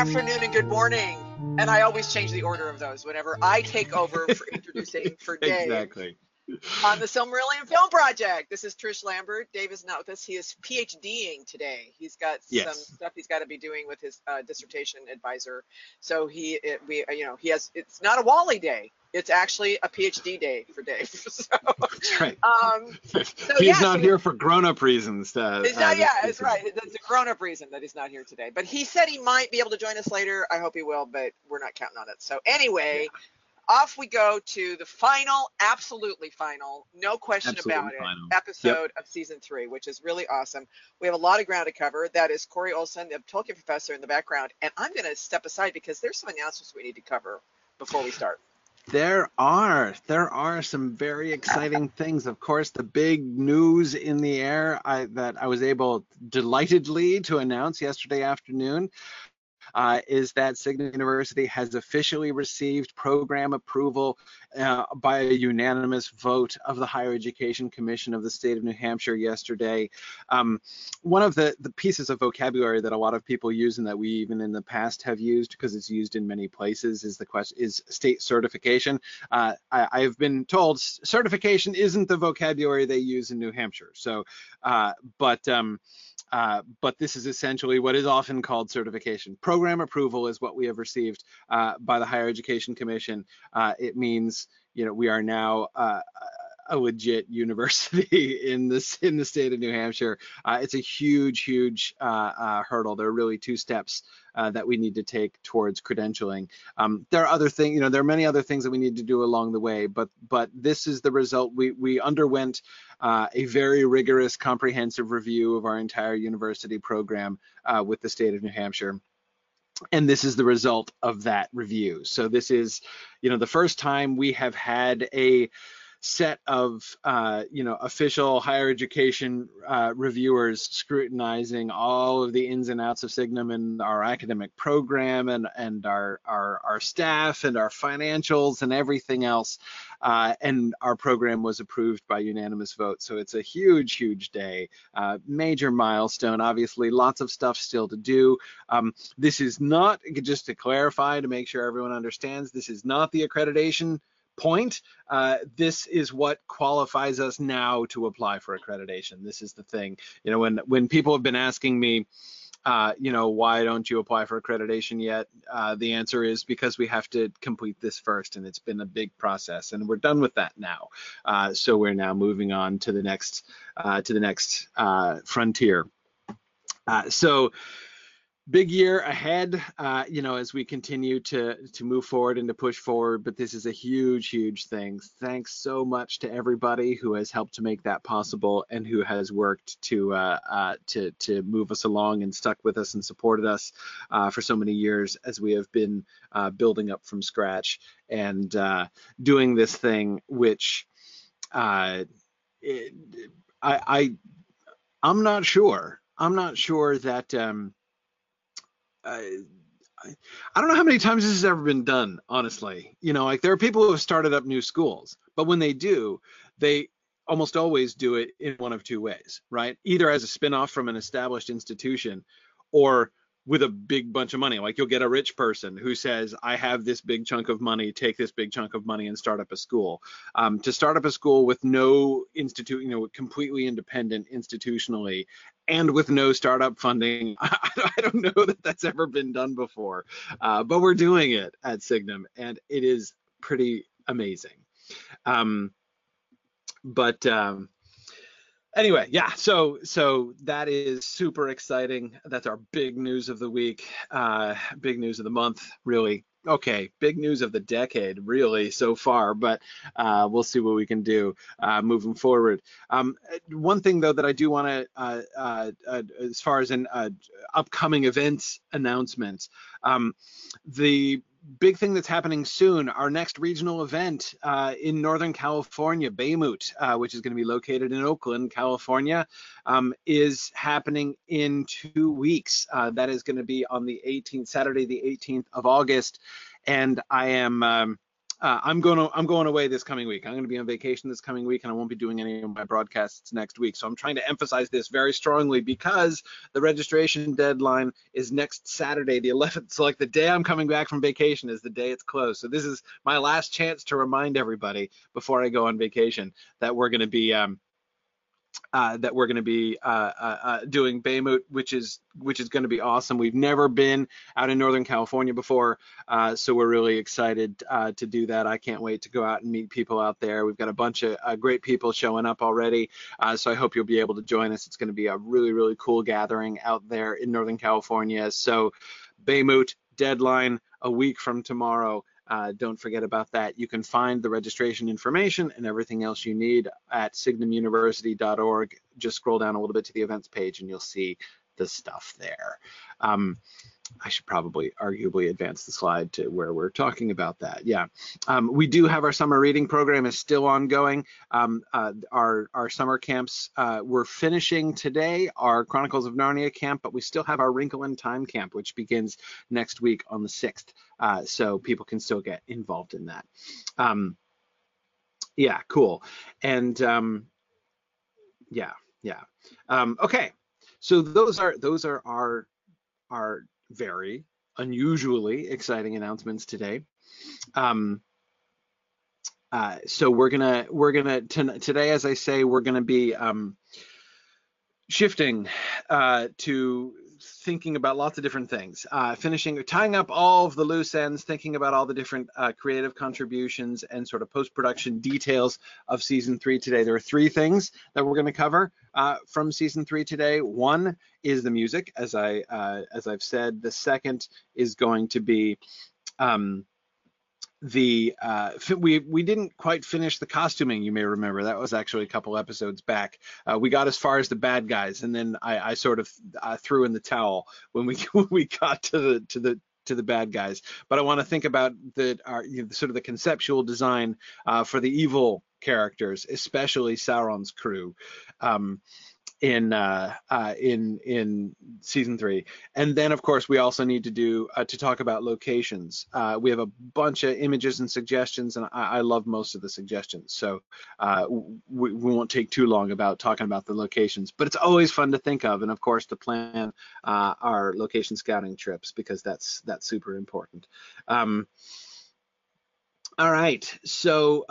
afternoon, and good morning. And I always change the order of those whenever I take over for introducing for Dave. Exactly. On the Silmarillion Film Project. This is Trish Lambert. Dave is not with us. He is PhDing today. He's got Yes. some stuff he's got to be doing with his uh, dissertation advisor. So he, it, we, you know, he has. It's not a Wally day. It's actually a PhD day for Dave. So, That's right. um, He's yeah, not so- here for grown-up reasons. Uh, It's uh, yeah, it's right. That's a grown-up reason that he's not here today. But he said he might be able to join us later. I hope he will, but we're not counting on it. So anyway, off we go to the final, absolutely final, no question Absolutely about it, final. episode of season three, which is really awesome. We have a lot of ground to cover. That is Corey Olsen, the Tolkien professor in the background, and I'm going to step aside because there's some announcements we need to cover before we start. There are there are some very exciting things. Of course, the big news in the air I, that I was able delightedly to announce yesterday afternoon uh, is that Signum University has officially received program approval uh, by a unanimous vote of the Higher Education Commission of the state of New Hampshire yesterday. Um, one of the, the pieces of vocabulary that a lot of people use and that we even in the past have used because it's used in many places is the question is state certification. Uh, I, I've been told certification isn't the vocabulary they use in New Hampshire. So, uh, but um, uh, but this is essentially what is often called certification. Program approval is what we have received uh, by the Higher Education Commission. Uh, it means, you know, we are now uh, a legit university in this in the state of New Hampshire. Uh, it's a huge, huge uh, hurdle. There are really two steps that we need to take towards credentialing. Um, there are other things, you know, there are many other things that we need to do along the way, but but this is the result. We we underwent uh, a very rigorous, comprehensive review of our entire university program uh, with the state of New Hampshire. And this is the result of that review. So this is, you know, the first time we have had a set of, uh, you know, official higher education uh, reviewers scrutinizing all of the ins and outs of Signum and our academic program and and our our our staff and our financials and everything else uh, and our program was approved by unanimous vote. So it's a huge, huge day, uh, major milestone. Obviously, lots of stuff still to do. Um, this is not, just to clarify, to make sure everyone understands, this is not the accreditation point. Uh, this is what qualifies us now to apply for accreditation. This is the thing. You know, when when people have been asking me, uh, you know, why don't you apply for accreditation yet? Uh, the answer is because we have to complete this first, and it's been a big process, and we're done with that now. Uh, so we're now moving on to the next uh, to the next uh, frontier. Uh, so big year ahead, uh, you know, as we continue to to move forward and to push forward. But this is a huge, huge thing. Thanks so much to everybody who has helped to make that possible and who has worked to uh, uh, to to move us along and stuck with us and supported us uh, for so many years as we have been uh, building up from scratch and uh, doing this thing, which it, I, I I'm not sure. I'm not sure that. Um, I, I don't know how many times this has ever been done, honestly. You know, like there are people who have started up new schools, but when they do, they almost always do it in one of two ways, right? Either as a spin-off from an established institution or with a big bunch of money. Like you'll get a rich person who says, I have this big chunk of money, take this big chunk of money and start up a school. Um, to start up a school with no institute, you know, completely independent institutionally and with no startup funding, I, don't know that that's ever been done before. Uh, but we're doing it at Signum and it is pretty amazing. Um, but um, anyway, yeah. So so that is super exciting. That's our big news of the week. Uh, big news of the month, really. Okay, big news of the decade, really, so far. But uh, we'll see what we can do uh, moving forward. Um, one thing though that I do want to, uh, uh, uh, as far as an uh, upcoming events announcements, um, the big thing that's happening soon, our next regional event uh, in Northern California, Baymoot, uh, which is going to be located in Oakland, California, um, is happening in two weeks. Uh, that is going to be on the 18th, Saturday, the 18th of August. And I am um, uh, I'm going to I'm going away this coming week. I'm going to be on vacation this coming week, and I won't be doing any of my broadcasts next week. So I'm trying to emphasize this very strongly because the registration deadline is next Saturday, the 11th. So like the day I'm coming back from vacation is the day it's closed. So this is my last chance to remind everybody before I go on vacation that we're going to be um, uh, that we're going to be uh, uh, uh, doing Baymoot, which is which is going to be awesome. We've never been out in Northern California before, uh, so we're really excited uh, to do that. I can't wait to go out and meet people out there. We've got a bunch of great people showing up already, so I hope you'll be able to join us. It's going to be a really really cool gathering out there in Northern California. So Baymoot deadline a week from tomorrow. Uh, don't forget about that. You can find the registration information and everything else you need at signumuniversity.org. Just scroll down a little bit to the events page and you'll see the stuff there. Um, I should probably arguably advance the slide to where we're talking about that. Yeah, um, we do have our summer reading program is still ongoing. Um, uh, our our summer camps uh, we're finishing today our Chronicles of Narnia camp, but we still have our Wrinkle in Time camp, which begins next week on the sixth. Uh, so people can still get involved in that. Um, yeah, cool. And um, yeah, yeah. Um, okay, so those are those are our our very unusually exciting announcements today. Um, uh, so we're gonna we're gonna today, as I say, we're gonna be um, shifting uh, to thinking about lots of different things, uh, finishing, tying up all of the loose ends, thinking about all the different uh, creative contributions and sort of post-production details of season three today. There are three things that we're going to cover uh, from season three today. One is the music, as I uh, as I've said. The second is going to be um, the uh, we we didn't quite finish the costuming. You may remember that was actually a couple episodes back. Uh, we got as far as the bad guys, and then I, I sort of uh, threw in the towel when we when we got to the to the to the bad guys. But I want to think about the our, you know, sort of the conceptual design uh, for the evil characters, especially Sauron's crew. Um, in uh, uh, in in season three. And then of course we also need to do uh, to talk about locations. Uh, we have a bunch of images and suggestions, and I, I love most of the suggestions. So uh, we, we, won't take too long about talking about the locations, but it's always fun to think of, and of course to plan uh, our location scouting trips because that's that's super important. Um, all right, so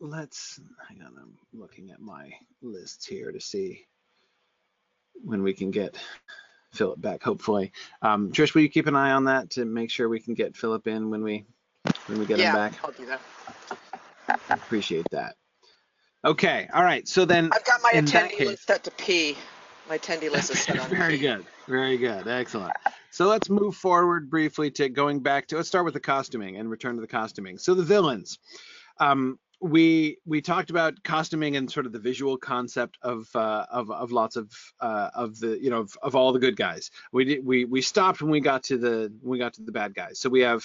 let's hang on i'm looking at my lists here to see when we can get Philip back, hopefully. Um, Trish, will you keep an eye on that to make sure we can get Philip in when we when we get yeah, him back? I'll do that. Appreciate that. Okay, all right. So then I've got my attendee case, list set to P. My attendee list is set on Very P. good. Very good. Excellent. So let's move forward briefly to going back to let's start with the costuming and return to the costuming. So the villains. Um, we we talked about costuming and sort of the visual concept of uh, of, of lots of uh, of the you know of, of, all the good guys. We did we we stopped when we got to the when we got to the bad guys. So we have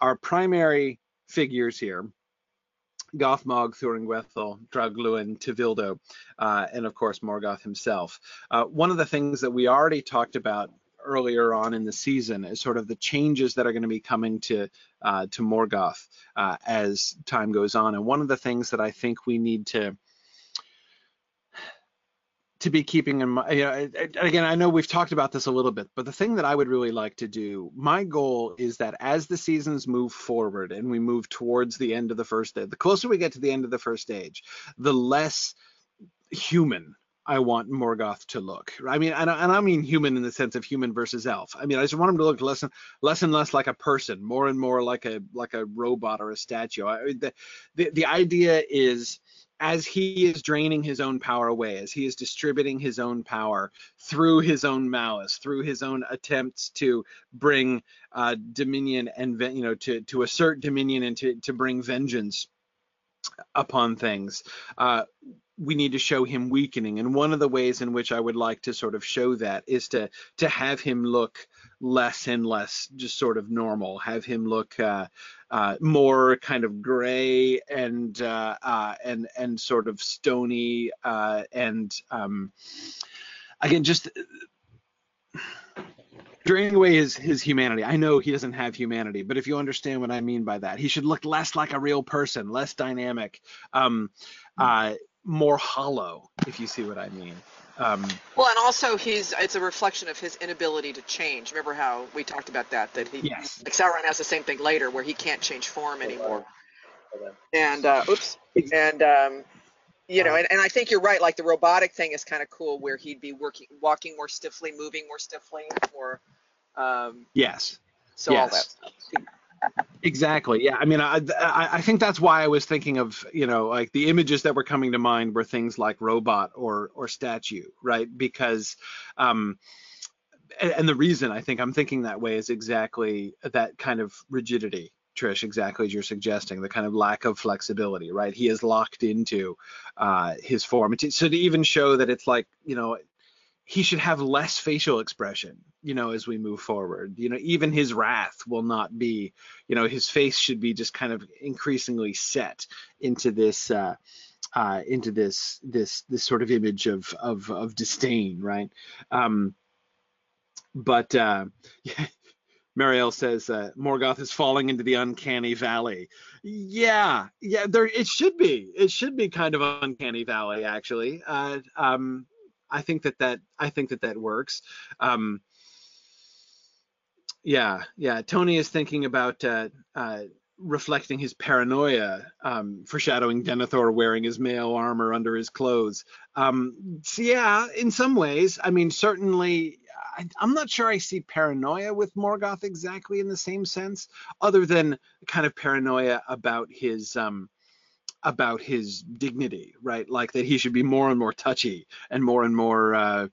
our primary figures here. Gothmog, Thuringwethel, Draugluin, Tevildo, uh, and of course Morgoth himself. Uh, one of the things that we already talked about earlier on in the season is sort of the changes that are going to be coming to uh, to Morgoth uh, as time goes on. And one of the things that I think we need to to be keeping in mind, you know, again, I know we've talked about this a little bit, but the thing that I would really like to do, my goal is that as the seasons move forward and we move towards the end of the first day, the closer we get to the end of the first stage, the less human I want Morgoth to look. I mean, and I, and I mean human in the sense of human versus elf. I mean, I just want him to look less and less and less like a person, more and more like a like a robot or a statue. I, the, the the idea is as he is draining his own power away, as he is distributing his own power through his own malice, through his own attempts to bring uh, dominion and you know to to assert dominion and to to bring vengeance upon things. Uh, we need to show him weakening and one of the ways in which i would like to sort of show that is to to have him look less and less just sort of normal have him look uh, uh, more kind of gray and uh, uh and and sort of stony uh, and um, again just draining away his his humanity. I know he doesn't have humanity, but if you understand what I mean by that, he should look less like a real person, less dynamic, um, uh, more hollow, if you see what I mean. Um, well, and also he's it's a reflection of his inability to change. Remember how we talked about that? That he yes. like Sauron has the same thing later, where he can't change form anymore. And uh, oops, and um, you know, and, and I think you're right. Like the robotic thing is kind of cool, where he'd be working, walking more stiffly, moving more stiffly, or um, yes. So yes. all that stuff. Exactly. Yeah. I mean, I, I, I think that's why I was thinking of you know like the images that were coming to mind were things like robot or or statue, right? Because um, and, the reason I think I'm thinking that way is exactly that kind of rigidity Trish, exactly as you're suggesting, the kind of lack of flexibility, right? He is locked into uh, his form. So to even show that it's like, you know, he should have less facial expression, you know, as we move forward. You know, even his wrath will not be, you know, his face should be just kind of increasingly set into this, uh, uh, into this this this sort of image of of of disdain, right? Um, but uh, Marielle says uh, Morgoth is falling into the uncanny valley. Yeah, yeah, there it should be. It should be kind of uncanny valley actually. Uh, um, I think that that I think that that works. Um, yeah, yeah. Tony is thinking about uh, uh, reflecting his paranoia, um, foreshadowing Denethor wearing his mail armor under his clothes. Um, so yeah, in some ways, I mean, certainly, I, am not sure I see paranoia with Morgoth exactly in the same sense, other than kind of paranoia about his um, about his dignity, right? Like that he should be more and more touchy and more and more, uh,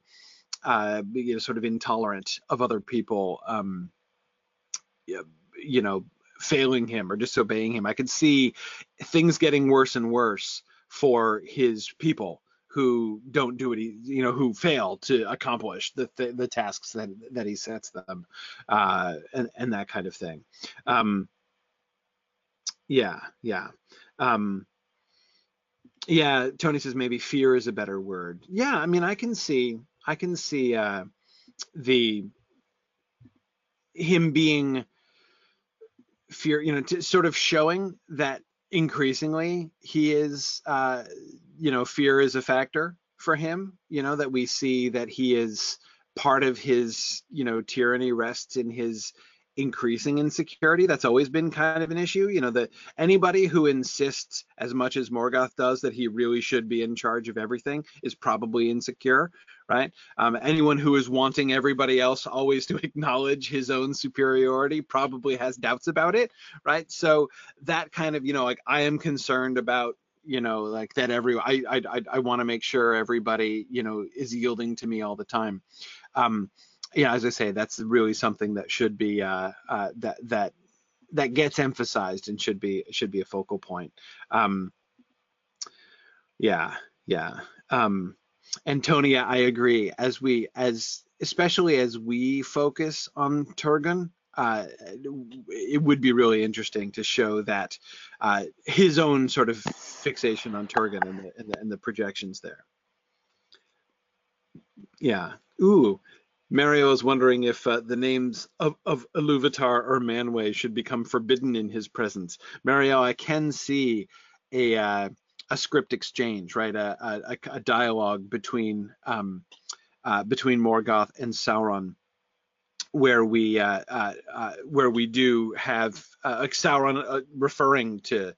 uh, you know, sort of intolerant of other people, um, you know, failing him or disobeying him. I could see things getting worse and worse for his people who don't do it, you know, who fail to accomplish the the, the tasks that that he sets them, uh, and and that kind of thing. Um, yeah, yeah. Um, yeah, Tony says maybe fear is a better word. Yeah, I mean, I can see, I can see uh, the him being fear, you know, to sort of showing that increasingly he is, uh, you know, fear is a factor for him. You know, that we see that he is part of his, you know, tyranny rests in his increasing insecurity. That's always been kind of an issue. You know, that anybody who insists as much as Morgoth does that he really should be in charge of everything is probably insecure, right? Um, anyone who is wanting everybody else always to acknowledge his own superiority probably has doubts about it, right? So that kind of, you know, like I am concerned about you know like that every i i i want to make sure everybody you know is yielding to me all the time um yeah, as I say, that's really something that should be uh, uh, that that that gets emphasized and should be should be a focal point. Um, yeah, yeah. Um, and Tony, I agree. As we as especially as we focus on Turgon, uh, it would be really interesting to show that uh, his own sort of fixation on Turgon and the, and the, and the projections there. Yeah. Ooh, Mario is wondering if uh, the names of, of Iluvatar or Manwë should become forbidden in his presence. Mario, I can see a uh, a script exchange, right? A, a, a dialogue between um, uh, between Morgoth and Sauron, where we uh, uh, uh, where we do have Sauron referring to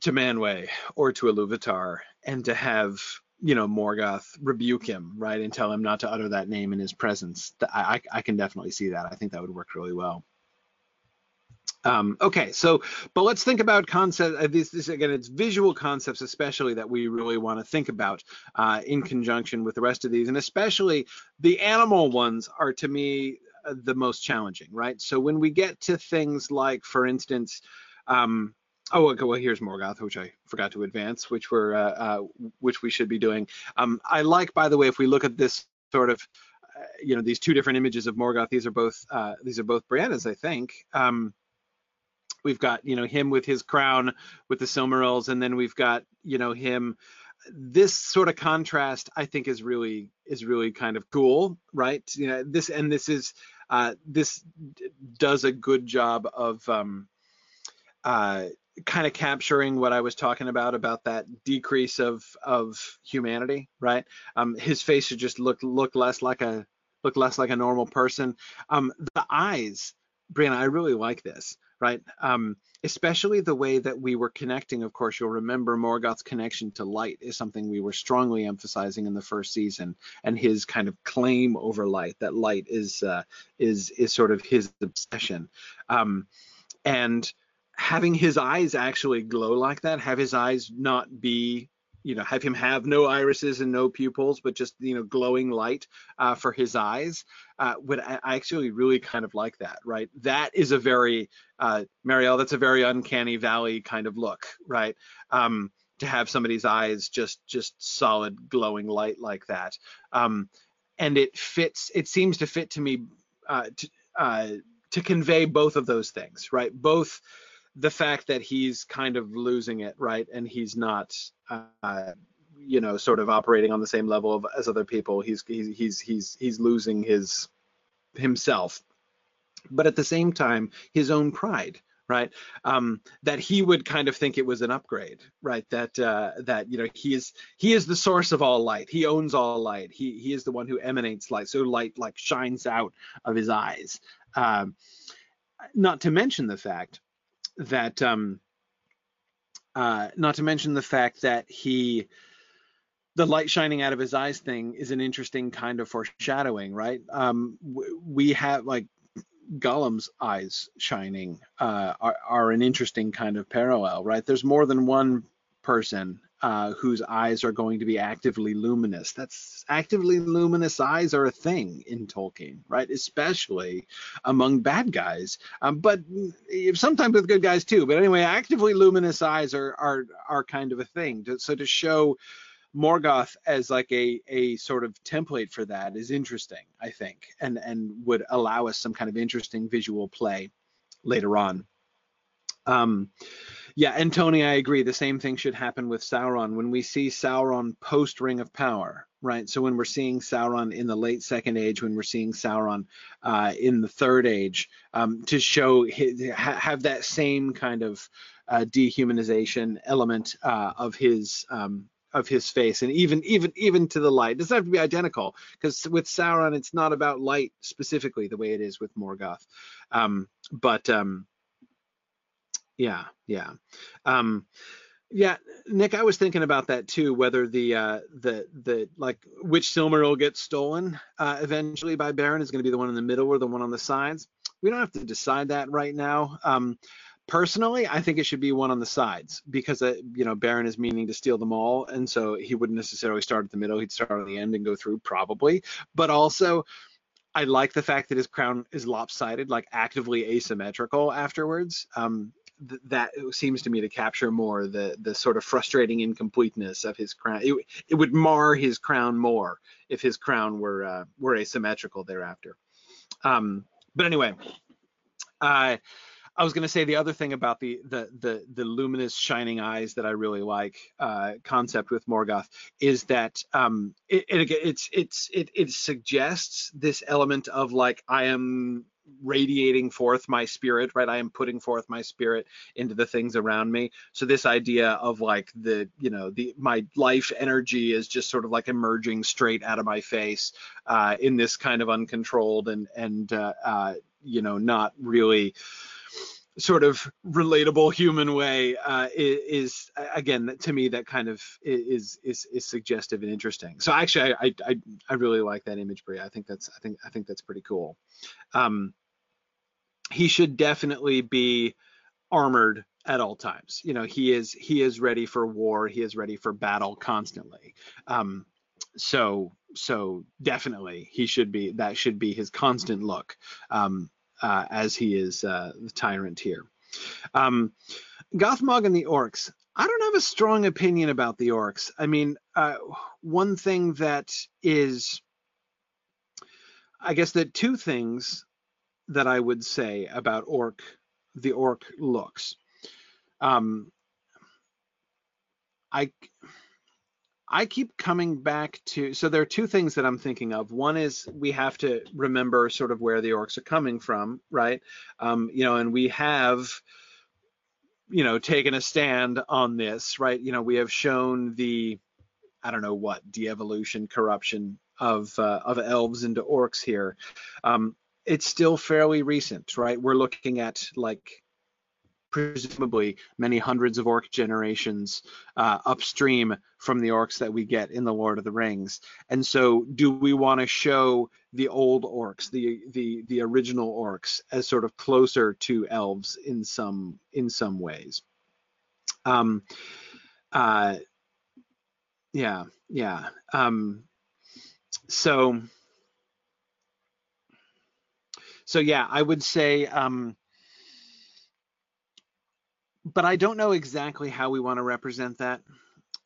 to Manwë or to Iluvatar, and to have you know Morgoth rebuke him right and tell him not to utter that name in his presence. I, I can definitely see that. I think that would work really well. Um, okay, so but let's think about concepts. Uh, this, this again, it's visual concepts, especially that we really want to think about uh, in conjunction with the rest of these, and especially the animal ones are to me uh, the most challenging, right? So when we get to things like, for instance, um, Oh, okay. Well, here's Morgoth, which I forgot to advance, which we're uh, uh, which we should be doing. Um, I like, by the way, if we look at this sort of, uh, you know, these two different images of Morgoth. These are both uh, these are both Brianna's, I think. Um, we've got you know him with his crown with the Silmarils, and then we've got you know him this sort of contrast I think is really is really kind of cool, right? You know, this and this is uh, this does a good job of um, uh, kind of capturing what I was talking about about that decrease of of humanity, right? Um, his face should just look look less like a look less like a normal person. Um, the eyes, Brianna, I really like this, right? Um, especially the way that we were connecting. Of course, you'll remember Morgoth's connection to light is something we were strongly emphasizing in the first season, and his kind of claim over light. That light is uh, is is sort of his obsession, um, and having his eyes actually glow like that, have his eyes not be you know have him have no irises and no pupils but just you know glowing light uh, for his eyes uh, would I, actually really kind of like that right? That is a very uh, marielle that's a very uncanny valley kind of look right? Um, to have somebody's eyes just just solid glowing light like that. Um, and it fits it seems to fit to me uh, to, uh, to convey both of those things right? Both the fact that he's kind of losing it, right? And he's not, uh, you know, sort of operating on the same level of, as other people. He's he's he's he's he's losing his himself, but at the same time, his own pride, right? Um, that he would kind of think it was an upgrade, right? That uh, that you know he is he is the source of all light. He owns all light. He he is the one who emanates light. So light like shines out of his eyes. Um, not to mention the fact that um, uh, not to mention the fact that he the light shining out of his eyes thing is an interesting kind of foreshadowing, right? Um, we have like Gollum's eyes shining uh, are, are, an interesting kind of parallel, right? There's more than one person uh, whose eyes are going to be actively luminous. That's actively luminous eyes are a thing in Tolkien, right? Especially among bad guys, um, but sometimes with good guys too. But anyway, actively luminous eyes are are are kind of a thing. So to show Morgoth as like a a sort of template for that is interesting, I think, and and would allow us some kind of interesting visual play later on. Um, yeah, and Tony, I agree. The same thing should happen with Sauron. When we see Sauron post Ring of Power, right? So when we're seeing Sauron in the late Second Age, when we're seeing Sauron uh, in the Third Age, um, to show his, ha, have that same kind of uh, dehumanization element uh, of his um, of his face, and even even even to the light. It doesn't have to be identical, because with Sauron, it's not about light specifically the way it is with Morgoth. Um, but um, yeah, yeah. Um, yeah, Nick, I was thinking about that too. Whether the uh, the the like which Silmaril gets stolen uh, eventually by Beren is going to be the one in the middle or the one on the sides. We don't have to decide that right now. Um, personally, I think it should be one on the sides because uh, you know Beren is meaning to steal them all, and so he wouldn't necessarily start at the middle. He'd start at the end and go through probably. But also, I like the fact that his crown is lopsided, like actively asymmetrical afterwards. Um, th- that seems to me to capture more the the sort of frustrating incompleteness of his crown. It, it would mar his crown more if his crown were uh, were asymmetrical thereafter. Um, but anyway, I was going to say the other thing about the the the the luminous shining eyes that I really like uh, concept with Morgoth is that um, it, it it's it's it it suggests this element of like I am radiating forth my spirit right? I am putting forth my spirit into the things around me. So this idea of like the you know the my life energy is just sort of like emerging straight out of my face uh, in this kind of uncontrolled and and uh, uh, you know not really sort of relatable human way uh, is, again to me that kind of is is is suggestive and interesting. So actually, I I I really like that image, Bria. I think that's I think I think that's pretty cool. Um, he should definitely be armored at all times. You know, he is he is ready for war. He is ready for battle constantly. Um, so so definitely he should be that should be his constant look. Um, uh, as he is uh, the tyrant here. Um, Gothmog and the orcs. I don't have a strong opinion about the orcs. I mean, uh, one thing that is, I guess that two things that I would say about orc, the orc looks. Um, I I keep coming back to so there are two things that I'm thinking of. One is we have to remember sort of where the orcs are coming from, right? Um, you know, and we have you know taken a stand on this, right? You know, we have shown the I don't know what de-evolution, corruption of uh, of elves into orcs here. Um, it's still fairly recent, right? We're looking at like presumably many hundreds of orc generations uh, upstream from the orcs that we get in the Lord of the Rings. And so, do we want to show the old orcs, the the the original orcs, as sort of closer to elves in some in some ways? Um, uh, yeah, yeah. Um, so, so yeah, I would say. Um, but I don't know exactly how we want to represent that.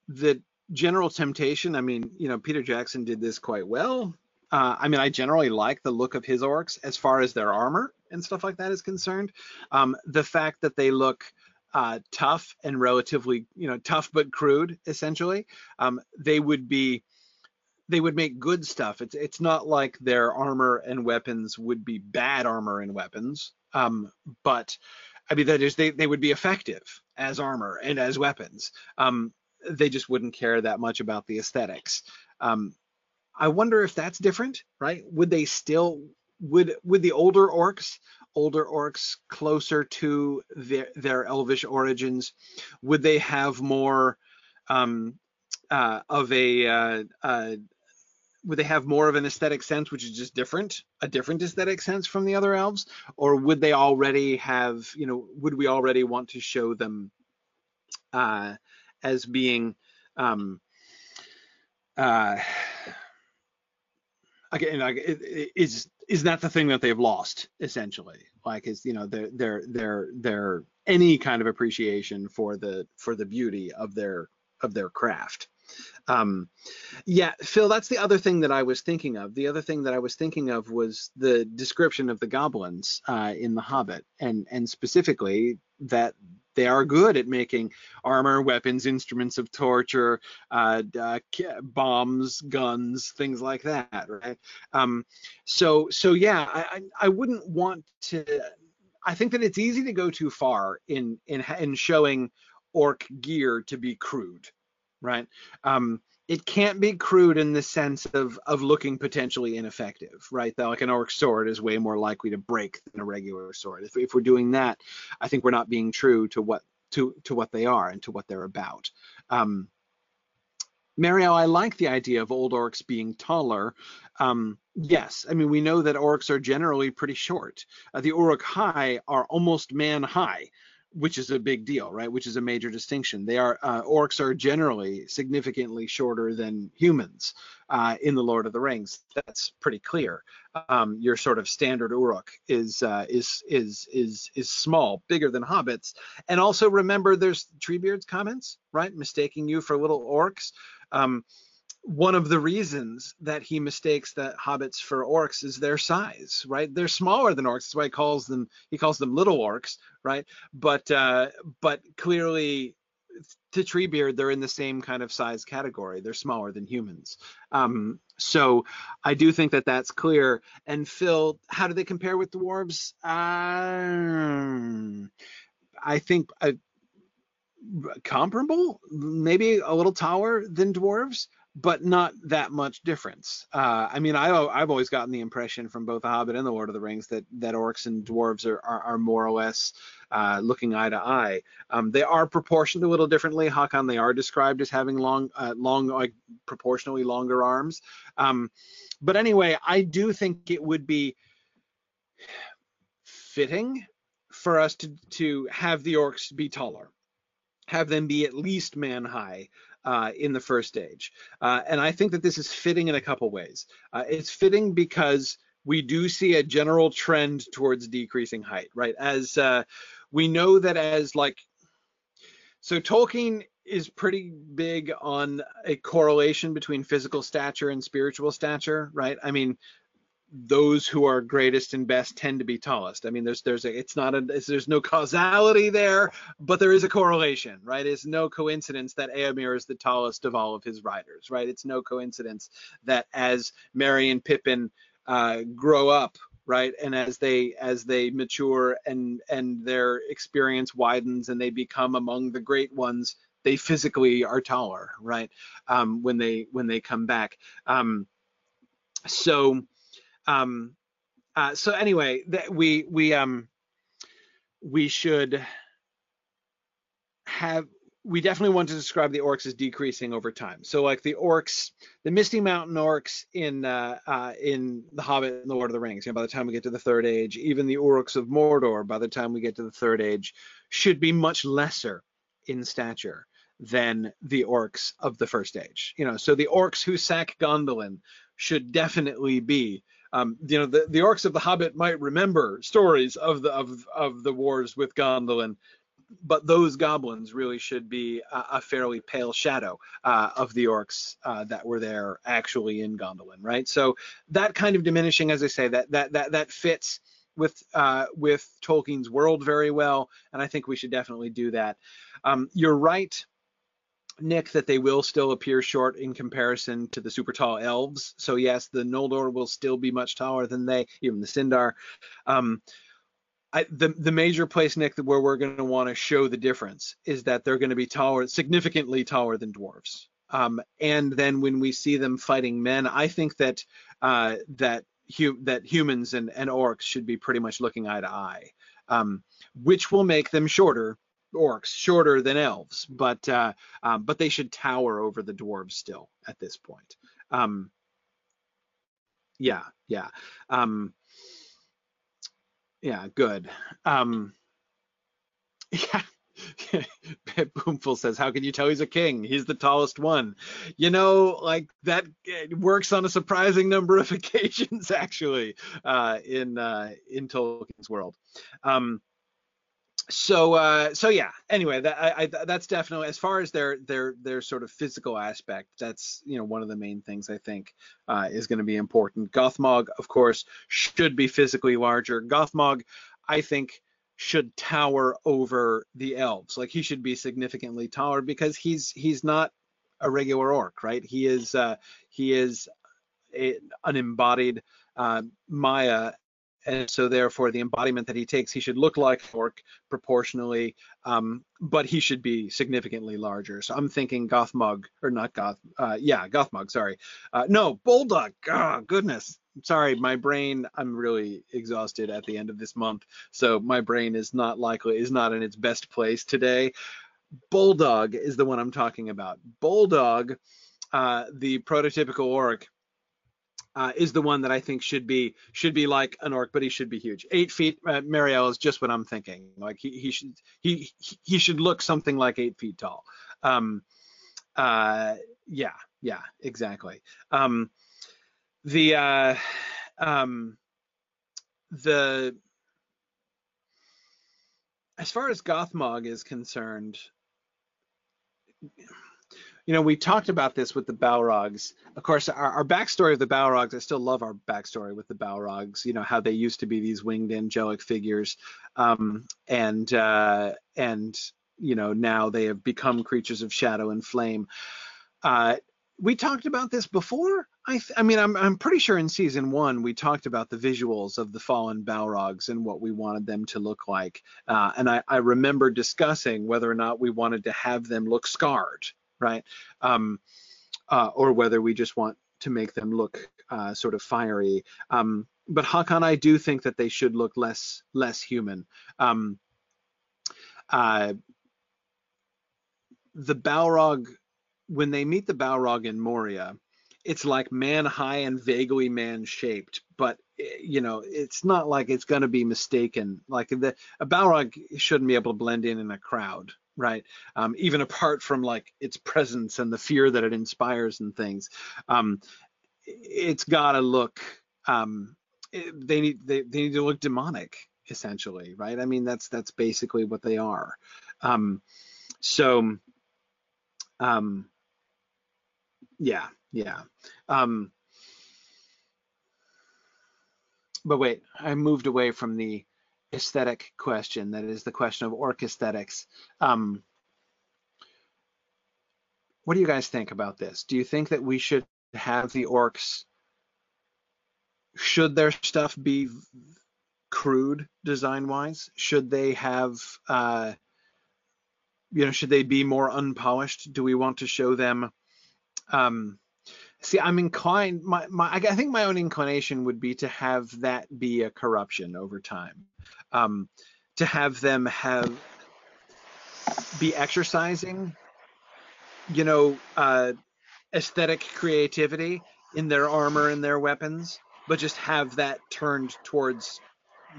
The general temptation, I mean, you know, Peter Jackson did this quite well. Uh, I mean, I generally like the look of his orcs as far as their armor and stuff like that is concerned. Um, the fact that they look uh, tough and relatively, you know, tough but crude, essentially, um, they would be, they would make good stuff. It's it's not like their armor and weapons would be bad armor and weapons, um, but I mean, that is, they, they would be effective as armor and as weapons. Um, they just wouldn't care that much about the aesthetics. Um, I wonder if that's different, right? Would they still would would the older orcs, older orcs closer to their their elvish origins, would they have more um, uh, of a uh, uh, would they have more of an aesthetic sense, which is just different, a different aesthetic sense from the other elves, or would they already have, you know, would we already want to show them uh, as being, um, uh, again, like, is is that the thing that they've lost essentially? Like, is you know, their their their their any kind of appreciation for the for the beauty of their of their craft. Um, yeah, Phil, that's the other thing that I was thinking of. The other thing that I was thinking of was the description of the goblins uh, in The Hobbit, and and specifically that they are good at making armor, weapons, instruments of torture, uh, uh, bombs, guns, things like that, right? Um, so so yeah, I, I wouldn't want to. I think that it's easy to go too far in in in showing orc gear to be crude right? Um, it can't be crude in the sense of of looking potentially ineffective, right? That like an orc sword is way more likely to break than a regular sword. If, if we're doing that, I think we're not being true to what to to what they are and to what they're about. Um, Mario, I like the idea of old orcs being taller. Um, yes, I mean we know that orcs are generally pretty short. Uh, the Uruk-hai are almost man high which is a big deal, right? Which is a major distinction. They are uh, orcs are generally significantly shorter than humans uh, in the Lord of the Rings. That's pretty clear. Um, your sort of standard Uruk is uh, is is is is small, bigger than hobbits. And also remember, there's Treebeard's comments, right? Mistaking you for little orcs. Um, one of the reasons that he mistakes the hobbits for orcs is their size, right? They're smaller than orcs. That's why he calls them he calls them little orcs, right? But uh, but clearly to Treebeard, they're in the same kind of size category. They're smaller than humans. Um, so I do think that that's clear. And Phil, how do they compare with dwarves? Um, I think uh, comparable, maybe a little taller than dwarves but not that much difference. Uh, I mean, I, have always gotten the impression from both The Hobbit and The Lord of the Rings that that orcs and dwarves are are, are more or less uh, looking eye to eye. Um, they are proportioned a little differently. Hakon, they are described as having long, uh, long, like proportionally longer arms. Um, but anyway, I do think it would be fitting for us to to have the orcs be taller have them be at least man high uh, in the first stage. Uh, and I think that this is fitting in a couple ways. Uh, it's fitting because we do see a general trend towards decreasing height, right? As uh, we know that as like, so Tolkien is pretty big on a correlation between physical stature and spiritual stature, right? I mean, those who are greatest and best tend to be tallest. I mean, there's there's a it's not a there's no causality there, but there is a correlation, right? It's no coincidence that Eomer is the tallest of all of his riders, right? It's no coincidence that as Merry and Pippin uh, grow up, right, and as they as they mature and and their experience widens and they become among the great ones, they physically are taller, right? Um, when they when they come back. Um, so um, uh, so anyway, that we we um we should have we definitely want to describe the orcs as decreasing over time. So like the orcs, the Misty Mountain orcs in uh, uh, in The Hobbit and The Lord of the Rings, you know, by the time we get to the Third Age, even the orcs of Mordor, by the time we get to the Third Age, should be much lesser in stature than the orcs of the First Age. You know, so the orcs who sack Gondolin should definitely be um, you know, the, the orcs of the Hobbit might remember stories of the of of the wars with Gondolin, but those goblins really should be a, a fairly pale shadow uh, of the orcs uh, that were there actually in Gondolin, right? So that kind of diminishing, as I say, that that that that fits with uh, with Tolkien's world very well, and I think we should definitely do that. Um, you're right Nick, that they will still appear short in comparison to the super tall elves. So yes, the Noldor will still be much taller than they, even the Sindar. Um, I, the the major place, Nick, where we're going to want to show the difference is that they're going to be taller, significantly taller than dwarves. Um, and then when we see them fighting men, I think that uh, that hu- that humans and, and orcs should be pretty much looking eye to eye, um, which will make them shorter orcs, shorter than elves, but uh, um, but they should tower over the dwarves still at this point. Um, yeah, yeah, um, yeah, good. Um, yeah. Boomful says, "How can you tell he's a king? He's the tallest one." You know, like that works on a surprising number of occasions, actually, uh, in uh, in Tolkien's world. Um, so uh, so yeah anyway that I, I, that's definitely as far as their their their sort of physical aspect that's you know one of the main things i think uh, is going to be important. Gothmog of course should be physically larger. Gothmog i think should tower over the elves. Like he should be significantly taller because he's he's not a regular orc right? He is uh, he is a, an embodied uh, Maia and so therefore the embodiment that he takes, he should look like Orc proportionally, um, but he should be significantly larger. So I'm thinking Gothmog, or not Goth, uh, yeah, Gothmog, sorry. Uh, no, Boldog, oh, goodness. Sorry, my brain, I'm really exhausted at the end of this month, so my brain is not likely, is not in its best place today. Boldog is the one I'm talking about. Boldog, uh, the prototypical orc, uh, is the one that I think should be should be like an orc, but he should be huge. Eight feet, uh, Marielle is just what I'm thinking. Like he he should he he should look something like eight feet tall. Um, uh, yeah, yeah, exactly. Um, the uh, um, the as far as Gothmog is concerned, you know, we talked about this with the Balrogs. Of course, our, our backstory of the Balrogs, I still love our backstory with the Balrogs, you know, how they used to be these winged angelic figures. Um, and, uh, and, you know, now they have become creatures of shadow and flame. Uh, we talked about this before. I, I, mean, I'm, I'm pretty sure in season one we talked about the visuals of the fallen Balrogs and what we wanted them to look like. Uh, and I, I remember discussing whether or not we wanted to have them look scarred, right? Um, uh, or whether we just want to make them look uh, sort of fiery. Um, but Hakan, I do think that they should look less less human. Um, uh, the Balrog, when they meet the Balrog in Moria, it's like man high and vaguely man shaped, but eh, you know, it's not like it's going to be mistaken. Like the a Balrog shouldn't be able to blend in in a crowd, right? Um, even apart from like its presence and the fear that it inspires and things, um, it's got to look. Um, it, they need they, they need to look demonic essentially, right? I mean that's that's basically what they are. Um, so, um, yeah, yeah. Um, but wait, I moved away from the aesthetic question. That is the question of orc aesthetics. Um, what do you guys think about this? Do you think that we should have the orcs? Should their stuff be crude design wise? Should they have, uh, you know, should they be more unpolished? Do we want to show them? Um, see, I'm inclined. My, my, I think my own inclination would be to have that be a corruption over time. Um, to have them have be exercising, you know, uh, aesthetic creativity in their armor and their weapons, but just have that turned towards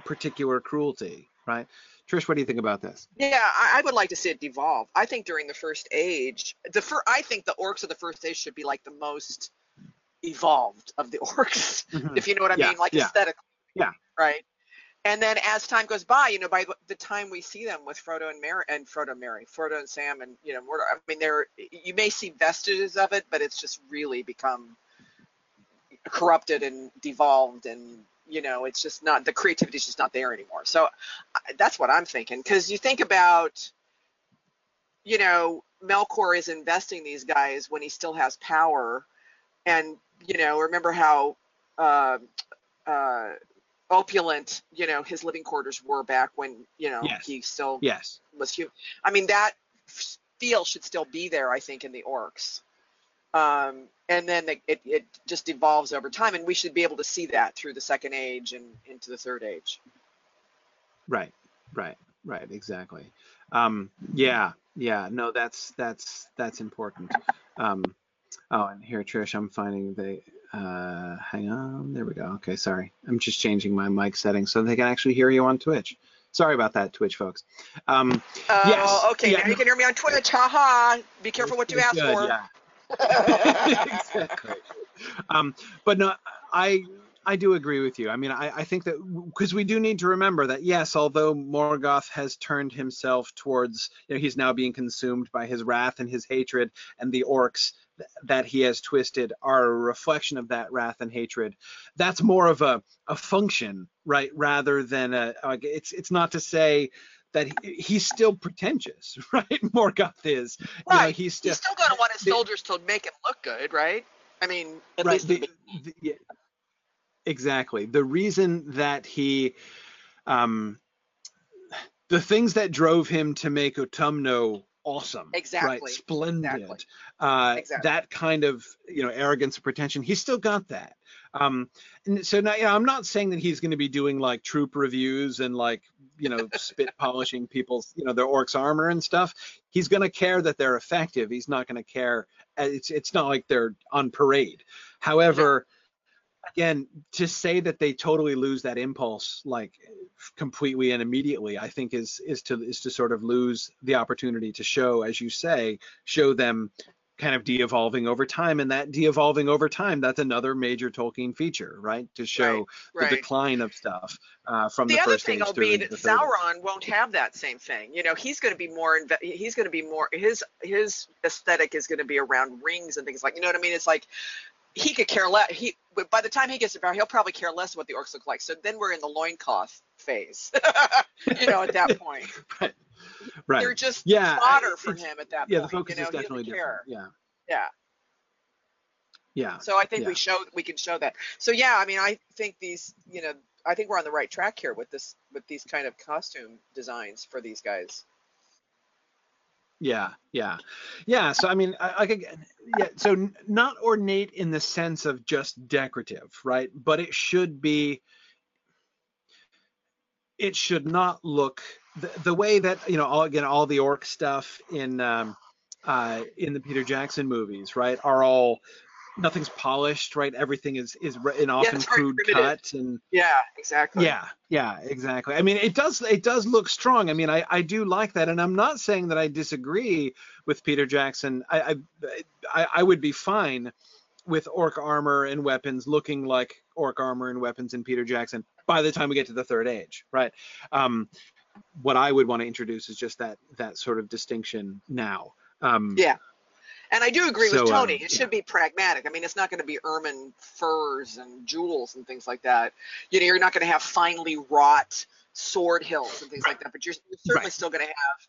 particular cruelty, right? Trish, what do you think about this? Yeah, I, would like to see it devolve. I think during the first age, the fir- I think the orcs of the first age should be like the most evolved of the orcs, Mhm. if you know what I Yeah, mean, like yeah. aesthetically. Yeah. Right. And then as time goes by, you know, by the time we see them with Frodo and Merry and Frodo and Merry, Frodo and Sam and you know, Mordor, I mean, they're you may see vestiges of it, but it's just really become corrupted and devolved and you know it's just not the creativity is just not there anymore so that's what i'm thinking because you think about you know melkor is investing these guys when he still has power and you know remember how uh, uh, opulent you know his living quarters were back when you know Yes. he still Yes. was human. I mean, that feel should still be there, I think, in the orcs. Um, and then the, it, it just evolves over time, and we should be able to see that through the second age and into the third age. Right. Right. Right. Exactly. Um, yeah. Yeah. No, that's that's that's important. Um, oh, and here, Trish, I'm finding the. Uh, hang on. There we go. Okay. Sorry. I'm just changing my mic settings so they can actually hear you on Twitch. Sorry about that, Twitch folks. Um, Oh, Yes. okay. Yeah, now you can hear me on Twitch. Ha ha. Be careful what you ask Good, for. Yeah. exactly. Um, but no, I I do agree with you. I mean, I, I think that because we do need to remember that yes, although Morgoth has turned himself towards, you know, he's now being consumed by his wrath and his hatred, and the orcs that he has twisted are a reflection of that wrath and hatred. That's more of a a function, right, rather than a. Like, it's it's not to say. That he, he's still pretentious, right? Morgoth is. You know, Right. he's still He's still going to want his the- soldiers to make him look good, right? I mean, at right least the, the- yeah, exactly the reason that he um the things that drove him to make Utumno awesome right? Exactly, splendid. Exactly, uh exactly. that kind of you know arrogance and pretension he's still got that. Um and so now you know, i'm not saying that he's going to be doing like troop reviews and like you know spit polishing people's you know their orcs armor and stuff. He's going to care that they're effective. He's not going to care uh, it's it's not like they're on parade. However again to say that they totally lose that impulse like completely and immediately i think is is to is to sort of lose the opportunity to show as you say show them kind of de-evolving over time and that de-evolving over time that's another major tolkien feature right to show the right. decline of stuff uh, from the, the other first thing age will be that the. Sauron won't have that same thing. You know, he's going to be more. Inve- he's going to be more. His his aesthetic is going to be around rings and things like. You know what I mean? It's like he could care less. He but by the time he gets to power, he'll probably care less what the orcs look like. So then we're in the loincloth phase. you know, at that point, right right they're just yeah fodder I- for him at that yeah the point. focus you know, is definitely different care. yeah Yeah. yeah So I think Yeah. we show we can show that. So yeah, I mean, I think these, you know, I think we're on the right track here with this with these kind of costume designs for these guys. Yeah, yeah, yeah. So I mean, I, like again, yeah. So not ornate in the sense of just decorative, right? But it should be. It should not look the, the way that you know. All again, all the orc stuff in um, uh, in the Peter Jackson movies, right, are all nothing's polished, right? Everything is is re- an often it's crude cut and Yeah, exactly. yeah, yeah, exactly. I mean, it does it does look strong. I mean, I I do like that, and I'm not saying that I disagree with Peter Jackson. I I I, I would be fine with orc armor and weapons looking like orc armor and weapons in Peter Jackson by the time we get to the third age, right? Um, what I would want to introduce is just that that sort of distinction now. Um, Yeah. And I do agree So, with Tony. um, it should be pragmatic. I mean, it's not going to be ermine furs and jewels and things like that. You know, you're not going to have finely wrought sword hilts and things like that. But you're, you're certainly Right. still going to have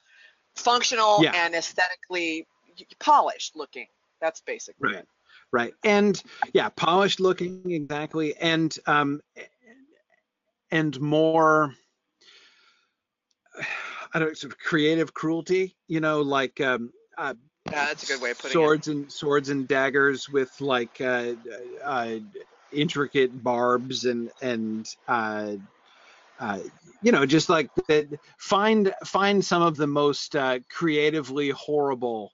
functional Yeah. and aesthetically polished looking. That's basically Right. it. Right. And yeah, polished looking exactly, and um, and more. I don't know, sort of creative cruelty, you know, like um, uh, That's a good way of putting swords and swords and daggers with like uh, uh, intricate barbs and and uh, uh, you know just like that find find some of the most uh, creatively horrible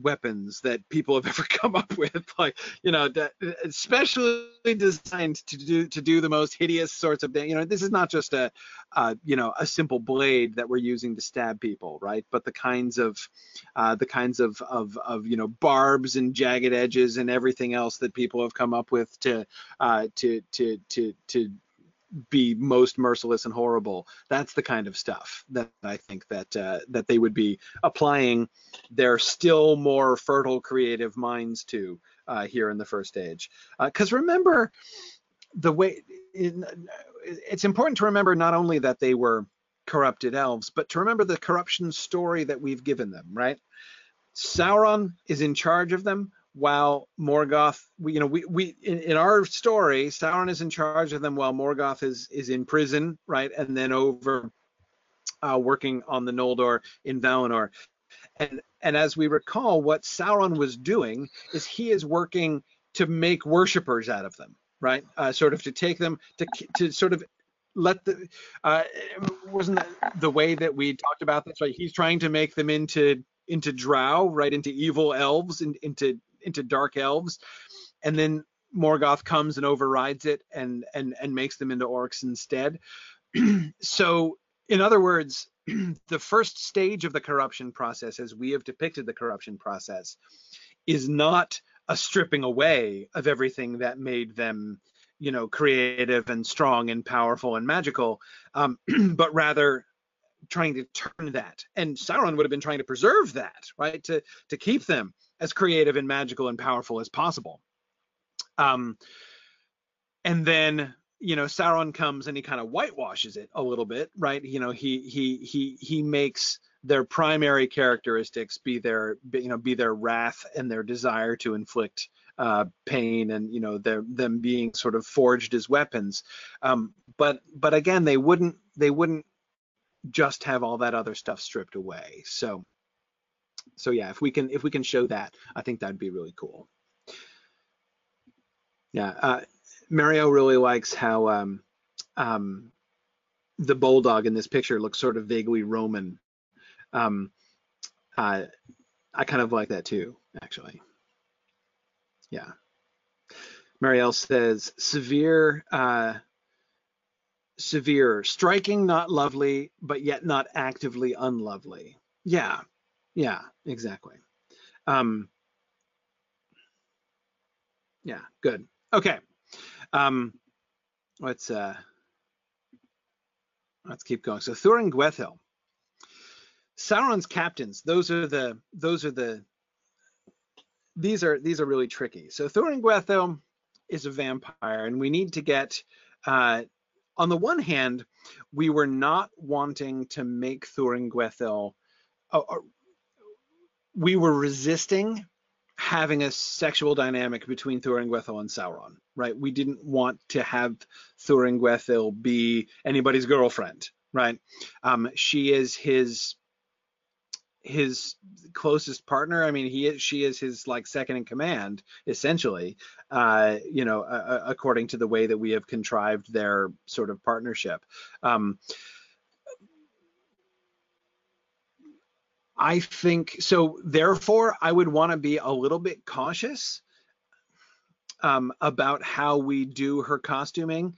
weapons that people have ever come up with like you know that, especially designed to do to do the most hideous sorts of things you know this is not just a uh, you know a simple blade that we're using to stab people right? But the kinds of uh, the kinds of, of of you know barbs and jagged edges and everything else that people have come up with to uh, to to to to be most merciless and horrible. That's the kind of stuff that I think that uh, that they would be applying their still more fertile creative minds to uh, here in the first age. Because remember, the way in, it's important to remember not only that they were corrupted elves, but to remember the corruption story that we've given them. Right? Sauron is in charge of them while Morgoth, we, you know, we, we in, in our story, Sauron is in charge of them while Morgoth is is in prison, right, and then over uh, working on the Noldor in Valinor. And and as we recall, what Sauron was doing is he is working to make worshippers out of them, right? Uh, sort of to take them to to sort of let the uh, wasn't the way that we talked about this, right? He's trying to make them into into drow, right, into evil elves, in, into into dark elves, and then Morgoth comes and overrides it and and and makes them into orcs instead. so, in other words, the first stage of the corruption process, as we have depicted the corruption process, is not a stripping away of everything that made them, you know, creative and strong and powerful and magical, um, but rather trying to turn that. And Sauron would have been trying to preserve that, right? To to keep them as creative and magical and powerful as possible. Um, and then you know Sauron comes and he kind of whitewashes it a little bit, right? You know, he he he he makes their primary characteristics be their you know be their wrath and their desire to inflict uh, pain and you know their them being sort of forged as weapons. Um, but but again, they wouldn't they wouldn't just have all that other stuff stripped away. So so yeah, if we can if we can show that, I think that'd be really cool. Yeah, uh, Mario really likes how um, um, the Boldog in this picture looks sort of vaguely Roman. Um, uh, I kind of like that too, actually. Yeah. Marielle says severe, uh, severe, striking, not lovely, but yet not actively unlovely. Yeah, yeah, exactly. Um, yeah, good. Okay. Um, let's uh, let's keep going. So Thuringwethil, Sauron's captains. Those are the those are the these are these are really tricky. So Thuringwethil is a vampire, and we need to get. Uh, on the one hand, we were not wanting to make Thuringwethil. Uh, we were resisting having a sexual dynamic between Thuringwethil and Sauron, right? We didn't want to have Thuringwethil be anybody's girlfriend, right? Um, she is his his closest partner. I mean, he is she is his like second in command, essentially. Uh, you know, uh, according to the way that we have contrived their sort of partnership. Um, I think so. Therefore, I would want to be a little bit cautious um, about how we do her costuming.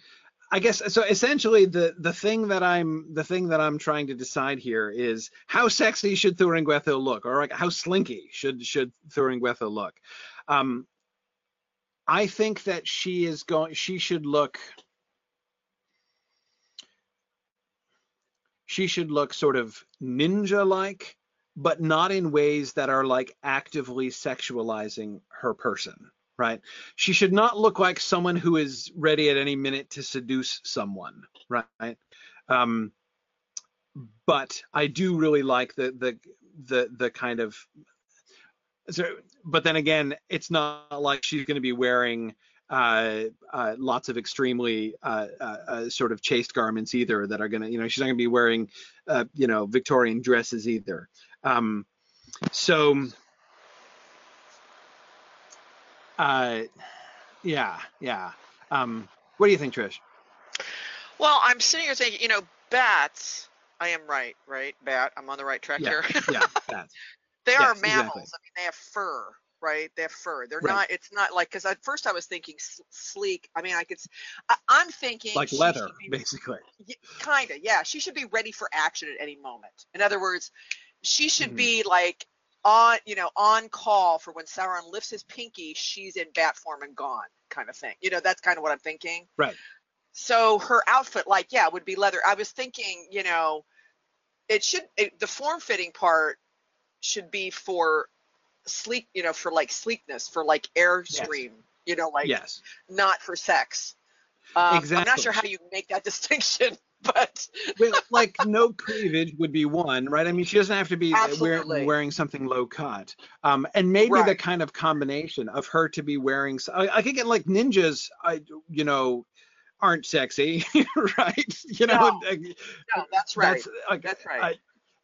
I guess so. Essentially, the the thing that I'm the thing that I'm trying to decide here is how sexy should Thuringwethil look, or like how slinky should should Thuringwethil look. Um, I think that she is going. She should look. She should look sort of ninja-like but not in ways that are like actively sexualizing her person, right? She should not look like someone who is ready at any minute to seduce someone, right? Um, but I do really like the the the the kind of so, but then again, it's not like she's going to be wearing uh, uh, lots of extremely uh, uh, uh sort of chaste garments either that are going to, you know, she's not going to be wearing, uh, you know, Victorian dresses either. Um, so, uh, yeah, yeah. Um, what do you think, Trish? Well, I'm sitting here thinking, you know, bats. I am right, right? Bat. I'm on the right track yeah, here. yeah, bats. They yes, are mammals. Exactly. I mean, they have fur, right? They have fur. They're right. not. It's not like because at first I was thinking sleek. I mean, I could. I, am thinking like leather, be, basically. Kind of, yeah. She should be ready for action at any moment. In other words, she should mm-hmm. be like on, you know, on call for when Sauron lifts his pinky. She's in bat form and gone, kind of thing. You know, that's kind of what I'm thinking. Right. So her outfit, like, yeah, would be leather. I was thinking, you know, it should it, the form fitting part should be for sleek, you know, for like sleekness, for like airstream, yes. you know, like yes. not for sex. Um, exactly. I'm not sure how you make that distinction, but well, like no cleavage would be one, right? I mean, she doesn't have to be wear, wearing something low cut, um, and maybe right. the kind of combination of her to be wearing. I, I think it like ninjas, I you know, aren't sexy, right? You know, no, no that's right. That's, like, that's right.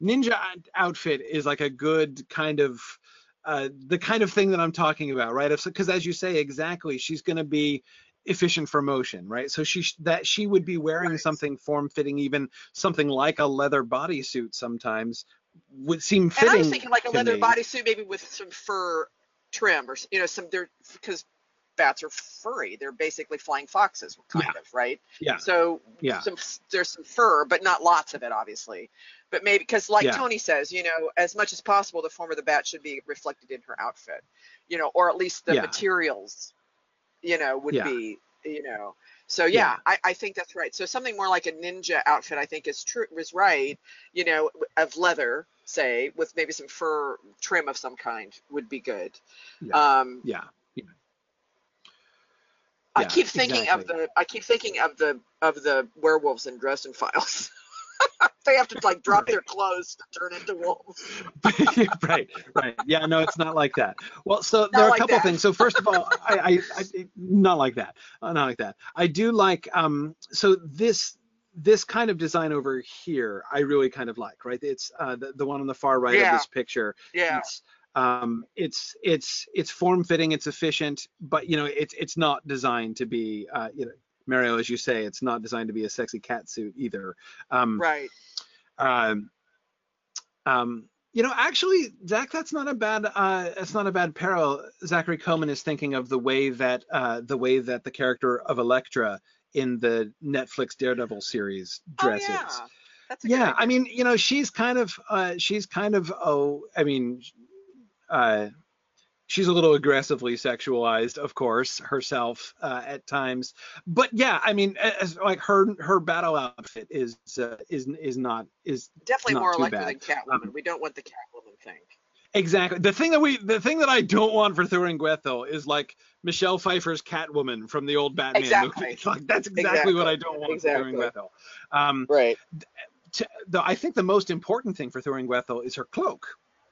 ninja outfit is like a good kind of uh, the kind of thing that I'm talking about, right? Because as you say, exactly, she's going to be efficient for motion, right? So she that she would be wearing right. something form-fitting, even something like a leather bodysuit sometimes would seem fitting. And I was thinking like a leather bodysuit, maybe with some fur trim or you know some there because bats are furry. They're basically flying foxes, kind yeah. of, right? Yeah. So yeah. Some, there's some fur, but not lots of it, obviously. But maybe because, like yeah. Tony says, you know, as much as possible, the form of the bat should be reflected in her outfit, you know, or at least the yeah. materials, you know, would yeah. be, you know. So yeah, I, I think that's right. So something more like a ninja outfit, I think is true was right. You know, of leather, say, with maybe some fur trim of some kind would be good. Yeah. Um, yeah. I keep thinking exactly. of the I keep thinking of the of the werewolves in Dresden Files. they have to like drop right. their clothes to turn into wolves. right, right. Yeah, no, it's not like that. Well, so not there are like a couple things. So first of all, I, I, I, not like that. Uh, not like that. I do like um. So this this kind of design over here, I really kind of like. Right, it's uh the, the one on the far right yeah. of this picture. Yeah. It's, um, it's it's it's form fitting, it's efficient, but you know it's it's not designed to be uh, you know Mario, as you say, it's not designed to be a sexy cat suit either. Um, right. Um, um, you know, actually, Zach, that's not a bad uh, that's not a bad parallel. Zachary Coleman is thinking of the way that uh, the way that the character of Elektra in the Netflix Daredevil series dresses. Oh, yeah. That's yeah, I mean, you know, she's kind of uh, she's kind of oh, I mean, uh, she's a little aggressively sexualized, of course, herself uh, at times. But yeah, I mean, as, like her her battle outfit is uh, is is not is definitely not more Elektra bad. than Catwoman. Um, we don't want the Catwoman thing. Exactly. The thing that we the thing that I don't want for Thuringwethil is like Michelle Pfeiffer's Catwoman from the old Batman exactly. movie. Like that's exactly, exactly, what I don't want exactly. for Thuringwethil. Um, right. To, the, I think the most important thing for Thuringwethil is her cloak,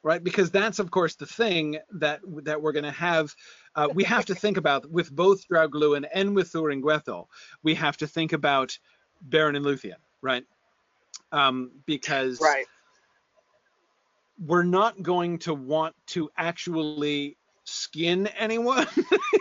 right? Because that's of course the thing that that we're going to have. Uh, we have to think about with both Draugluin and with Thuringwethil. We have to think about Beren and Luthien, right? Um, because right. we're not going to want to actually skin anyone,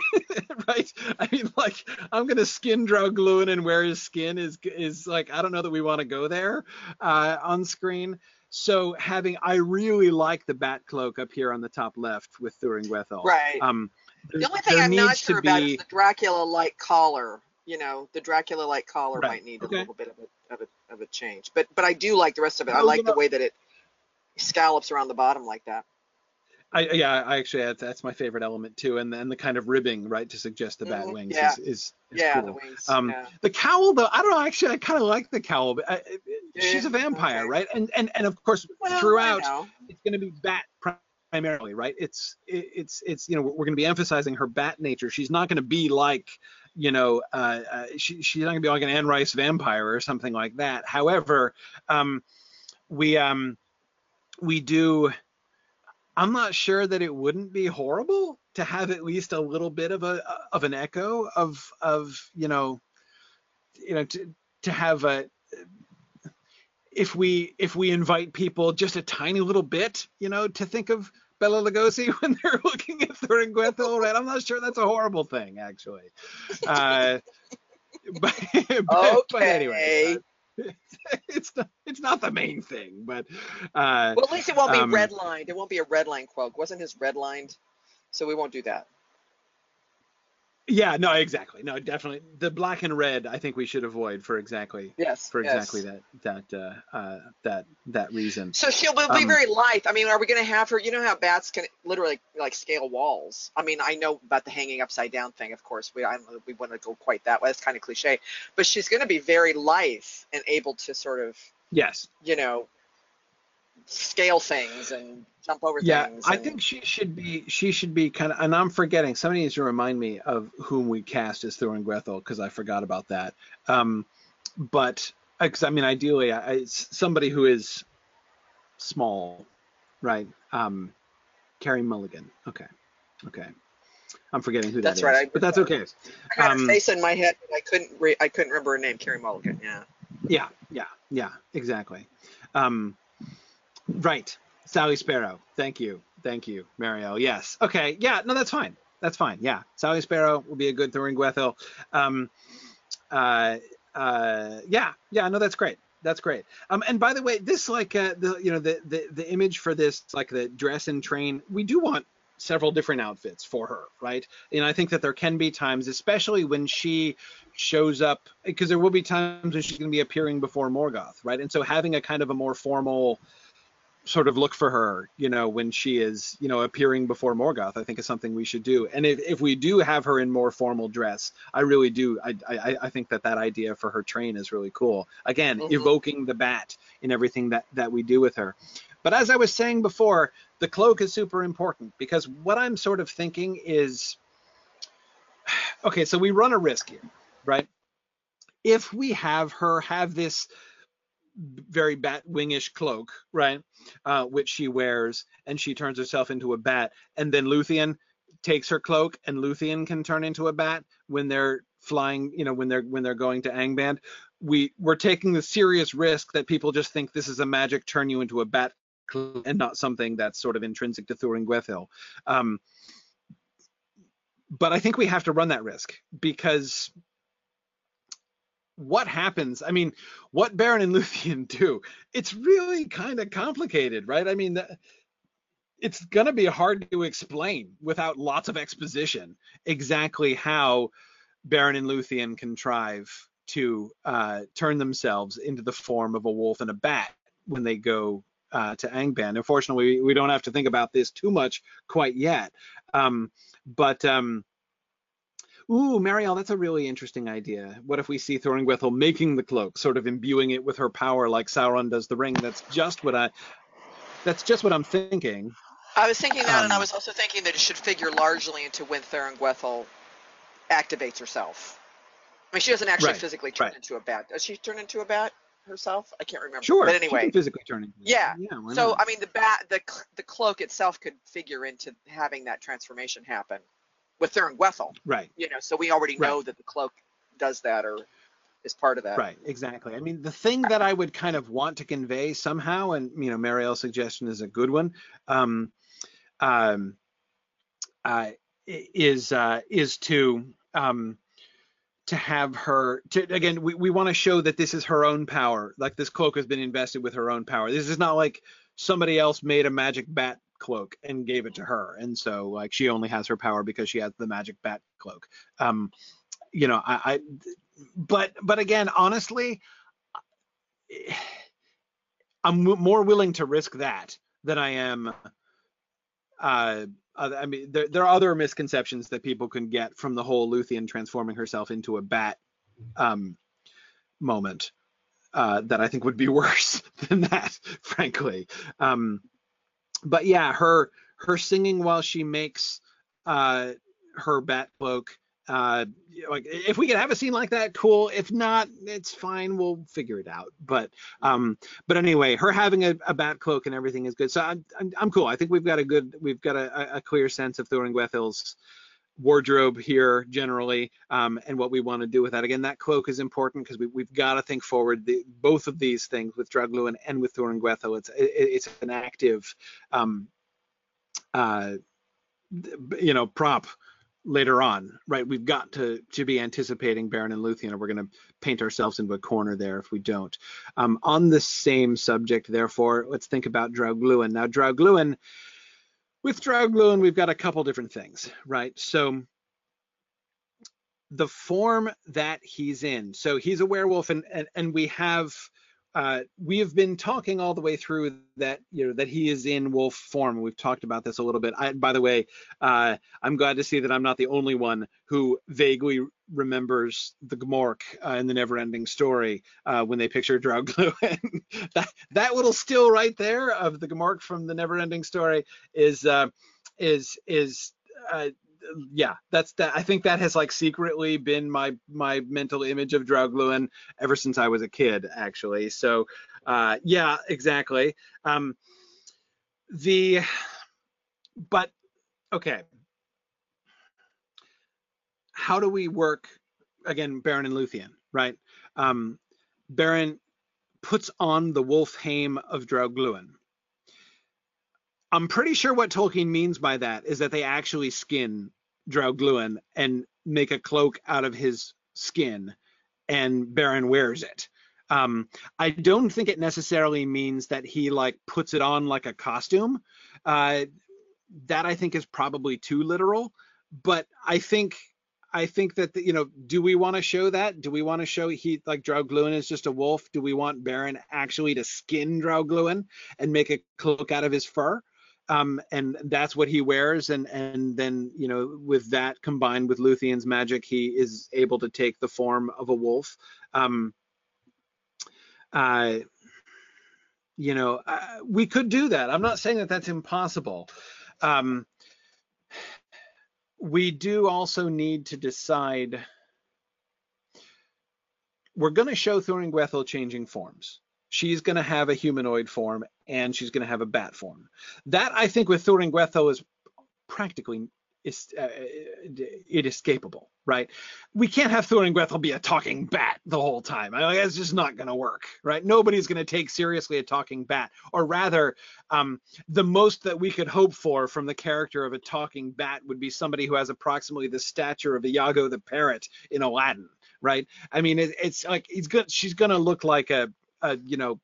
right? I mean, like I'm gonna skin Draugluin and wear his skin is is like I don't know that we want to go there uh, on screen. So having, I really like the bat cloak up here on the top left with Thuringwethil. Right. Um, the only thing I'm not sure about is the Dracula-like collar. You know, the Dracula-like collar right. might need okay. a little bit of a, of a of a change. But but I do like the rest of it. I like the way that it scallops around the bottom like that. I yeah, I actually that's, that's my favorite element too, and then the kind of ribbing, right, to suggest the bat Mhm, wings yeah. is, is, is yeah, cool. the wings. Um, yeah. The cowl, though, I don't know. Actually, I kind of like the cowl. But I, she's a vampire, okay. right? And and and of course, Well, throughout, it's going to be bat primarily, right? It's it, it's it's you know we're going to be emphasizing her bat nature. She's not going to be like you know uh, uh, she, she's not going to be like an Anne Rice vampire or something like that. However, um, we um we do. I'm not sure that it wouldn't be horrible to have at least a little bit of a of an echo of of you know you know to to have a if we if we invite people just a tiny little bit you know to think of Bela Lugosi when they're looking at Thuringwethil, right? I'm not sure that's a horrible thing actually. Uh, but, but, but anyway, uh, it's not it's not the main thing, but uh, Well, at least it won't be um, redlined. It won't be a redline quote. Wasn't his redlined? So we won't do that. Yeah, no, exactly, no, definitely the black and red. I think we should avoid for exactly Yes. for yes. exactly that that uh, uh, that that reason. So she'll be, Um, very lithe. I mean, are we going to have her? You know how bats can literally like scale walls. I mean, I know about the hanging upside down thing. Of course, we I we want to go quite that way. It's kind of cliche, but she's going to be very lithe and able to sort of, Yes. you know, scale things and jump over Yeah, things. I and- think she should be. She should be kind of. And I'm forgetting. Somebody needs to remind me of whom we cast as Thuringwethil because I forgot about that. Um, but because I mean, ideally, I, it's somebody who is small, right? Um, Carey Mulligan. Okay, okay. I'm forgetting who that That's is, right, I- but that's okay. I had um, face in my head, but I couldn't. Re- I couldn't remember her name. Carey Mulligan. Yeah. Yeah, yeah, yeah, exactly. Um, right. Sally Sparrow. Thank you. Thank you, Marielle. Yes. Okay. Yeah. No, that's fine. That's fine. Yeah. Sally Sparrow will be a good Thuringwethil. Um, uh, uh, yeah. Yeah. No, that's great. That's great. Um, and by the way, this like uh, the you know the, the the image for this like the dress and train. We do want several different outfits for her, right? And I think that there can be times, especially when she shows up, because there will be times when she's going to be appearing before Morgoth, right? And so having a kind of a more formal sort of look for her, you know, when she is, you know, appearing before Morgoth, I think is something we should do. And if, if we do have her in more formal dress, I really do. I, I, I think that that idea for her train is really cool. Again, Mhm. evoking the bat in everything that, that we do with her. But as I was saying before, the cloak is super important because what I'm sort of thinking is okay, so we run a risk here, right? If we have her have this very bat wingish cloak, right, uh, which she wears, and she turns herself into a bat, and then Luthien takes her cloak, and Luthien can turn into a bat when they're flying, you know, when they're when they're going to Angband. We we're taking the serious risk that people just think this is a magic turn you into a bat and not something that's sort of intrinsic to Thuringwethil. Um, but I think we have to run that risk because what happens? I mean, what Beren and Luthien do, it's really kind of complicated, right? I mean, the, it's going to be hard to explain without lots of exposition exactly how Beren and Luthien contrive to uh, turn themselves into the form of a wolf and a bat when they go uh, to Angband. Unfortunately, we don't have to think about this too much quite yet. Um, but um, ooh, Marielle, that's a really interesting idea. What if we see Thuringwethil making the cloak, sort of imbuing it with her power, like Sauron does the ring? That's just what I. That's just what I'm thinking. I was thinking that, and I Um, was also thinking that it should figure largely into when Thuringwethil activates herself. I mean, she doesn't actually Right, physically turn right. into a bat. Does she turn into a bat herself? I can't remember. Sure. But anyway, physically turn into. Yeah, Yeah. so not? I mean, the bat, the the cloak itself could figure into having that transformation happen with Thuringwethil. right. You know, so we already Right. know that the cloak does that or is part of that. Right, exactly. I mean, the thing that I would kind of want to convey somehow, and you know, Marielle's suggestion is a good one, um, um, uh, is uh, is to um, to have her to again. We, we want to show that this is her own power. Like this cloak has been invested with her own power. This is not like somebody else made a magic bat cloak and gave it to her, and so like she only has her power because she has the magic bat cloak. Um, you know, I, I but but again, honestly, I'm w- more willing to risk that than I am uh, I mean, there, there are other misconceptions that people can get from the whole Luthien transforming herself into a bat um, moment uh, that I think would be worse than that, frankly. Um, but yeah, her her singing while she makes uh, her bat cloak. Uh, like if we could have a scene like that, cool. If not, it's fine. We'll figure it out. But um, but anyway, her having a, a bat cloak and everything is good. So I'm, I'm, I'm cool. I think we've got a good, we've got a, a clear sense of Thuringwethil's wardrobe here generally um, and what we want to do with that. Again, that cloak is important because we, we've got to think forward. The, both of these things with Draugluin and with Thuringwethil, it's it, it's an active, um, uh, you know, prop later on, right? We've got to to be anticipating Beren and Luthien, or we're going to paint ourselves into a corner there if we don't. Um, on the same subject, therefore, let's think about Draugluin. Now, Draugluin with Draugluin, we've got a couple different things, right? So the form that he's in, so he's a werewolf, and and, and we have uh, we have been talking all the way through that you know that he is in wolf form. We've talked about this a little bit. I, by the way, uh, I'm glad to see that I'm not the only one who vaguely remembers the Gmork uh, in the Neverending Story uh, when they picture Draugluin. that that little still right there of the Gmork from the Neverending Story is uh, is is uh, yeah, that's that. I think that has like secretly been my my mental image of Draugluin ever since I was a kid, actually. So, uh, yeah, exactly. Um, the, but okay, how do we work again, Beren and Luthien, right? Um, Beren puts on the wolf hame of Draugluin. I'm pretty sure what Tolkien means by that is that they actually skin Draugluin and make a cloak out of his skin, and Beren wears it. Um, I don't think it necessarily means that he like puts it on like a costume. Uh, that I think is probably too literal. But I think I think that the, you know, do we want to show that? Do we want to show he like Draugluin is just a wolf? Do we want Beren actually to skin Draugluin and make a cloak out of his fur? Um, and that's what he wears. And and then you know with that combined with Luthien's magic he is able to take the form of a wolf. Um, uh, you know uh, we could do that. I'm not saying that that's impossible. Um, we do also need to decide. We're going to show Thuringwethil changing forms she's going to have a humanoid form and she's going to have a bat form. That I think with Thuringwethil is practically is uh, inescapable, right? We can't have Thuringwethil be a talking bat the whole time. I mean, it's just not going to work, right? Nobody's going to take seriously a talking bat, or rather, um, the most that we could hope for from the character of a talking bat would be somebody who has approximately the stature of Iago the parrot in Aladdin, right? I mean, it, it's like he's good. She's going to look like a uh, you know,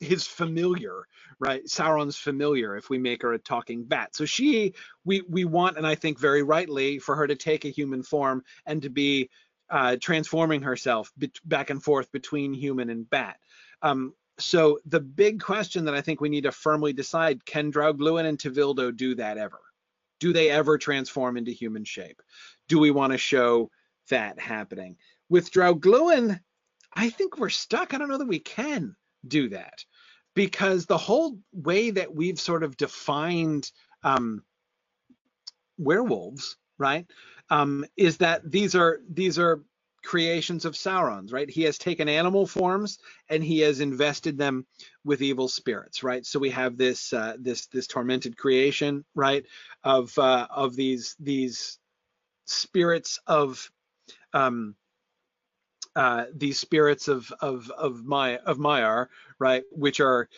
his familiar, right? Sauron's familiar if we make her a talking bat. So she, we we want, and I think very rightly, for her to take a human form and to be uh, transforming herself back and forth between human and bat. Um, so the big question that I think we need to firmly decide: Can Draugluin and Tevildo do that ever? Do they ever transform into human shape? Do we want to show that happening? With Draugluin, I think we're stuck. I don't know that we can do that because the whole way that we've sort of defined um, werewolves, right, um, is that these are these are creations of Sauron's, right? He has taken animal forms and he has invested them with evil spirits, right? So we have this uh, this this tormented creation, right, of uh, of these these spirits of um, uh, these spirits of of of my of Maiar, right, which are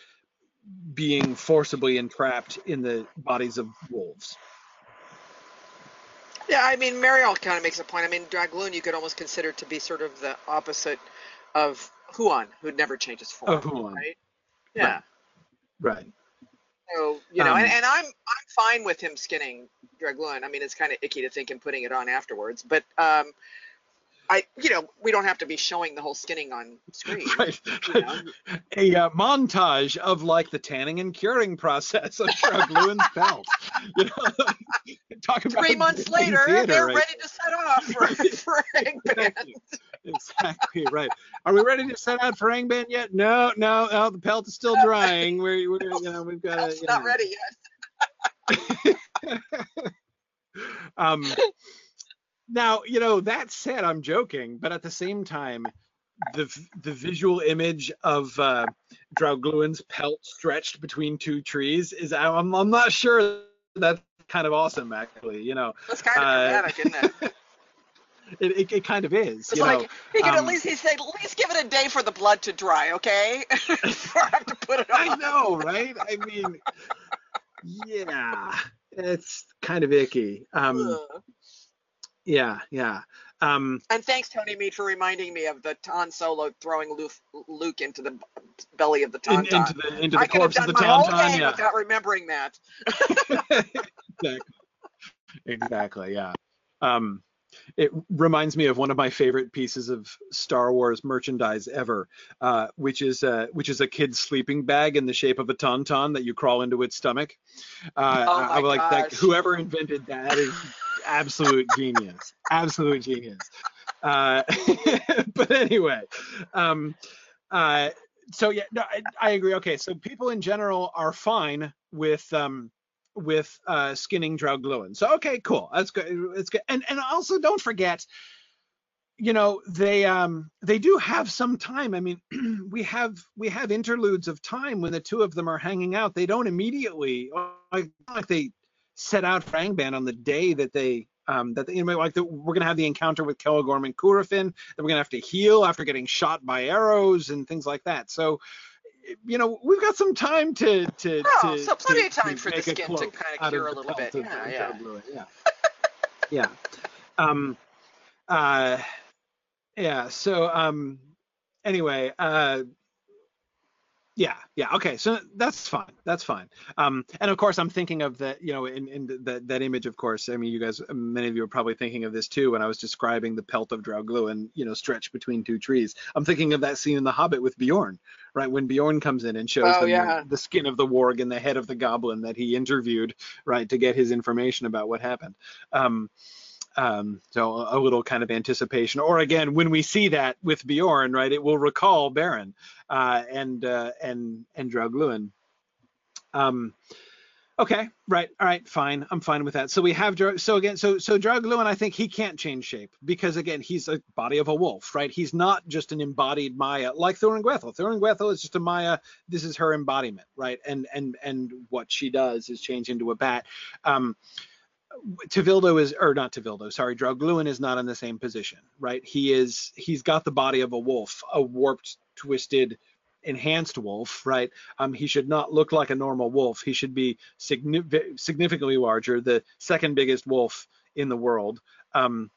being forcibly entrapped in the bodies of wolves. Yeah, I mean, Mariel kind of makes a point. I mean, Draugluin you could almost consider to be sort of the opposite of Huan, who never changes form. Oh, Huan. Right? Yeah. Right. right. So you know, um, and, and I'm I'm fine with him skinning Draugluin. I mean, it's kind of icky to think him putting it on afterwards, but um, I, you know, we don't have to be showing the whole skinning on screen. right, You know? a uh, montage of like the tanning and curing process of Drug Lewin's belt. You know, talk about Three months later, theater, they're right? ready to set off for, for Angband. Exactly. right. Are we ready to set out for Angband yet? No, no, no. The pelt is still drying. We're, we're you know, we've got. It's not know. ready yet. um, now, you know, that said, I'm joking, but at the same time, the the visual image of uh, Draugluin's pelt stretched between two trees is I'm I'm not sure that's kind of awesome actually. You know, That's kind of Uh, dramatic, isn't it? it, it, it kind of is. It's you like know, he could um, at least he said, at least give it a day for the blood to dry, okay? Before I have to put it on. I know, right? I mean, yeah, it's kind of icky. Um. Yeah, yeah. Um, And thanks, Tony Mead, for reminding me of the Han Solo throwing Luke, Luke into the belly of the in, Tauntaun. into the into the I could have corpse of done the my whole tauntaun. Yeah, without remembering that. exactly. Exactly. Yeah. Um, it reminds me of one of my favorite pieces of Star Wars merchandise ever, uh, which is uh, which is a kid's sleeping bag in the shape of a tauntaun that you crawl into its stomach. Uh, Oh I, I like that. Whoever invented that is absolute genius. Absolute genius. Uh, but anyway, um, uh, so yeah, no, I, I agree. Okay, so people in general are fine with um, with uh, skinning Draugluin. So okay, cool. That's good. It's good. And and also don't forget, you know, they um they do have some time. I mean, we have we have interludes of time when the two of them are hanging out. They don't immediately like like they set out for Angband on the day that they um that they, you know like the, we're gonna have the encounter with Celegorm and Curufin. Then we're gonna have to heal after getting shot by arrows and things like that. So you know, we've got some time to to. Oh, to so plenty to- of time for the skin to kinda out of cure a little bit. Yeah, yeah. Yeah. yeah. Um. Uh. Yeah. So. Um. Anyway. Uh. Yeah, yeah, okay, so that's fine, that's fine. Um, and of course, I'm thinking of that, you know, in, in that that image, of course. I mean, you guys, many of you are probably thinking of this too when I was describing the pelt of Draugluin, you know, stretched between two trees. I'm thinking of that scene in The Hobbit with Beorn, right? When Beorn comes in and shows Oh, them yeah. the, the skin of the warg and the head of the goblin that he interviewed, right, to get his information about what happened. Um, um, so a, little kind of anticipation, or again, when we see that with Beorn, right, it will recall Beren uh, and uh, and and Draugluin. Um, okay, right, all right, fine, I'm fine with that. So we have so again, so so Draugluin, I think he can't change shape because again, he's a body of a wolf, right? He's not just an embodied Maia like Thuringwethil. Thorin Gwethel is just a Maia. This is her embodiment, right? And and and what she does is change into a bat. Um, Tevildo is, or not Tevildo, sorry, Draugluin is not in the same position, right? He is, he's got the body of a wolf, a warped, twisted, enhanced wolf, right? Um, he should not look like a normal wolf. He should be signifi- significantly larger, the second biggest wolf in the world, um,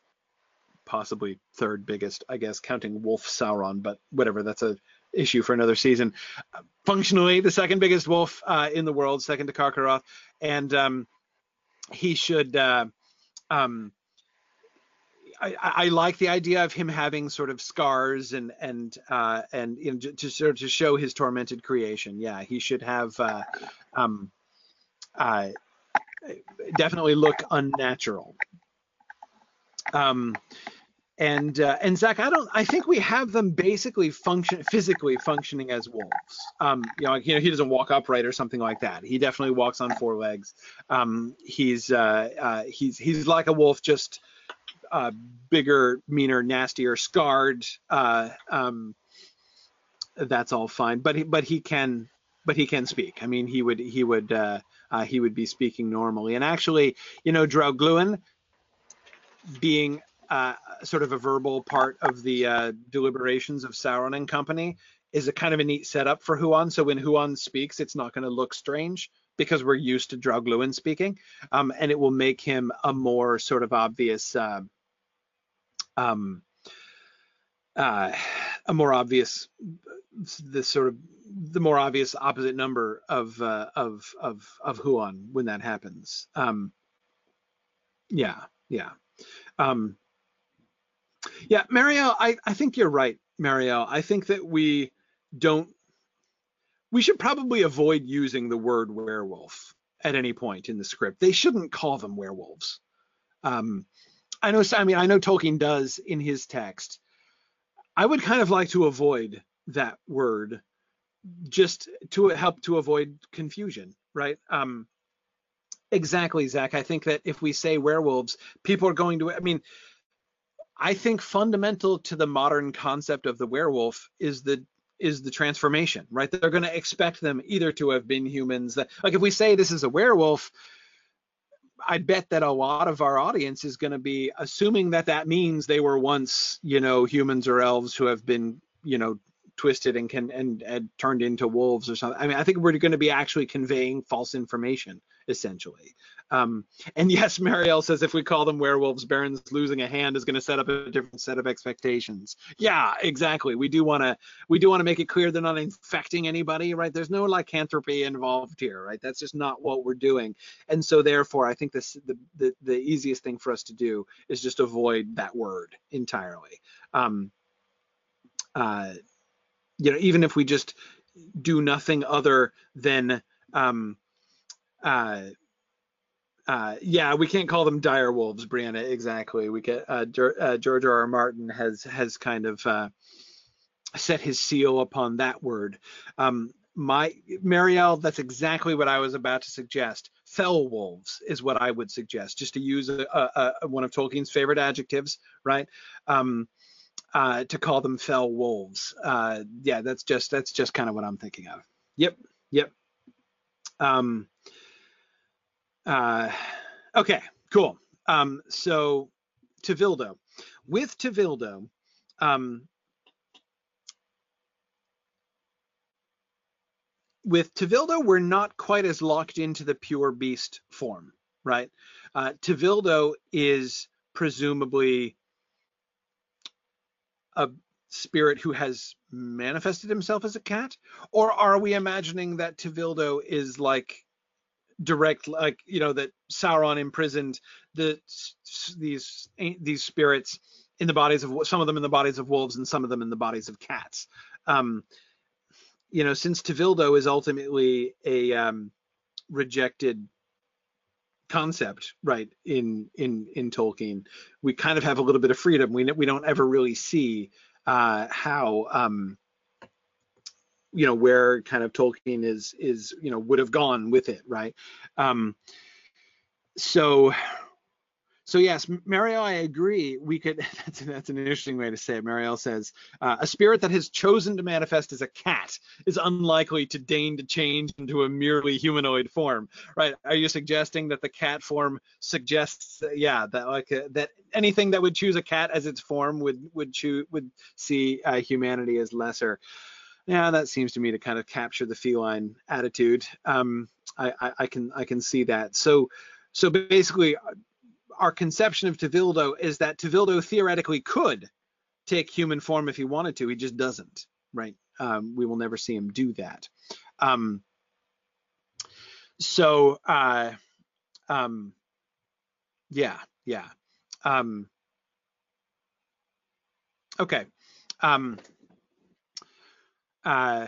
possibly third biggest, I guess, counting Wolf Sauron, but whatever, that's a issue for another season. Functionally, the second biggest wolf uh, in the world, second to Carcharoth, and um, he should uh, um, I, I like the idea of him having sort of scars and and uh, and you know, to, sort of to show his tormented creation. Yeah, he should have uh, um, uh, definitely look unnatural. Um, and uh, and Zach, I don't. I think we have them basically function physically functioning as wolves. Um, you know, you know, he doesn't walk upright or something like that. He definitely walks on four legs. Um, he's uh, uh, he's he's like a wolf, just uh, bigger, meaner, nastier, scarred. Uh, um, that's all fine, but he but he can but he can speak. I mean, he would he would uh, uh, he would be speaking normally. And actually, you know, Draugluin being uh, sort of a verbal part of the uh, deliberations of Sauron and company is a kind of a neat setup for Huan. So when Huan speaks, it's not going to look strange because we're used to Draugluin speaking, um, and it will make him a more sort of obvious, uh, um, uh, a more obvious, the sort of the more obvious opposite number of uh, of of of Huan when that happens. Um, yeah, yeah. Um, Yeah, Mario, I, I think you're right, Mario. I think that we don't we should probably avoid using the word werewolf at any point in the script. They shouldn't call them werewolves. Um, I know. I mean, I know Tolkien does in his text. I would kind of like to avoid that word, just to help to avoid confusion, right? Um, exactly, Zach. I think that if we say werewolves, people are going to. I mean, I think fundamental to the modern concept of the werewolf is the is the transformation, right? They're going to expect them either to have been humans. That, like if we say this is a werewolf, I bet that a lot of our audience is going to be assuming that that means they were once, you know, humans or elves who have been, you know, twisted and can and, and turned into wolves or something. I mean, I think we're going to be actually conveying false information essentially. Um, and yes, Marielle says if we call them werewolves, Beren's losing a hand is going to set up a different set of expectations. Yeah, exactly. We do want to we do want to make it clear they're not infecting anybody, right? There's no lycanthropy involved here, right? That's just not what we're doing. And so therefore, I think this the the, the easiest thing for us to do is just avoid that word entirely. Um, uh, you know, even if we just do nothing other than um, uh, uh, yeah, we can't call them dire wolves, Brianna. Exactly. We get uh, uh, George R. R. Martin has has kind of uh, set his seal upon that word. Um, my Marielle, that's exactly what I was about to suggest. Fell wolves is what I would suggest, just to use a, a, a one of Tolkien's favorite adjectives, right? Um, uh, to call them fell wolves. Uh, yeah, that's just that's just kind of what I'm thinking of. Yep, yep. Um, uh, okay, cool. Um, so Tevildo. With Tevildo, um, with Tevildo, we're not quite as locked into the pure beast form, right? Uh, is presumably a spirit who has manifested himself as a cat, or are we imagining that Tevildo is like direct like you know that Sauron imprisoned the these these spirits in the bodies of some of them in the bodies of wolves and some of them in the bodies of cats. Um, you know, since Tevildo is ultimately a um, rejected concept, right? In in in Tolkien, we kind of have a little bit of freedom. We we don't ever really see uh, how um, you know where kind of Tolkien is is you know would have gone with it, right? Um, so so yes, Marielle, I agree. We could. That's that's an interesting way to say it. Marielle says uh, a spirit that has chosen to manifest as a cat is unlikely to deign to change into a merely humanoid form, right? Are you suggesting that the cat form suggests, yeah, that like uh, that anything that would choose a cat as its form would would choose would see uh, humanity as lesser? Yeah, that seems to me to kind of capture the feline attitude. Um, I, I, I, can I can see that. So so basically, our conception of Tevildo is that Tevildo theoretically could take human form if he wanted to. He just doesn't, right? Um, we will never see him do that. Um, so uh, um, yeah, yeah. Um, okay. Uh,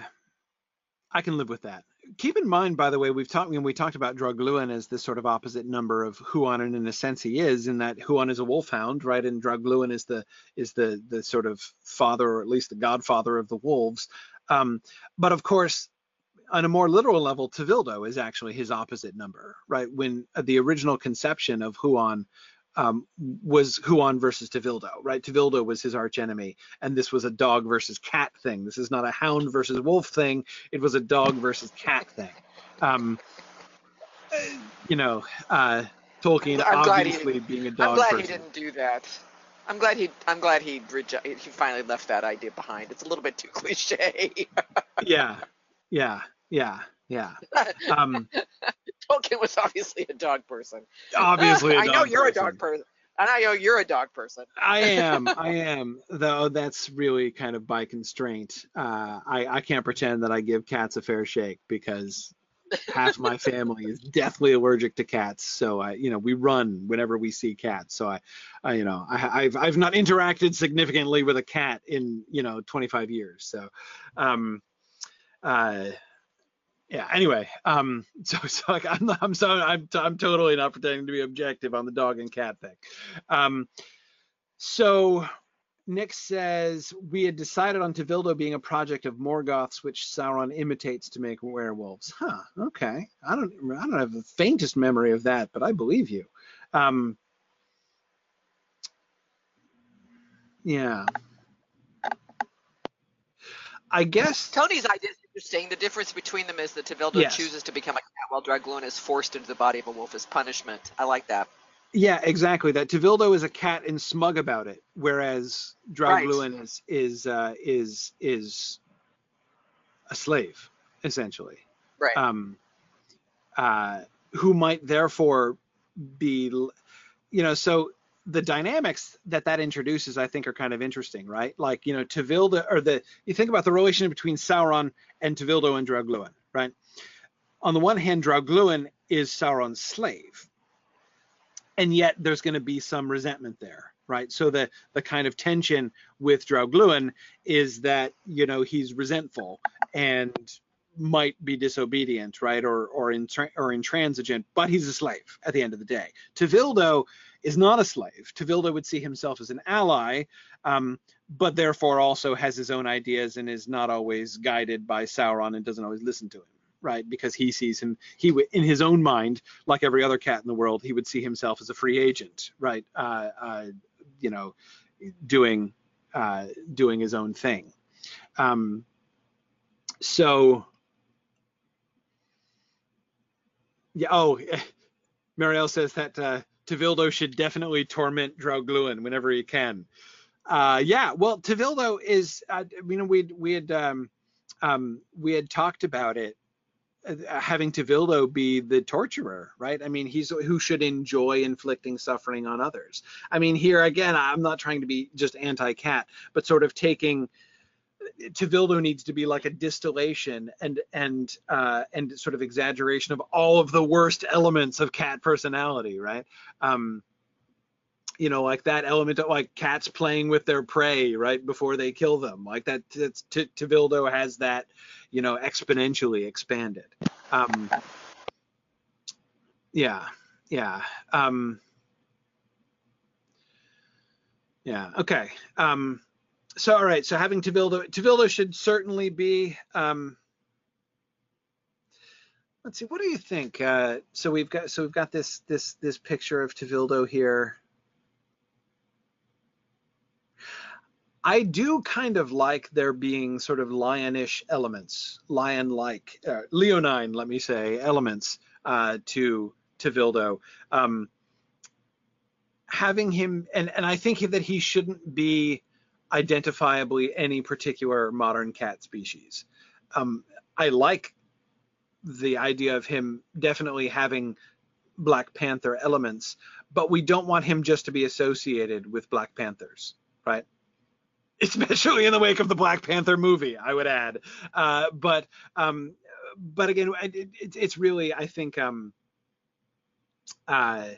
I can live with that. Keep in mind, by the way, we've talked when we talked about Draugluin as this sort of opposite number of Huan, and in a sense he is, in that Huan is a wolfhound, right? And Draugluin is the is the the sort of father, or at least the godfather of the wolves. Um, but of course, on a more literal level, Tevildo is actually his opposite number, right? When uh, the original conception of Huan um, was Huan versus Tevildo, right? Tevildo was his archenemy, and this was a dog versus cat thing. This is not a hound versus wolf thing. It was a dog versus cat thing. Um, you know, uh, Tolkien I'm obviously being a dog. I'm glad person. he didn't do that. I'm glad he. I'm glad he he finally left that idea behind. It's a little bit too cliche. yeah, yeah, yeah, yeah. Um, Tolkien was obviously a dog person. Obviously, I know you're person. a dog person. And I know you're a dog person. I am. I am. Though that's really kind of by constraint. Uh, I, I can't pretend that I give cats a fair shake because half my family is deathly allergic to cats. So I, you know, we run whenever we see cats. So I, I you know, I, have I've not interacted significantly with a cat in you know 25 years. So, um, uh, yeah. Anyway, um, so so like I'm I'm so I'm I'm totally not pretending to be objective on the dog and cat thing. Um, so Nick says we had decided on Tevildo being a project of Morgoth's, which Sauron imitates to make werewolves. Huh? Okay. I don't. I don't have the faintest memory of that, but I believe you. Um, yeah. I guess Tony's idea interesting. The difference between them is that Tevildo yes. chooses to become a cat while Draugluin is forced into the body of a wolf as punishment. I like that. Yeah, exactly. That Tevildo is a cat and smug about it, whereas Draugluin right. is is uh, is is a slave essentially. Right. Um, uh, who might therefore be, you know, so the dynamics that that introduces, I think, are kind of interesting, right? Like, you know, Tevildo, or the you think about the relationship between Sauron and Tevildo and Draugluin, right? On the one hand, Draugluin is Sauron's slave, and yet there's going to be some resentment there right so the the kind of tension with Draugluin is that you know he's resentful and might be disobedient right or or intra- or intransigent but he's a slave at the end of the day Tevildo is not a slave Tevildo would see himself as an ally um, but therefore also has his own ideas and is not always guided by Sauron and doesn't always listen to him right? Because he sees him, he in his own mind, like every other cat in the world, he would see himself as a free agent, right? Uh, uh, you know, doing uh, doing his own thing. Um, so, yeah. Oh, Marielle says that uh, Tevildo should definitely torment Draugluin whenever he can. Uh, yeah. Well, Tevildo is. Uh, know, we we had um, um, we had talked about it uh, having Tevildo be the torturer, right? I mean, he's who should enjoy inflicting suffering on others. I mean, here again, I'm not trying to be just anti-cat, but sort of taking Tevildo needs to be like a distillation and and uh, and sort of exaggeration of all of the worst elements of cat personality, right? Um, you know, like that element of like cats playing with their prey right before they kill them, like that. That's Tevildo has that you know, exponentially expanded. Um, yeah, yeah, um, yeah. Okay. Um, so all right. So having Tevildo, Tevildo should certainly be. Um, let's see. What do you think? Uh, so we've got so we've got this this this picture of Tevildo here. I do kind of like there being sort of lionish elements, lion-like, uh, leonine, let me say, elements uh, to Tevildo. Um, having him, and, and I think that he shouldn't be identifiably any particular modern cat species. Um, I like the idea of him definitely having Black Panther elements, but we don't want him just to be associated with Black Panthers, right? especially in the wake of the Black Panther movie, I would add. Uh, but um, but again, it, it, it's really, I think, um, uh,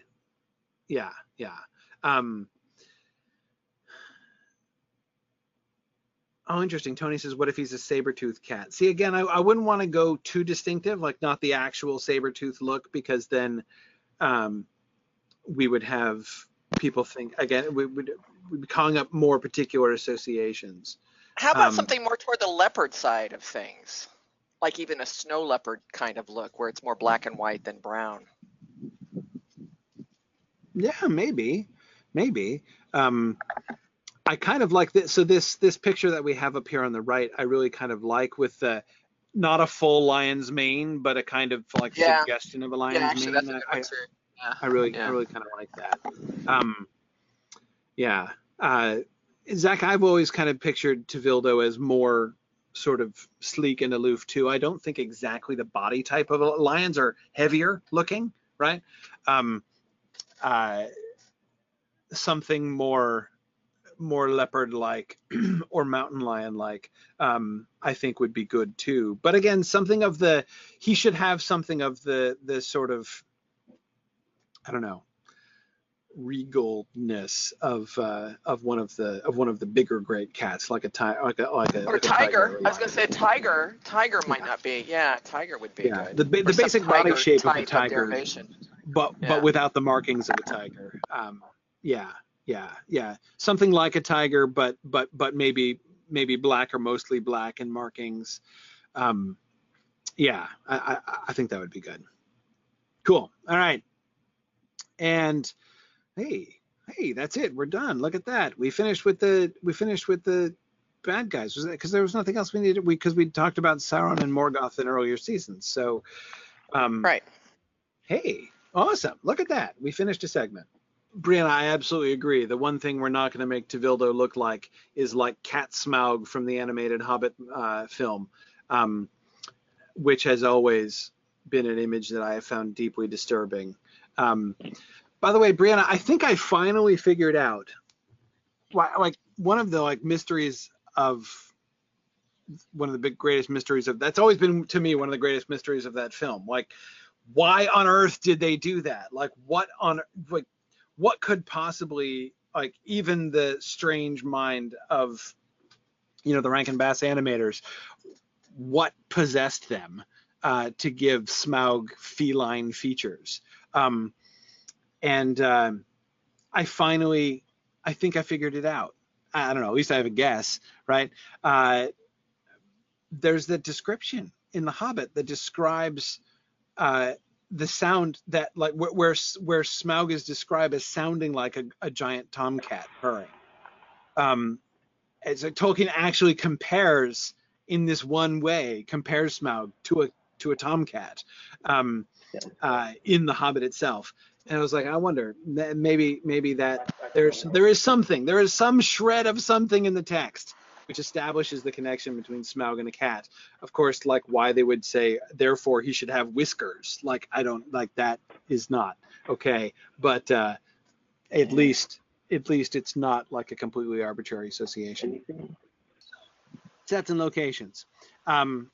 yeah, yeah. Um, oh, interesting. Tony says, what if he's a saber-toothed cat? See, again, I, I wouldn't want to go too distinctive, like not the actual saber-tooth look, because then um, we would have people think again we would we'd be calling up more particular associations. How about um, something more toward the leopard side of things, like even a snow leopard kind of look, where it's more black and white than brown? Yeah, maybe, maybe. Um, I kind of like this. So this this picture that we have up here on the right, I really kind of like with the not a full lion's mane, but a kind of like yeah. suggestion of a lion's yeah, actually, mane. That's a good I, yeah. I really, yeah. I really kind of like that. Um, yeah. Uh, Zach, I've always kind of pictured Tevildo as more sort of sleek and aloof too. I don't think exactly the body type of lions are heavier looking, right? Um, uh, something more more leopard-like or mountain lion-like, um, I think would be good too. But again, something of the he should have something of the the sort of I don't know regalness of uh, of one of the of one of the bigger great cats, like a tiger, like a like a or like tiger. I was gonna say tiger. Tiger might Yeah. not be. Yeah, tiger would be Yeah, good. the the basic body shape of a tiger. but Yeah. but without the markings of a tiger. Um, yeah, yeah, yeah. Something like a tiger, but but but maybe maybe black or mostly black and markings. Um, yeah, I, I I think that would be good. Cool. All right. And hey, hey, that's it. We're done. Look at that. We finished with the we finished with the bad guys. Was that because there was nothing else we needed? We because we talked about Sauron and Morgoth in earlier seasons. So, um, Right. Hey, awesome. Look at that. We finished a segment. Brianna, I absolutely agree. The one thing we're not going to make Tevildo look like is like Cat Smaug from the animated Hobbit uh, film, um, which has always been an image that I have found deeply disturbing. Um, by the way, Brianna, I think I finally figured out why, like one of the like mysteries of one of the big greatest mysteries of that's always been to me one of the greatest mysteries of that film. Like, why on earth did they do that? Like, what on like what could possibly like even the strange mind of you know the Rankin Bass animators, what possessed them uh, to give Smaug feline features? Um, and um I finally, I think I figured it out. I I don't know. At least I have a guess, right? Uh, there's the description in The Hobbit that describes uh, the sound that like where where, where Smaug is described as sounding like a, a giant tomcat purring. Um, and so Tolkien actually compares in this one way compares Smaug to a to a tomcat um, uh, in The Hobbit itself. And I was like, I wonder, maybe maybe that there's there is something, there is some shred of something in the text which establishes the connection between Smaug and a cat. Of course, like why they would say, therefore he should have whiskers. Like I don't like that is not okay, but uh, at least at least it's not like a completely arbitrary association. Sets and locations. Um,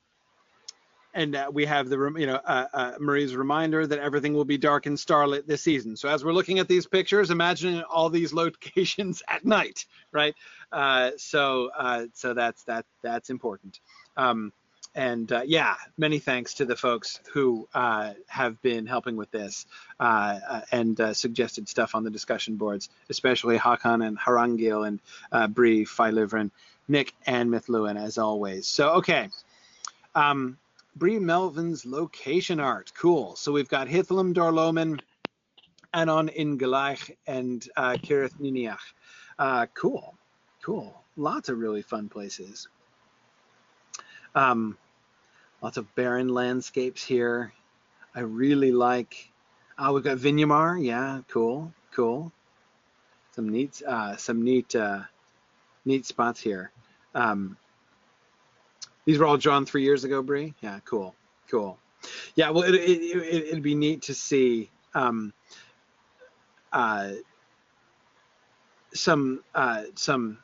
and uh, we have the you know uh, uh, Marie's reminder that everything will be dark and starlit this season. So as we're looking at these pictures, imagining all these locations at night, right? Uh, so uh, so that's that that's important. Um, and uh, yeah, many thanks to the folks who have been helping with this and suggested stuff on the discussion boards, especially Hakan and Harangil and uh, Bree, Filivrin, Nick, and Mithlewin as always. So okay. Um, Bree Melvin's location art. Cool. So we've got Hithlum Dor-lómin, Anon in Galaich, and uh, Cirith Ninniach. Uh, cool. Cool. Lots of really fun places. Um, lots of barren landscapes here. I really like. Oh, we've got Vinyamar. Yeah, cool, cool. Some neat, uh, some neat, uh, neat spots here. Um, these were all drawn three years ago, Bree. Yeah, cool, cool. Yeah, well, it, it, it'd be neat to see um, uh, some uh, some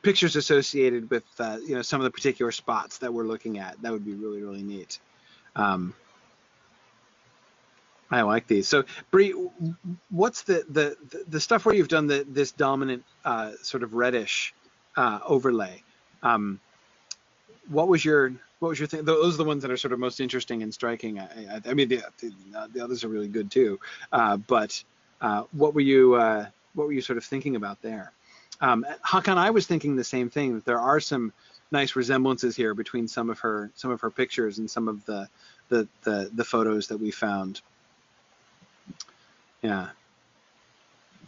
pictures associated with uh, you know some of the particular spots that we're looking at. That would be really really neat. Um, I like these. So, Bree, what's the the the stuff where you've done the this dominant uh, sort of reddish uh, overlay? Um, what was your what was your thing? Those are the ones that are sort of most interesting and striking. I, I, I mean, the, the, the others are really good too. Uh, but uh, what were you uh, what were you sort of thinking about there? Um, Hakan, I was thinking the same thing. That there are some nice resemblances here between some of her some of her pictures and some of the the the, the photos that we found. Yeah,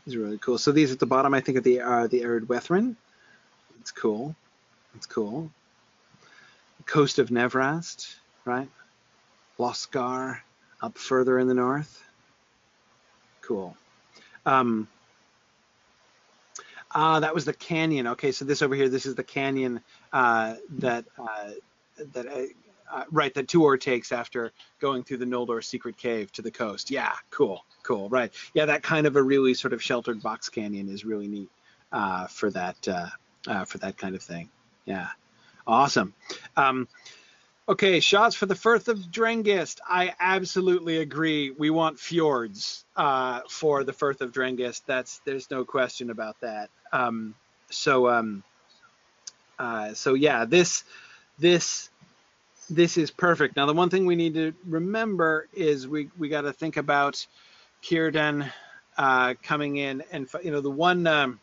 these are really cool. So these at the bottom, I think, are the uh, the Ered Wethrin. It's cool. It's cool. Coast of Nevrast, right? Loskar, up further in the north. Cool. Um, ah, that was the canyon. Okay, so this over here, this is the canyon uh, that uh, that uh, uh, right that Tuor takes after going through the Noldor secret cave to the coast. Yeah, cool, cool, right. Yeah, that kind of a really sort of sheltered box canyon is really neat uh, for that uh, for that kind of thing. Yeah, awesome. Um, okay, shots for the Firth of Drengist. I absolutely agree. We want fjords uh, for the Firth of Drengist. That's there's no question about that. Um, so um, uh, so yeah, this this this is perfect. Now the one thing we need to remember is we we got to think about Círdan uh, coming in and you know the one um,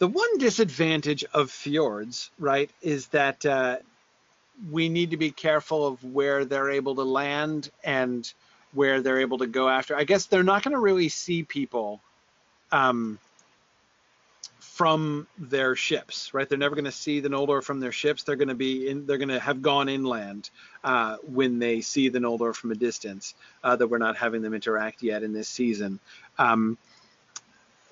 the one disadvantage of fjords, right, is that uh, we need to be careful of where they're able to land and where they're able to go after. I guess they're not going to really see people um, from their ships, right? They're never going to see the Noldor from their ships. They're going to be in. They're going to have gone inland uh, when they see the Noldor from a distance. Uh, that we're not having them interact yet in this season. Um,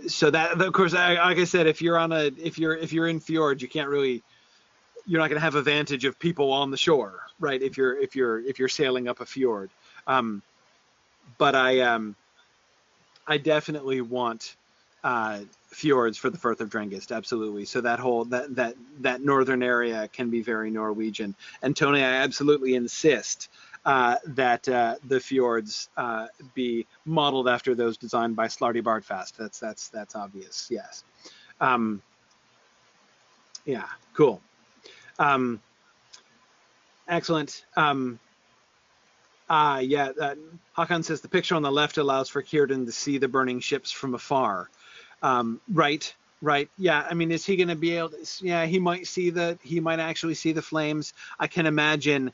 so that of course like i said if you're on a if you're if you're in fjord you can't really you're not going to have a vantage of people on the shore right if you're if you're if you're sailing up a fjord um, but i um i definitely want uh, fjords for the Firth of Drengist, absolutely. So that whole that that that northern area can be very Norwegian. And Tony, I absolutely insist uh, that uh, the fjords uh, be modeled after those designed by Slartibartfast. That's that's that's obvious. Yes. Um, yeah. Cool. Um, excellent. Um, uh, yeah. Uh, Hakan says the picture on the left allows for Círdan to see the burning ships from afar. Um, right. Right. Yeah. I mean, is he going to be able? To, yeah, he might see the. He might actually see the flames. I can imagine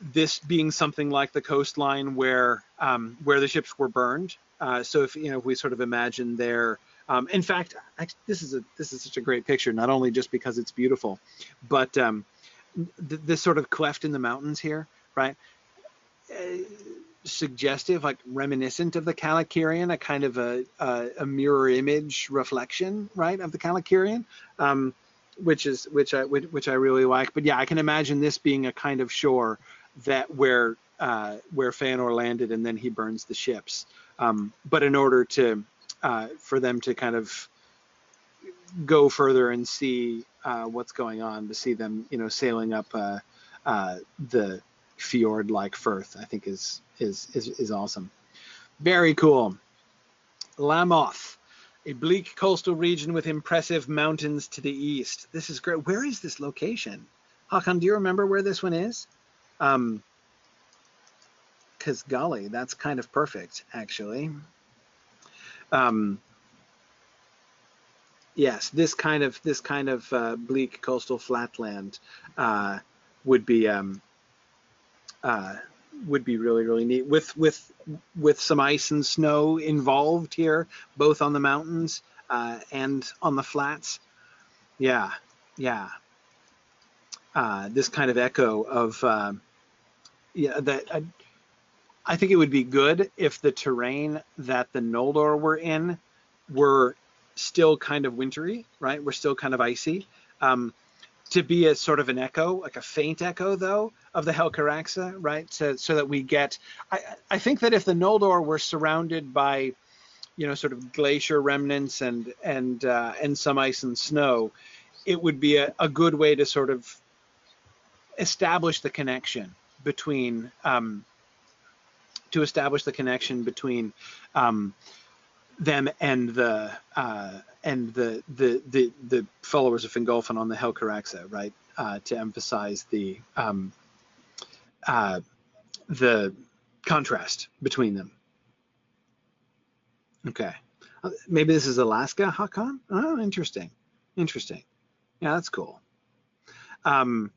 this being something like the coastline where um, where the ships were burned. Uh, so if you know if we sort of imagine there, um, in fact, this is a this is such a great picture. Not only just because it's beautiful, but um, th- this sort of cleft in the mountains here, right? Uh, suggestive, like reminiscent of the Calacirian, a kind of a, a, a mirror image reflection, right, of the Calacirian. Um, which is which I which I really like. But yeah, I can imagine this being a kind of shore that where uh, where Feanor landed, and then he burns the ships. Um, but in order to uh, for them to kind of go further and see uh, what's going on, to see them, you know, sailing up uh, uh, the fjord-like Firth, I think is is is is awesome. Very cool. Lammoth, a bleak coastal region with impressive mountains to the east. This is great. Where is this location? Hakan, do you remember where this one is? Um, because golly, that's kind of perfect, actually. Um, yes, this kind of this kind of uh, bleak coastal flatland uh, would be um, uh, would be really really neat with with with some ice and snow involved here, both on the mountains uh, and on the flats. Yeah, yeah. Uh, this kind of echo of um, yeah, that I, I think it would be good if the terrain that the Noldor were in were still kind of wintry, right? We're still kind of icy. Um, to be a sort of an echo, like a faint echo, though, of the Helcaraxë, right? So, so that we get. I, I think that if the Noldor were surrounded by, you know, sort of glacier remnants and and uh, and some ice and snow, it would be a, a good way to sort of establish the connection between um, to establish the connection between um, them and the uh, and the, the the the followers of Fingolfin on the Helcaraxë, right? Uh, to emphasize the um, uh, the contrast between them. Okay, maybe this is Alaska, Hakan. Oh, interesting, interesting. Yeah, that's cool. Um,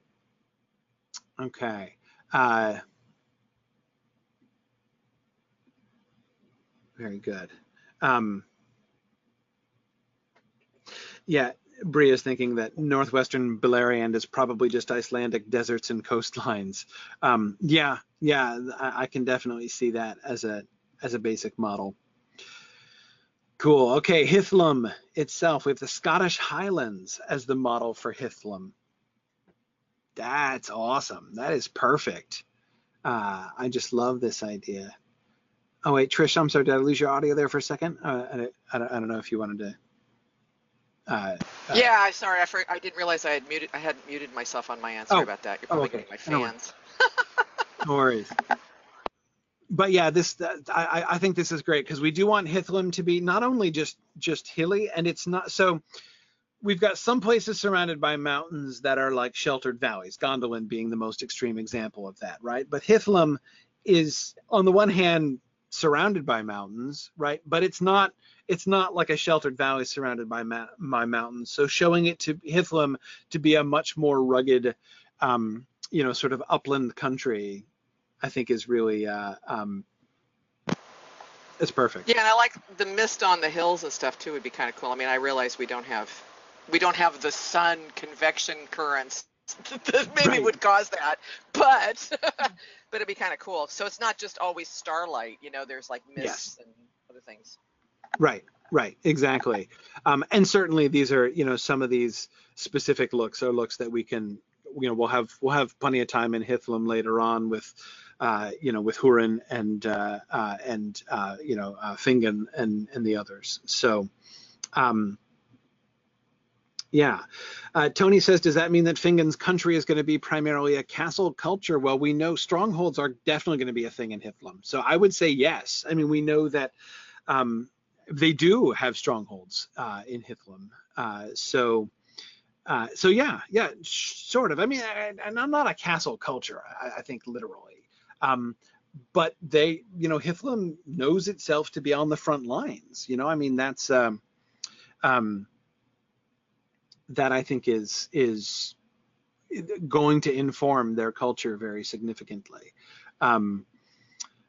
okay. Uh, very good. Um, yeah, Bria's thinking that northwestern Beleriand is probably just Icelandic deserts and coastlines. Um, yeah, yeah, I, I, can definitely see that as a as a basic model. Cool. Okay, Hithlum itself. We have the Scottish Highlands as the model for Hithlum. That's awesome. That is perfect. Uh, I just love this idea. Oh wait, Trish, I'm sorry. Did I lose your audio there for a second? Uh, I, I, don't, I don't know if you wanted to. Uh, uh, yeah, I'm sorry. I, for, I didn't realize I had muted. I had muted myself on my answer oh, about that. You're probably oh, okay. my fans. No worries. But yeah, this I, I think this is great because we do want Hithlum to be not only just just hilly, and it's not so. We've got some places surrounded by mountains that are like sheltered valleys, Gondolin being the most extreme example of that, right? But Hithlum is on the one hand surrounded by mountains, right? But it's not it's not like a sheltered valley surrounded by ma- mountains. So showing it to Hithlum to be a much more rugged, um, you know, sort of upland country, I think is really uh, um, it's perfect. Yeah, and I like the mist on the hills and stuff too. Would be kind of cool. I mean, I realize we don't have we don't have the sun convection currents that maybe right. would cause that, but but it'd be kind of cool. So it's not just always starlight. You know, there's like mists yes. and other things. Right, right, exactly. Um, and certainly these are, you know, some of these specific looks are looks that we can, you know, we'll have we'll have plenty of time in Hithlum later on with, uh, you know, with Hurin and uh, uh, and uh, you know uh, Fingon and and the others. So. Um, yeah. Uh, Tony says, does that mean that Fingon's country is going to be primarily a castle culture? Well, we know strongholds are definitely going to be a thing in Hithlum. So I would say yes. I mean, we know that um, they do have strongholds uh, in Hithlum. Uh, so, uh, so yeah, yeah, sort of. I mean, and I'm not a castle culture. I, I think literally, um, but they, you know, Hithlum knows itself to be on the front lines. You know, I mean, that's. Um, um, that I think is is going to inform their culture very significantly. Um,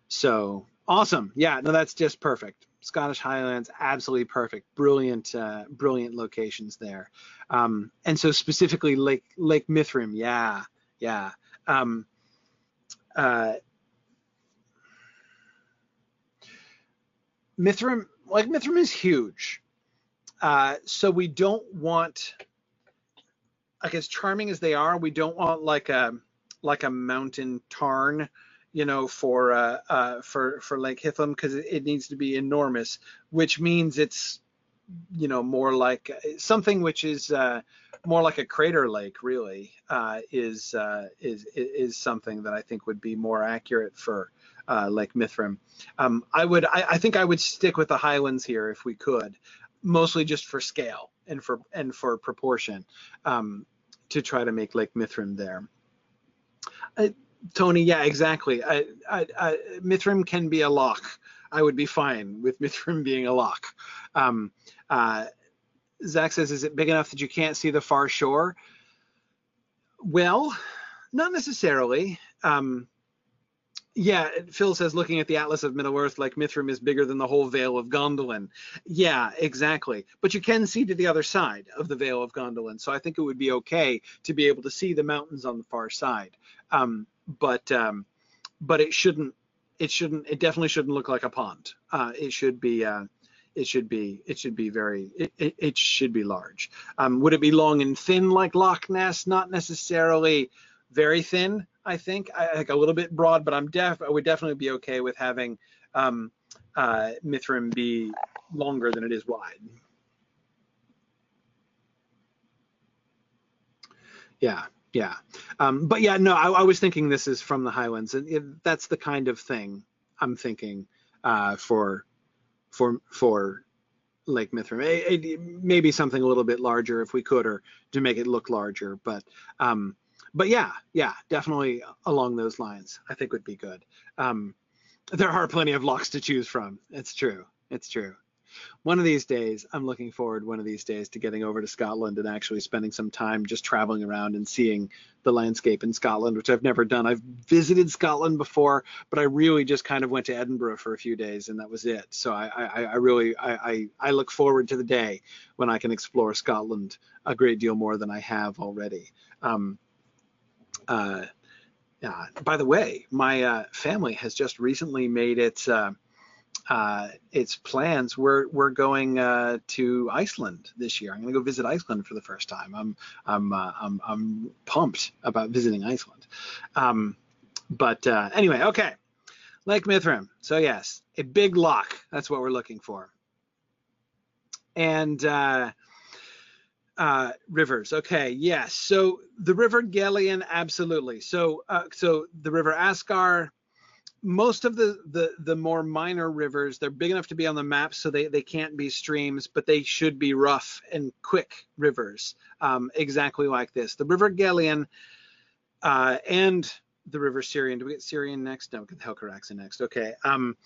so awesome, yeah, no, that's just perfect. Scottish Highlands, absolutely perfect, brilliant, uh, brilliant locations there. Um, and so specifically Lake Lake Mithrim, yeah, yeah. Um, uh, Mithrim, like Mithrim is huge. Uh, so we don't want, like as charming as they are, we don't want like a like a mountain tarn, you know, for uh, uh, for for Lake Hithlum because it, it, needs to be enormous, which means it's you know more like something which is uh, more like a crater lake really uh, is uh, is is something that I think would be more accurate for uh, Lake Mithrim. Um, I would I, I, think I would stick with the highlands here if we could mostly just for scale and for and for proportion um, to try to make Lake Mithrim there. Uh, Tony, yeah, exactly. I, I, I, Mithrim can be a lock. I would be fine with Mithrim being a lock. Um, uh, Zach says, is it big enough that you can't see the far shore? Well, not necessarily. Um, yeah, Phil says looking at the Atlas of Middle Earth, like Mithrim is bigger than the whole Vale of Gondolin. Yeah, exactly. But you can see to the other side of the Vale of Gondolin, so I think it would be okay to be able to see the mountains on the far side. Um, but um, but it shouldn't it shouldn't it definitely shouldn't look like a pond. Uh, it should be uh, it should be it should be very it, it, it should be large. Um, would it be long and thin like Loch Ness? Not necessarily very thin. I think I think a little bit broad, but I'm def I would definitely be okay with having um, uh, Mithrim be longer than it is wide. Yeah, yeah, um, but yeah, no, I, I, was thinking this is from the Highlands, and it, that's the kind of thing I'm thinking uh, for for for Lake Mithrim. maybe something a little bit larger if we could, or to make it look larger, but. Um, but yeah, yeah, definitely along those lines. I think would be good. Um, there are plenty of locks to choose from. It's true. It's true. One of these days, I'm looking forward one of these days to getting over to Scotland and actually spending some time just traveling around and seeing the landscape in Scotland, which I've never done. I've visited Scotland before, but I really just kind of went to Edinburgh for a few days and that was it. So I, I, I really I, I, I look forward to the day when I can explore Scotland a great deal more than I have already. Um, uh, uh, by the way, my uh, family has just recently made its uh, uh, its plans, we're we're going uh, to Iceland this year. I'm going to go visit Iceland for the first time. I'm I'm I'm, I'm pumped about visiting Iceland. Um, but uh, anyway, okay, Lake Mithrim. So yes, a big lock. That's what we're looking for. And uh, rivers. Okay, yes. So the River Gelion, absolutely. So uh, so the River Ascar most of the, the the more minor rivers they're big enough to be on the map so they, they can't be streams but they should be rough and quick rivers um, exactly like this the river Gelion uh, and the river Sirion do we get Sirion next no we get the Helcaraxë next okay um,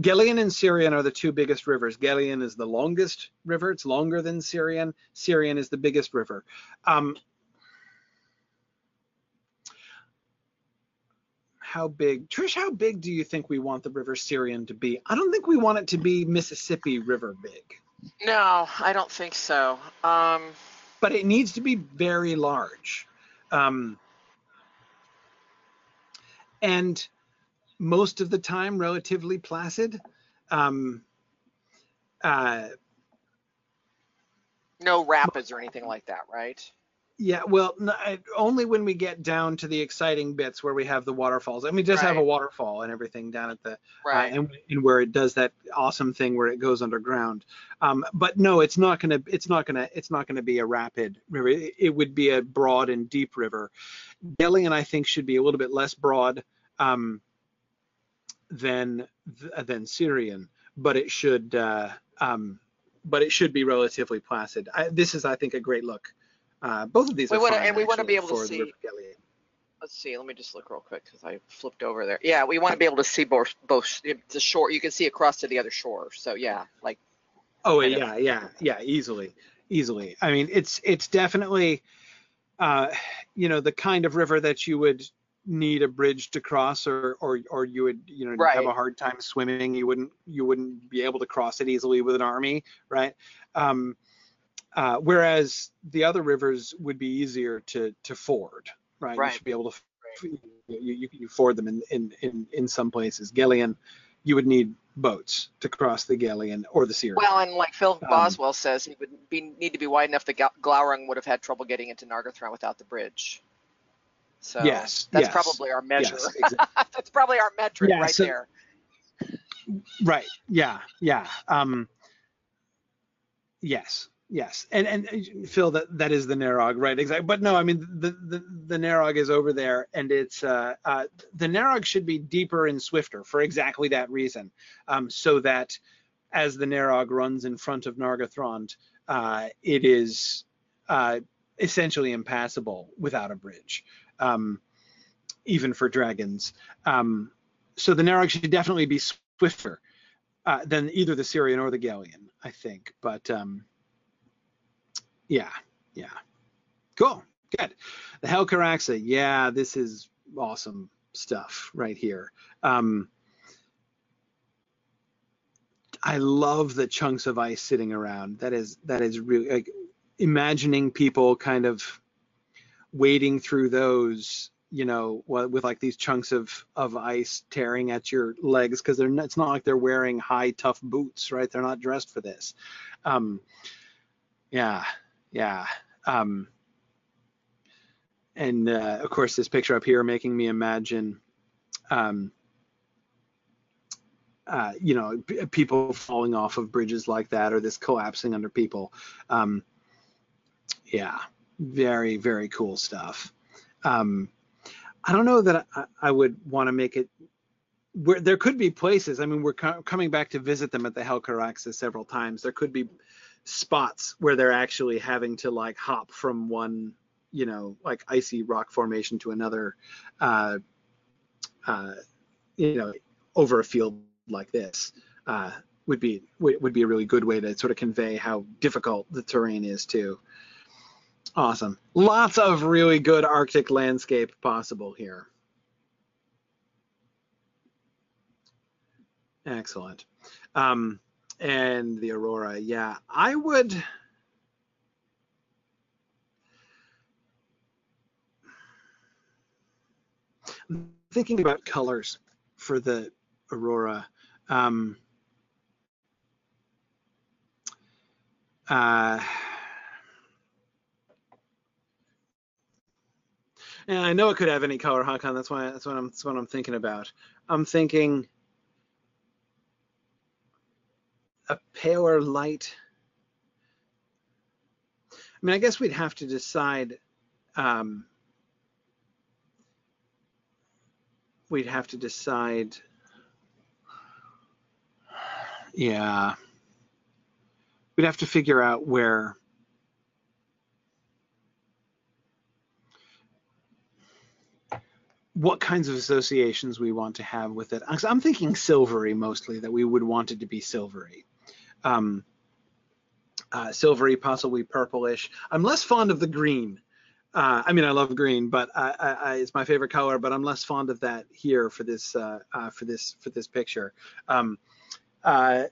Gelion and Sirion are the two biggest rivers Gelion is the longest river it's longer than Sirion Sirion is the biggest river um, how big, Trish, how big do you think we want the River Sirion to be? I don't think we want it to be Mississippi River big. No, I don't think so. Um, but it needs to be very large. Um, and most of the time relatively placid. Um, uh, no rapids or anything like that, right? Yeah, well, only when we get down to the exciting bits where we have the waterfalls. I mean, does right. have a waterfall and everything down at the uh, right, uh, and, and, where it does that awesome thing where it goes underground. Um, but no, it's not gonna, it's not gonna, it's not gonna be a rapid river. It, it would be a broad and deep river. Gelion, I think, should be a little bit less broad um, than than Sirion, but it should, uh, um, but it should be relatively placid. I, this is, I think, a great look. Uh, both of these we are wanna, fine, and we want to be able to see. Let's see. Let me just look real quick because I flipped over there. Yeah, we want to be able to see both both the shore. You can see across to the other shore. So yeah, like. Oh yeah, of, yeah, yeah, easily, easily. I mean, it's it's definitely, uh, you know, the kind of river that you would need a bridge to cross or or or you would you know right. have a hard time swimming you wouldn't you wouldn't be able to cross it easily with an army right um uh, whereas the other rivers would be easier to to ford, right? right. You should be able to you, you, you ford them in, in in in some places. Gelion, you would need boats to cross the Gelion or the Sirion. Well, and like Phil um, Boswell um, says, it would be need to be wide enough that Glaurung would have had trouble getting into Nargothrond without the bridge. So yes, that's yes, probably our measure. Yes, exactly. that's probably our metric yeah, right so, there. Right. Yeah. Yeah. Um, yes. Yes, and and Phil, that that is the Narog, right? Exactly. But no, I mean the the, the Narog is over there, and it's uh, uh, the Narog should be deeper and swifter for exactly that reason, um, so that as the Narog runs in front of Nargothrond, uh, it is uh, essentially impassable without a bridge, um, even for dragons. Um, so the Narog should definitely be swifter uh, than either the Sirion or the Gelion, I think. But um, yeah, yeah. Cool, good. The Helcaraxë, yeah, this is awesome stuff right here. Um, I love the chunks of ice sitting around. That is that is really like imagining people kind of wading through those, you know, with like these chunks of of ice tearing at your legs because they're it's not like they're wearing high tough boots, right? They're not dressed for this. Um, yeah, yeah. Um, and uh, of course, this picture up here making me imagine, um, uh, you know, p- people falling off of bridges like that, or this collapsing under people. Um, yeah, very very cool stuff. Um, I don't know that I, I would want to make it. Where there could be places. I mean, we're co- coming back to visit them at the Helcaraxë several times. There could be spots where they're actually having to like hop from one you know like icy rock formation to another uh, uh, you know over a field like this uh, would be would be a really good way to sort of convey how difficult the terrain is too Awesome. Lots of really good Arctic landscape possible here. Excellent. Um, and the Aurora, yeah. I would... I'm thinking about colors for the Aurora. Um, uh, and I know it could have any color, Hakan. That's why that's what I'm that's what I'm thinking about. I'm thinking a paler light. I mean, I guess we'd have to decide. Um, we'd have to decide. Yeah. We'd have to figure out where. What kinds of associations we want to have with it. I'm thinking silvery mostly, that we would want it to be silvery. Um, uh, silvery, possibly purplish. I'm less fond of the green. Uh, I mean, I love green, but I, I, it's my favorite color. But I'm less fond of that here for this uh, uh for this for this picture. Um, uh,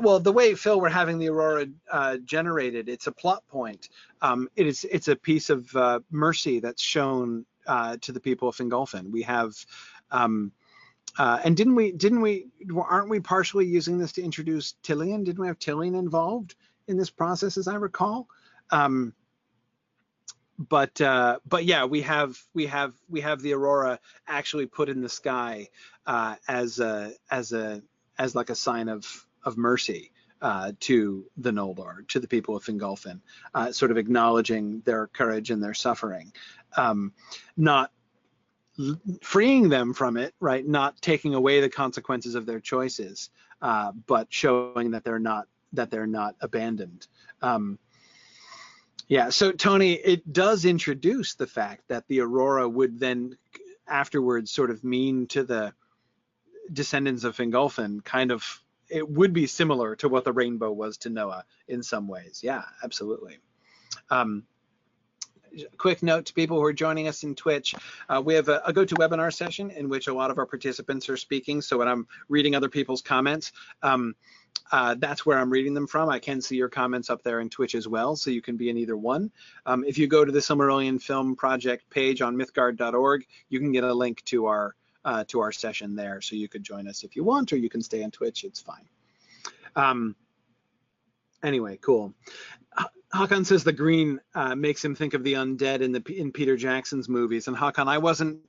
well, the way Phil we're having the aurora uh, generated, it's a plot point. Um, it is it's a piece of mercy that's shown to the people of Fingolfin. We have. Um, uh, and didn't we didn't we aren't we partially using this to introduce Tilion? Didn't we have Tilion involved in this process, as I recall? Um, but uh, but yeah, we have we have we have the aurora actually put in the sky uh, as a as a as like a sign of of mercy uh, to the Noldor, to the people of Fingolfin, uh, sort of acknowledging their courage and their suffering, um, not freeing them from it, right? Not taking away the consequences of their choices, uh, but showing that they're not that they're not abandoned. Um, yeah. So Tony, it does introduce the fact that the aurora would then afterwards sort of mean to the descendants of Fingolfin kind of it would be similar to what the rainbow was to Noah in some ways. Yeah, absolutely. Um, quick note to people who are joining us in Twitch, uh, we have a, a GoToWebinar session in which a lot of our participants are speaking. So when I'm reading other people's comments, um, uh, that's where I'm reading them from. I can see your comments up there in Twitch as well, so you can be in either one. Um, if you go to the Silmarillion Film Project page on mythgard.org, you can get a link to our uh, to our session there, so you could join us if you want, or you can stay on Twitch. It's fine. Um, anyway, cool. Hakan says the green uh, makes him think of the undead in the in Peter Jackson's movies, and Hakan, I wasn't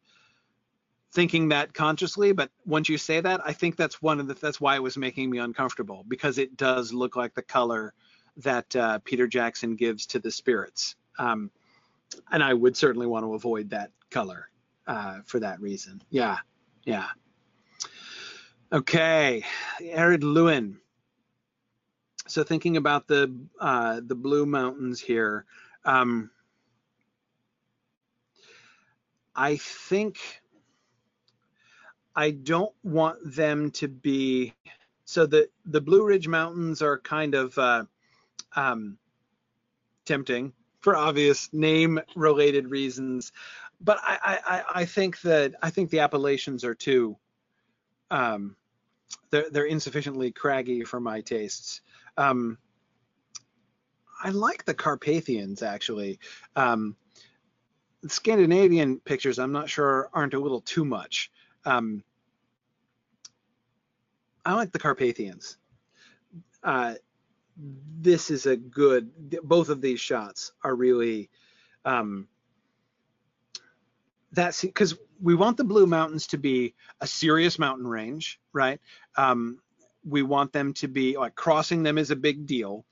thinking that consciously, but once you say that, I think that's one of the that's why it was making me uncomfortable because it does look like the color that uh, Peter Jackson gives to the spirits, um, and I would certainly want to avoid that color uh, for that reason. Yeah, yeah. Okay, Ered Luin so thinking about the uh, the blue mountains here, um, I think I don't want them to be so the the Blue Ridge Mountains are kind of uh, um, tempting for obvious name related reasons, but I, I, I think that I think the Appalachians are too. Um, they're, they're insufficiently craggy for my tastes. Um, I like the Carpathians actually. Um, Scandinavian pictures, I'm not sure, aren't a little too much. Um, I like the Carpathians. Uh, this is a good. Both of these shots are really. Um, that's because we want the Blue Mountains to be a serious mountain range, right? Um, we want them to be like crossing them is a big deal,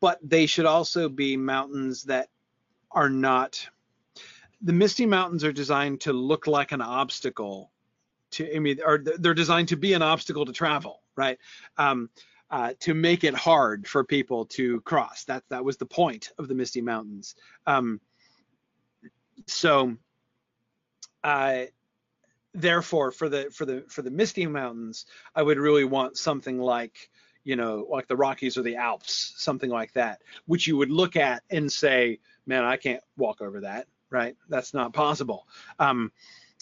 but they should also be mountains that are not. The Misty Mountains are designed to look like an obstacle to, I mean, or they're designed to be an obstacle to travel, right? Um, uh, to make it hard for people to cross. That that was the point of the Misty Mountains. Um, so, uh, therefore for the for the for the misty mountains i would really want something like you know like the rockies or the alps something like that which you would look at and say man i can't walk over that right? That's not possible. Um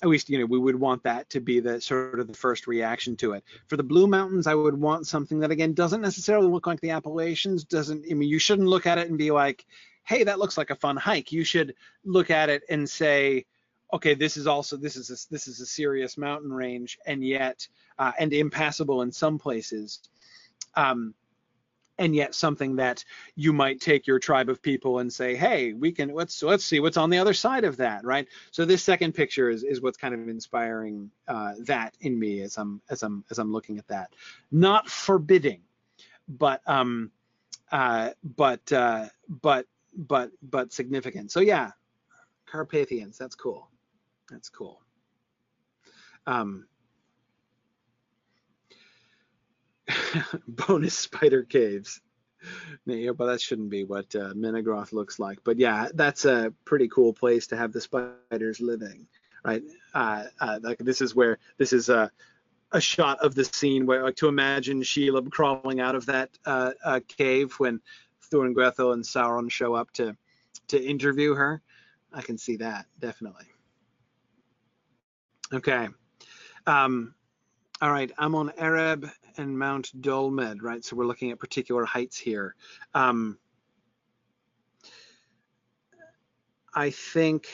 at least you know we would want that to be the sort of the first reaction to it. For the blue mountains i would want something that again doesn't necessarily look like the appalachians doesn't i mean you shouldn't look at it and be like hey that looks like a fun hike. You should look at it and say okay, this is also this is a, this is a serious mountain range, and yet uh, and impassable in some places. Um, and yet something that you might take your tribe of people and say, hey, we can let's let's see what's on the other side of that, right? So this second picture is is what's kind of inspiring uh, that in me as I'm as I'm as I'm looking at that. Not forbidding, but um, uh, but uh, but but but significant. So yeah, Carpathians. That's cool. That's cool. Um, bonus spider caves. Yeah, but that shouldn't be what uh, Menegroth looks like. But yeah, that's a pretty cool place to have the spiders living, right? Uh, uh, like this is where this is a a shot of the scene where like to imagine Shelob crawling out of that uh, uh, cave when Thuringwethil and Sauron show up to to interview her. I can see that definitely. Okay. Um, all right, Amon Ereb and Mount Dolmed, right? So we're looking at particular heights here. Um, I think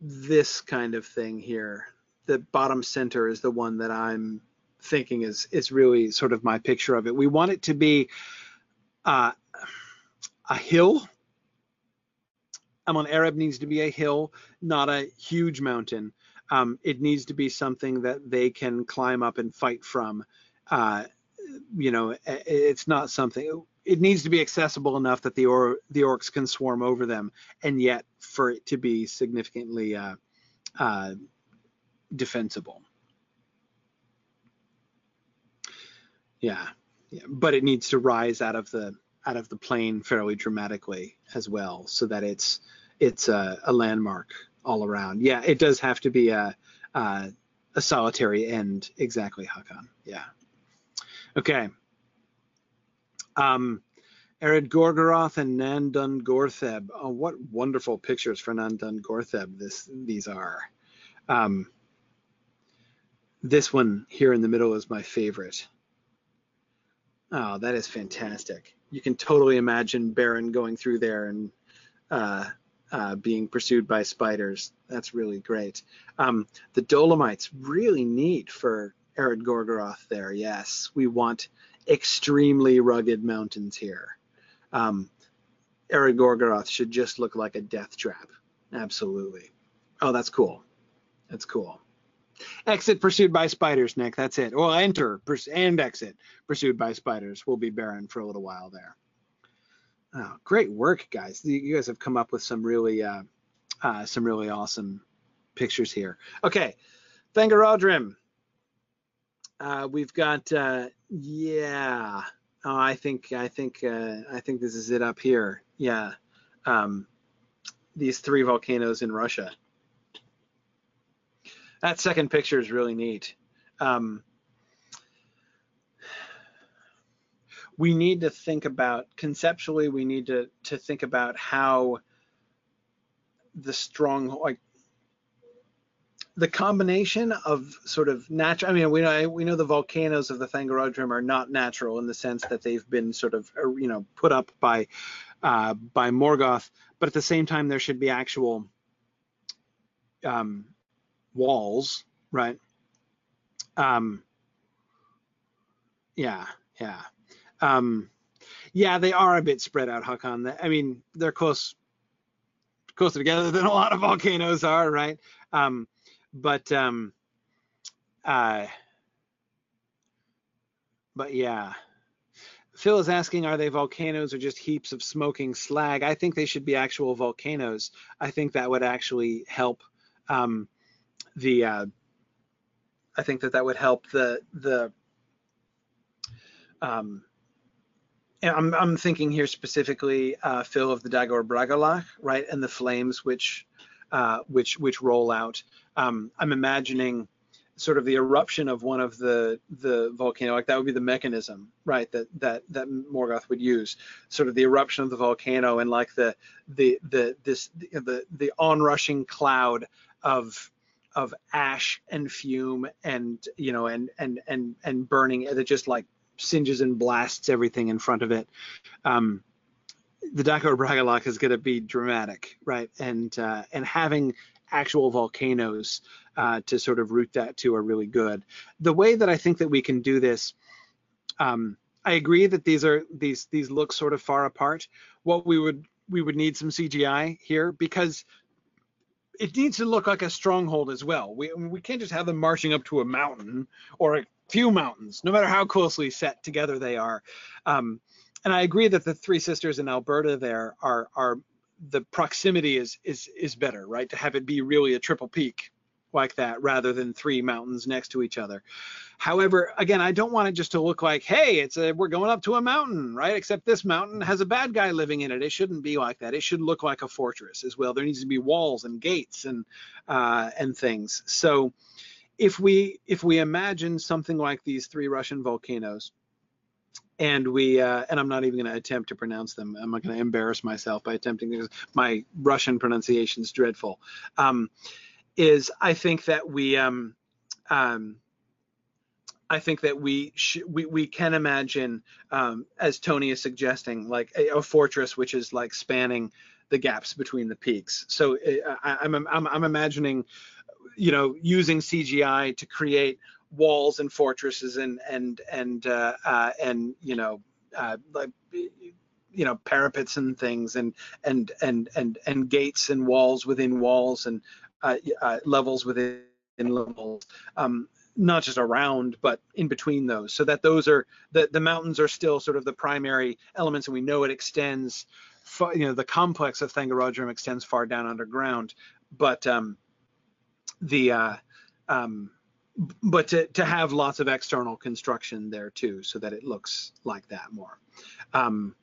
this kind of thing here, the bottom center is the one that I'm thinking is is really sort of my picture of it. We want it to be uh, a hill Amon Ereb needs to be a hill, not a huge mountain. Um, it needs to be something that they can climb up and fight from. Uh, you know, it's not something. It needs to be accessible enough that the or the orcs can swarm over them, and yet for it to be significantly uh, uh, defensible. Yeah, yeah, but it needs to rise out of the out of the plane fairly dramatically as well, so that it's it's a, a landmark all around. Yeah, it does have to be a a, a solitary end. Exactly, Hakan. Yeah. Okay. Um, Ered Gorgoroth and Nan Dungortheb. Oh, what wonderful pictures for Nan Dungortheb this these are. Um, this one here in the middle is my favorite. Oh, that is fantastic. You can totally imagine Beren going through there and uh, uh, being pursued by spiders. That's really great. Um, the Dolomites, really neat for Ered Gorgoroth there. Yes, we want extremely rugged mountains here. Um, Ered Gorgoroth should just look like a death trap. Absolutely. Oh, that's cool. That's cool. Exit pursued by spiders, Nick. That's it. Well, enter and exit pursued by spiders. We'll be barren for a little while there. Oh, great work, guys. You guys have come up with some really, uh, uh, some really awesome pictures here. Okay, Thangorodrim. Uh, we've got, uh, yeah. Oh, I think, I think, uh, I think this is it up here. Yeah. Um, these three volcanoes in Russia. That second picture is really neat. Um, we need to think about conceptually we need to to think about how the strong like the combination of sort of natural i mean we know we know the volcanoes of the thangorodrim are not natural in the sense that they've been sort of uh, you know put up by uh, by morgoth but at the same time there should be actual um, walls right um, yeah yeah um, yeah, they are a bit spread out, Hakan. I mean, they're close closer together than a lot of volcanoes are, right? Um, but um, uh, but yeah. Phil is asking, are they volcanoes or just heaps of smoking slag? I think they should be actual volcanoes. I think that would actually help um, the. Uh, I think that that would help the the um, I'm, I'm thinking here specifically, uh, Phil, of the Dagor Bragollach, right, and the flames which uh, which which roll out. Um, I'm imagining sort of the eruption of one of the the volcano, like that would be the mechanism, right, that that that Morgoth would use. Sort of the eruption of the volcano and like the the the this the the onrushing cloud of of ash and fume and you know and and and and burning that just like singes and blasts everything in front of it. Um, the Dagor Bragollach is going to be dramatic, right? And uh, and having actual volcanoes uh, to sort of root that to are really good. The way that I think that we can do this, um, I agree that these are these these look sort of far apart. What we would we would need some CGI here because it needs to look like a stronghold as well. We we can't just have them marching up to a mountain or a few mountains, no matter how closely set together they are. Um, and I agree that the Three Sisters in Alberta there are are the proximity is is is better, right? To have it be really a triple peak like that rather than three mountains next to each other. However, again, I don't want it just to look like, hey, it's a we're going up to a mountain, right? Except this mountain has a bad guy living in it. It shouldn't be like that. It should look like a fortress as well. There needs to be walls and gates and uh, and things. So if we if we imagine something like these three Russian volcanoes, and we uh, and I'm not even going to attempt to pronounce them. I'm not going to embarrass myself by attempting because my Russian pronunciation is dreadful. Um, is I think that we um, um, I think that we sh- we we can imagine, um, as Tony is suggesting, like a, a, fortress which is like spanning the gaps between the peaks. So uh, I, I'm, I'm I'm imagining, you know, using CGI to create walls and fortresses and and and uh, uh, and you know uh, like you know parapets and things and and and and and gates and walls within walls and levels within levels. Um, not just around, but in between those, so that those are the the mountains are still sort of the primary elements, and we know it extends. You know, the complex of Thangorodrim extends far down underground, but um, the uh, um, but to, to have lots of external construction there too, so that it looks like that more. Um,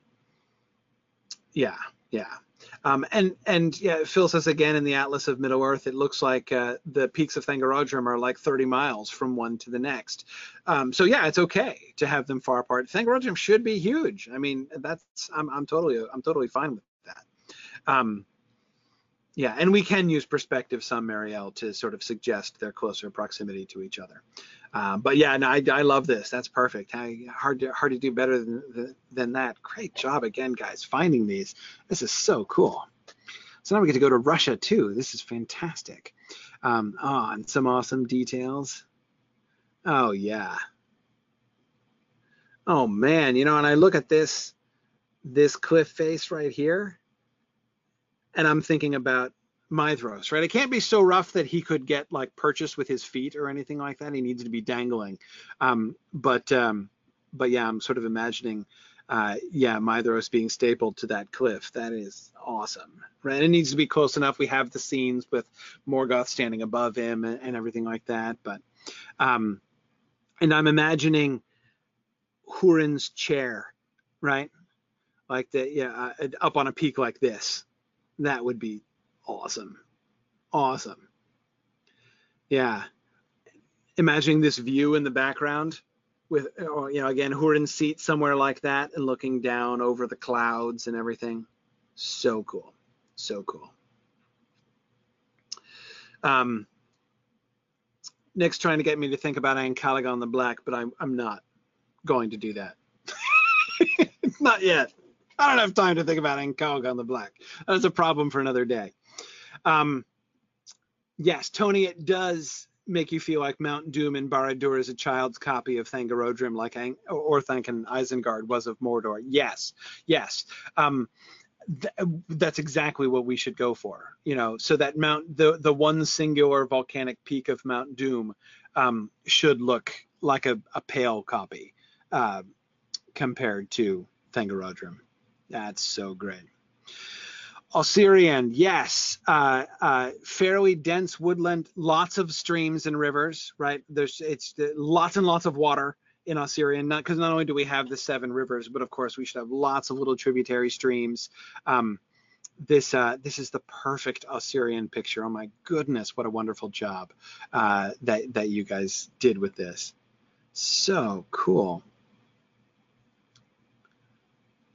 yeah, yeah. Um, and and yeah, Phil says again in the Atlas of Middle Earth, it looks like uh, the peaks of Thangorodrim are like 30 miles from one to the next. Um, so yeah, it's okay to have them far apart. Thangorodrim should be huge. I mean, that's I'm I'm totally I'm totally fine with that. Um, yeah, and we can use perspective some, Marielle, to sort of suggest their closer proximity to each other. Um, but yeah, no, I, I love this. That's perfect. hard to hard to do better than than that. Great job again, guys, finding these. This is so cool. So now we get to go to Russia too. This is fantastic. Um, oh, and some awesome details. Oh yeah. Oh man, you know, and I look at this this cliff face right here and I'm thinking about Maedhros, right? It can't be so rough that he could get like purchased with his feet or anything like that. He needs to be dangling. Um, but um, but yeah, I'm sort of imagining, uh, yeah, Maedhros being stapled to that cliff. That is awesome, right? It needs to be close enough. We have the scenes with Morgoth standing above him and, and everything like that. But um, and I'm imagining Hurin's chair, right? Like the yeah, uh, up on a peak like this that would be awesome. Awesome. Yeah. Imagining this view in the background with, you know, again, Hurin's seat somewhere like that and looking down over the clouds and everything. So cool. So cool. Um, Nick's trying to get me to think about Ancalagon the Black, but I'm, I'm not going to do that. not yet. I don't have time to think about Ancalagon the Black. That's a problem for another day. Um, yes, Tony, it does make you feel like Mount Doom in Barad-dûr is a child's copy of Thangorodrim, like Ang- Orthanc and Isengard was of Mordor. Yes, yes. Um, th- that's exactly what we should go for. You know, so that Mount, the the one singular volcanic peak of Mount Doom, um, should look like a, a pale copy uh, compared to Thangorodrim. That's so great. Ossiriand, yes, uh, uh, fairly dense woodland, lots of streams and rivers, right? There's it's lots and lots of water in Ossiriand, because not only do we have the seven rivers, but of course we should have lots of little tributary streams. Um, this uh, this is the perfect Ossiriand picture. Oh my goodness, what a wonderful job uh, that that you guys did with this. So cool.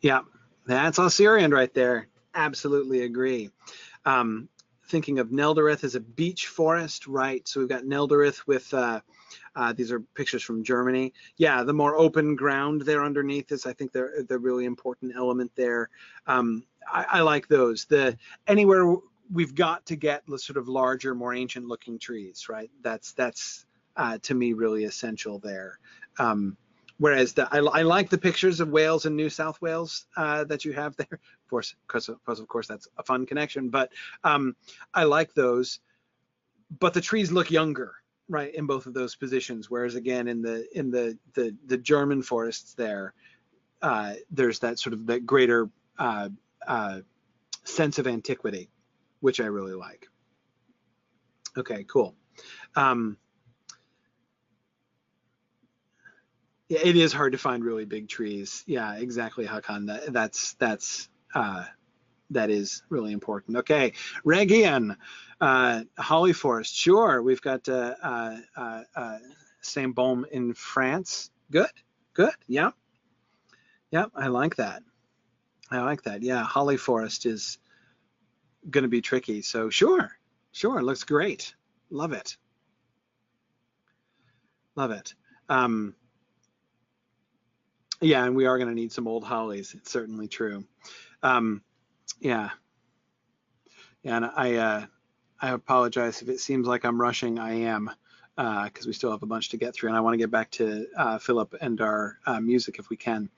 Yeah. That's Ossiriand right there. Absolutely agree. Um, thinking of Neldoreth as a beech forest, right? So we've got Neldoreth with uh, uh, these are pictures from Germany. Yeah, the more open ground there underneath is, I think they're the really important element there. Um, I, I, like those. The anywhere we've got to get the sort of larger, more ancient looking trees, right? That's that's uh, to me really essential there. Um, whereas the, I, I, like the pictures of Wales and New South Wales uh, that you have there. Of course, because of course that's a fun connection, but um, I like those. But the trees look younger, right, in both of those positions. Whereas again, in the in the the, the German forests there, uh, there's that sort of that greater uh, uh, sense of antiquity, which I really like. Okay, cool. Um, yeah, it is hard to find really big trees. Yeah, exactly, Hakan. That, that's that's uh, that is really important. Okay, Region, uh, Holly Forest. Sure, we've got uh, uh, uh, uh Saint Baume in France. Good, good. Yeah, yeah. I like that. I like that. Yeah, Holly Forest is going to be tricky. So sure, sure. Looks great. Love it. Love it. Um, yeah, and we are going to need some old hollies. It's certainly true. Um, yeah. yeah, and I uh, I apologize if it seems like I'm rushing. I am because uh, we still have a bunch to get through, and I want to get back to uh, Philip and our uh, music if we can.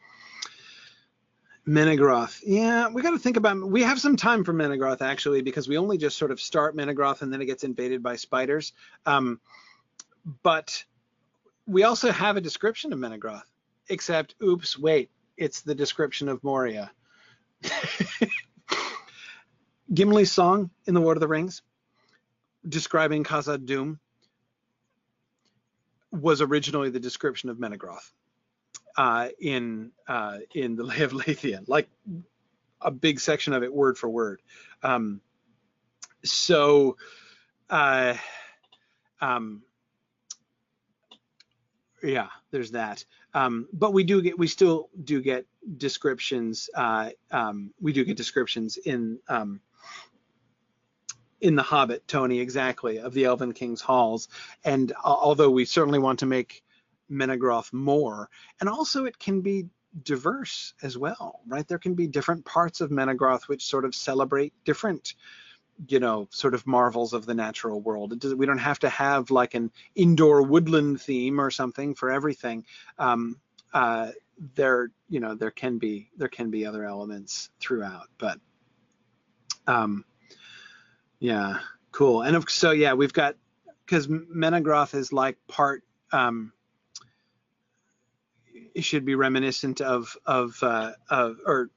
Menegroth. Yeah, we got to think about. We have some time for Menegroth actually, because we only just sort of start Menegroth and then it gets invaded by spiders. Um, but we also have a description of Menegroth except oops, wait, it's the description of Moria. Gimli's song in The Lord of the Rings, describing Khazad Dûm, was originally the description of Menegroth uh, in uh, in the Lay of Leithian, like a big section of it word for word. Um, so, uh, um, yeah, there's that. Um, but we do get, we still do get descriptions. Uh, um, we do get descriptions in um, in the Hobbit, Tony, exactly, of the Elven King's halls. And uh, although we certainly want to make Menegroth more, and also it can be diverse as well, right? There can be different parts of Menegroth which sort of celebrate different you know sort of marvels of the natural world. Does, we don't have to have like an indoor woodland theme or something for everything. Um, uh, there you know there can be there can be other elements throughout, but um, yeah, cool. And so yeah, we've got because Menegroth is like part. Um, it should be reminiscent of of uh, of or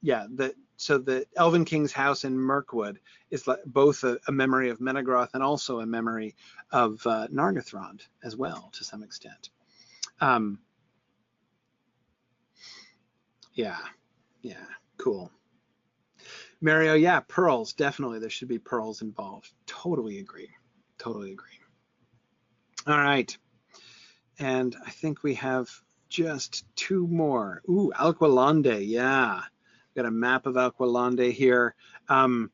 yeah the so the Elven King's house in Mirkwood is both a, a, memory of Menegroth and also a memory of uh, Nargothrond as well, to some extent. Um, yeah, yeah, cool. Mario, yeah, pearls, definitely. There should be pearls involved. Totally agree. Totally agree. All right. And I think we have just two more. Ooh, Alqualondë, yeah got a map of Alqualondë here. Um,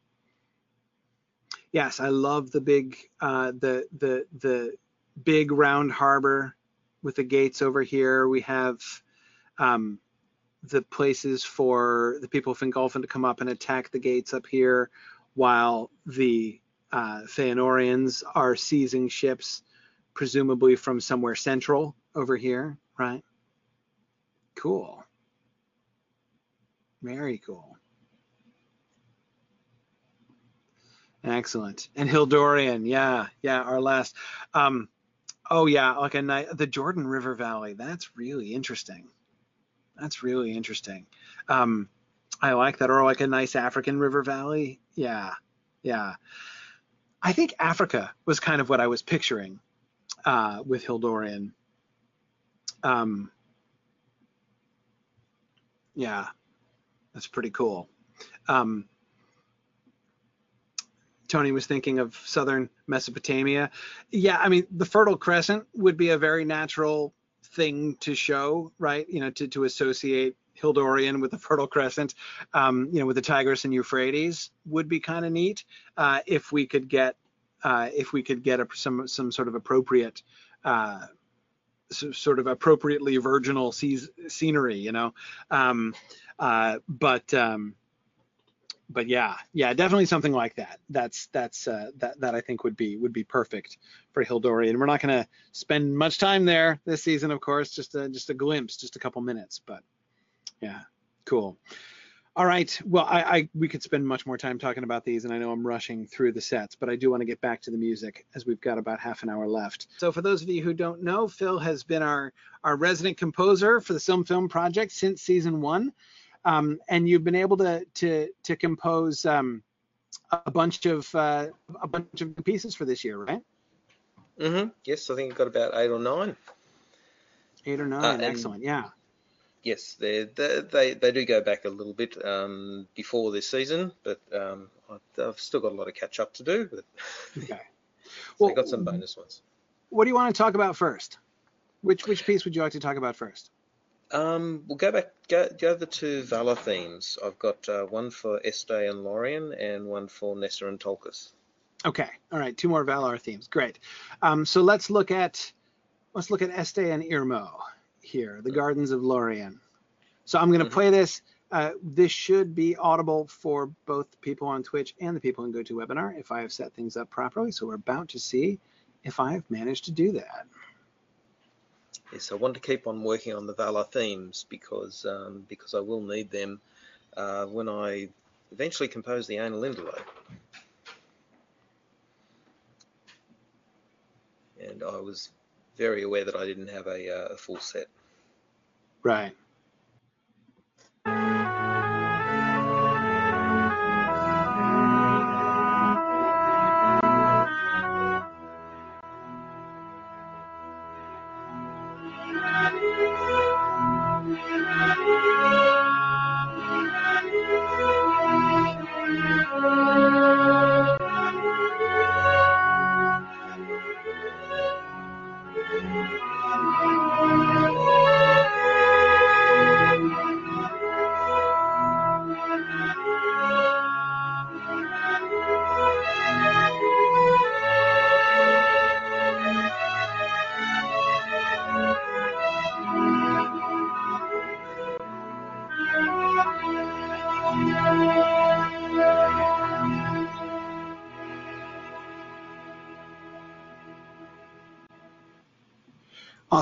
yes, I love the big uh, the the the big round harbor with the gates over here. We have um, the places for the people of Fingolfin to come up and attack the gates up here, while the uh, Feanorians are seizing ships, presumably from somewhere central over here, right? Cool. Very cool. Excellent. And Hildórien, yeah, yeah, our last. Um, oh yeah, like a night, the Jordan River Valley. That's really interesting. That's really interesting. Um, I like that. Or like a nice African river valley. Yeah, yeah. I think Africa was kind of what I was picturing uh, with Hildórien. Um, yeah, that's pretty cool. Um, Tony was thinking of southern Mesopotamia. Yeah, I mean, the Fertile Crescent would be a very natural thing to show, right? You know, to, to associate Hildórien with the Fertile Crescent, um, you know, with the Tigris and Euphrates would be kind of neat uh, if we could get uh, if we could get a, some some sort of appropriate uh, sort of appropriately virginal scenery, you know. Um, uh, but um, but yeah, yeah, definitely something like that. That's that's uh, that that I think would be would be perfect for Hildori. And we're not going to spend much time there this season, of course. Just a just a glimpse, just a couple minutes. But yeah, cool. All right. Well, I, I we could spend much more time talking about these, and I know I'm rushing through the sets, but I do want to get back to the music as we've got about half an hour left. So for those of you who don't know, Phil has been our our resident composer for the Silm Film Project since season one. Um, and you've been able to to to compose um, a bunch of uh, a bunch of pieces for this year, right? Mm-hmm. Yes, I think I've got about eight or nine. Eight or nine, uh, excellent. Yeah. Yes, they, they they do go back a little bit um, before this season, but um, I've still got a lot of catch up to do. But okay. well, I got some bonus ones. What do you want to talk about first? Which which piece would you like to talk about first? Um, we'll go back, go, go over to Valar themes. I've got uh, one for Este and Lorien and one for Nessa and Tulkas. Okay, all right, two more Valar themes. Great. Um, so let's look at let's look at Este and Irmo here, the. Gardens of Lorien. So I'm going to mm-hmm. play this. Uh, this should be audible for both people on Twitch and the people in GoToWebinar if I have set things up properly. So we're about to see if I've managed to do that. Yes, I want to keep on working on the Valar themes because um, because I will need them uh, when I eventually compose the Ainulindalë. And I was very aware that I didn't have a, uh, a full set. Right.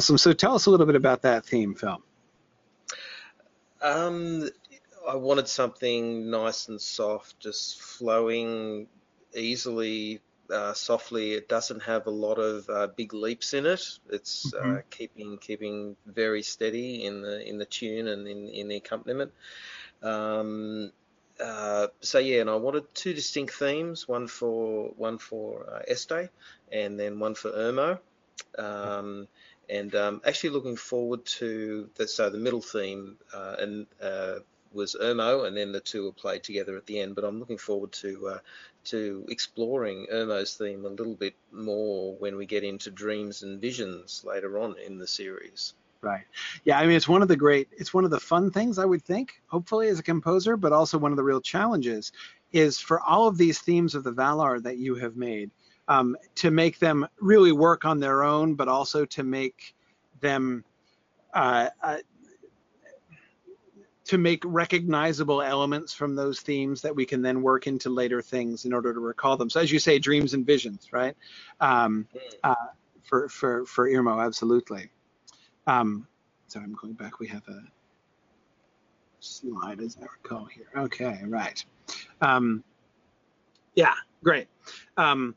Awesome. So tell us a little bit about that theme, Phil. Um, I wanted something nice and soft, just flowing easily, uh, softly. It doesn't have a lot of uh, big leaps in it. It's uh, mm-hmm. uh, keeping keeping very steady in the in the tune and in, in the accompaniment. Um, uh, so yeah, and I wanted two distinct themes, one for one for uh, Este, and then one for Irmo. Um, and um, actually looking forward to the, so the middle theme uh, and uh, was Irmo, and then the two were played together at the end. But I'm looking forward to uh, to exploring Irmo's theme a little bit more when we get into dreams and visions later on in the series. Right. Yeah. I mean, it's one of the great, it's one of the fun things I would think, hopefully, as a composer, but also one of the real challenges is for all of these themes of the Valar that you have made um, to make them really work on their own, but also to make them uh, uh, to make recognizable elements from those themes that we can then work into later things in order to recall them. So as you say, dreams and visions, right? Um, uh, for for for Irmo, absolutely. Um, sorry, I'm going back. We have a slide, as I recall here. Okay, right. Um, yeah, great. Um,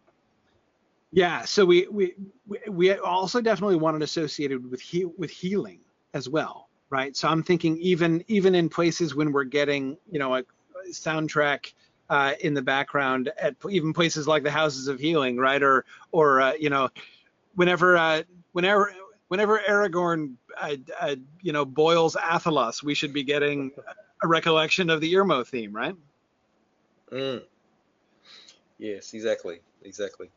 yeah, so we we we also definitely want it associated with he, with healing as well, right? So I'm thinking even even in places when we're getting you know a soundtrack uh, in the background at even places like the Houses of Healing, right? Or or uh, you know whenever uh, whenever whenever Aragorn uh, uh, you know boils Athelas, we should be getting a recollection of the Irmo theme, right? Mm. Yes, exactly, exactly.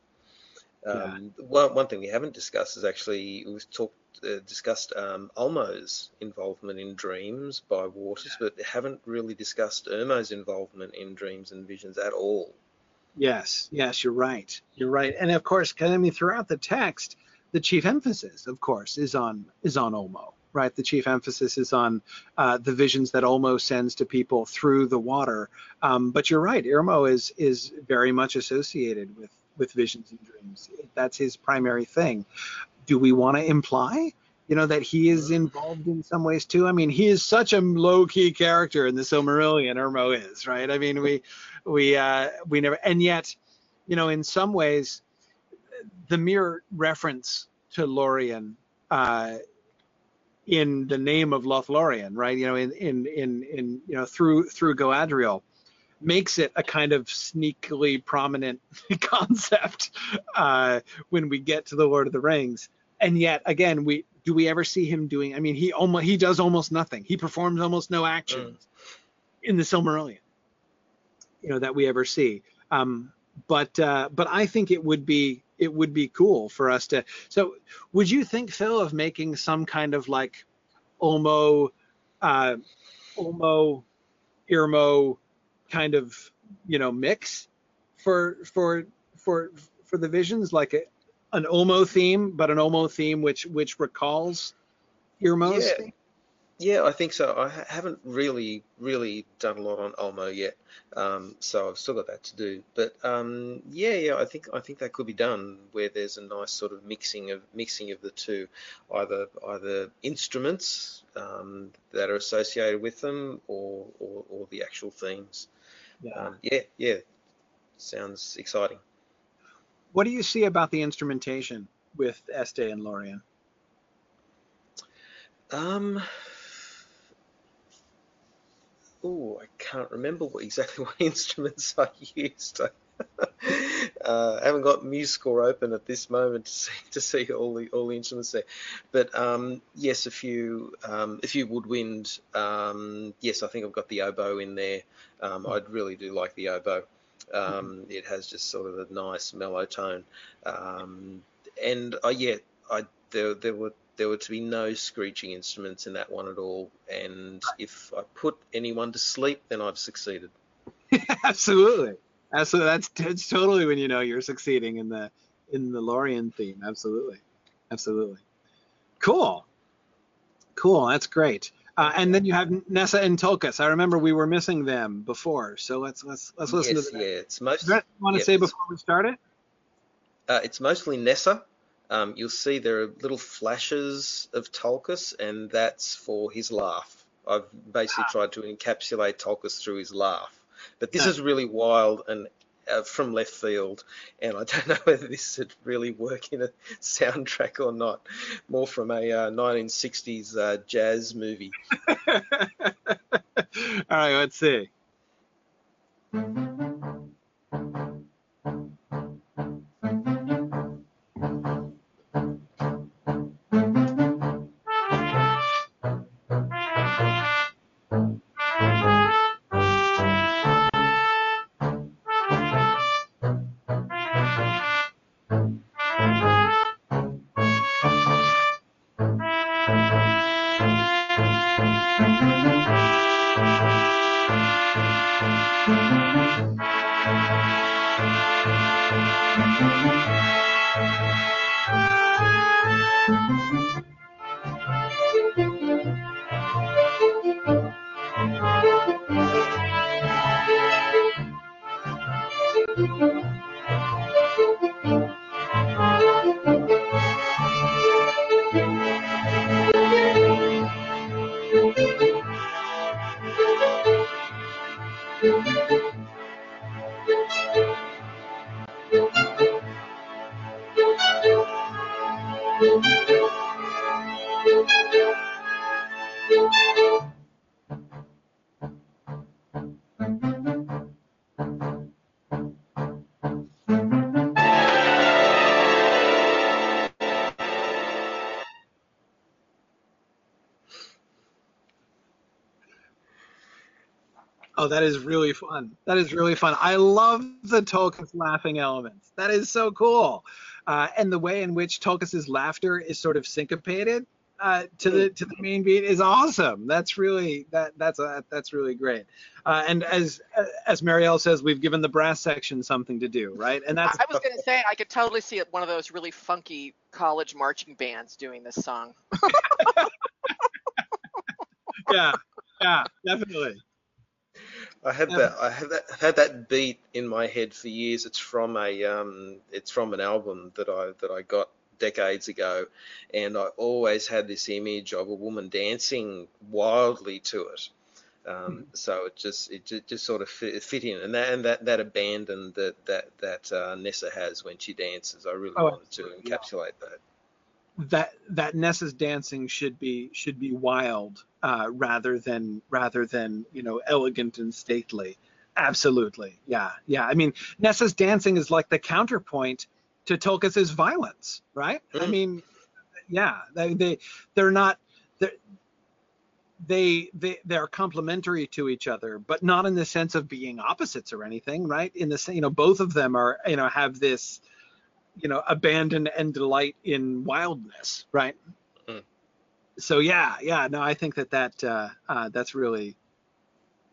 Um, yeah. one, one thing we haven't discussed is actually we've talked uh, discussed um, Ulmo's involvement in dreams by Waters, yeah. but haven't really discussed Irmo's involvement in dreams and visions at all. Yes, yes, you're right. You're right, and of course, I mean, throughout the text, the chief emphasis, of course, is on is on Ulmo right? The chief emphasis is on uh, the visions that Ulmo sends to people through the water. Um, but you're right, Irmo is is very much associated with with visions and dreams. That's his primary thing. Do we want to imply? You know that he is involved in some ways too. I mean, he is such a low-key character in the Silmarillion. Irmo is right. I mean, we we uh, we never, and yet, you know, in some ways, the mere reference to Lorien uh, in the name of Lothlorien, right? You know, in in in in you know through through Galadriel, makes it a kind of sneakily prominent concept uh, when we get to the Lord of the Rings. And yet, again, we do we ever see him doing? I mean, he almost he does almost nothing. He performs almost no actions mm. in the Silmarillion, you know, that we ever see. Um, but uh, but I think it would be it would be cool for us to. So, would you think, Phil, of making some kind of like Ulmo, uh, Ulmo, Irmo kind of you know mix for for for for the visions, like a, an Ulmo theme, but an Ulmo theme which which recalls Irmo's yeah. theme? Yeah, I think so. I haven't really, really done a lot on Ulmo yet, um, so I've still got that to do. But um, yeah, yeah, I think I think that could be done where there's a nice sort of mixing of mixing of the two, either either instruments um, that are associated with them or or, or the actual themes. Yeah. Um, yeah, yeah, sounds exciting. What do you see about the instrumentation with Este and Lorien? Um, oh, I can't remember what exactly what instruments I used. uh, I haven't got MuseScore open at this moment to see to see all the all the instruments there, but um, yes, a few um, a few woodwind. Um, yes, I think I've got the oboe in there. Um, I really do like the oboe. Um, it has just sort of a nice mellow tone, um, and I yeah, I there there were there were to be no screeching instruments in that one at all. And if I put anyone to sleep, then I've succeeded. Absolutely. Absolutely. That's, that's totally when you know you're succeeding in the in the Lorien theme. Absolutely. Absolutely. Cool. Cool. That's great. Uh, and then you have Nessa and Tulkas. I remember we were missing them before, so let's let's let's listen yes, to that. Yeah, it's most. You want to say before we started? Uh, it's mostly Nessa um, you'll see there are little flashes of Tulkas, and that's for his laugh. I've basically ah. tried to encapsulate Tulkas through his laugh. But this is really wild and uh, from left field, and I don't know whether this would really work in a soundtrack or not. More from a uh, 1960s uh, jazz movie. All right, let's see. That is really fun. That is really fun. I love the Tulkas laughing elements. That is so cool. Uh, and the way in which Tulkas's laughter is sort of syncopated, uh, to the to the main beat is awesome. That's really that that's a, that's really great. Uh, and as as Marielle says, we've given the brass section something to do, right? And that's I was going to say I could totally see it one of those really funky college marching bands doing this song. yeah, yeah, definitely. I had that. I had that. Had that beat in my head for years. It's from a. Um, it's from an album that I that I got decades ago, and I always had this image of a woman dancing wildly to it. Um, mm-hmm. so it just it just, just sort of fit, fit, in, and that and that, that abandon that that that uh, Nessa has when she dances, I really oh, wanted to encapsulate yeah. that that that Nessa's dancing should be should be wild uh, rather than rather than you know elegant and stately. Absolutely, yeah, yeah. I mean, Nessa's dancing is like the counterpoint to Tulkas's violence, right? Mm. I mean, yeah, they, they they're not they're, they they they're complementary to each other, but not in the sense of being opposites or anything, right? In the you know both of them are you know have this you know abandon and delight in wildness right? Mm. so yeah yeah no i think that that uh, uh, that's really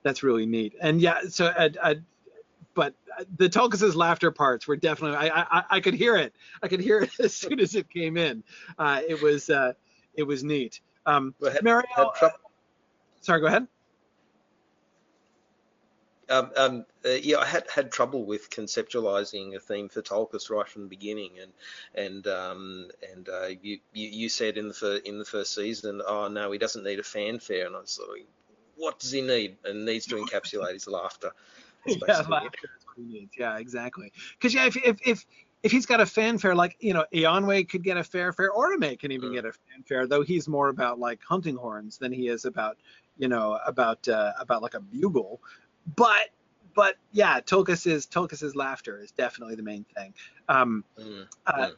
that's really neat. And yeah so I, I, but the Tulkas's laughter parts were definitely I, I I could hear it. I could hear it as soon as it came in. Uh, it was uh, it was neat. Um, go ahead. Marielle, sorry go ahead um, um, uh, yeah, I had had trouble with conceptualizing a theme for Tulkas right from the beginning, and and um, and uh, you, you, you said in the fir- in the first season, oh no, he doesn't need a fanfare, and I was like, what does he need? And needs to encapsulate his laughter. Yeah, laughter is what he needs. Yeah, exactly. Because yeah, if, if if if he's got a fanfare, like you know, Eonwe could get a fanfare, Orome can even mm. get a fanfare, though he's more about like hunting horns than he is about you know about uh, about like a bugle but but yeah, Tulkas's Tulkas's laughter is definitely the main thing. Um, mm, uh,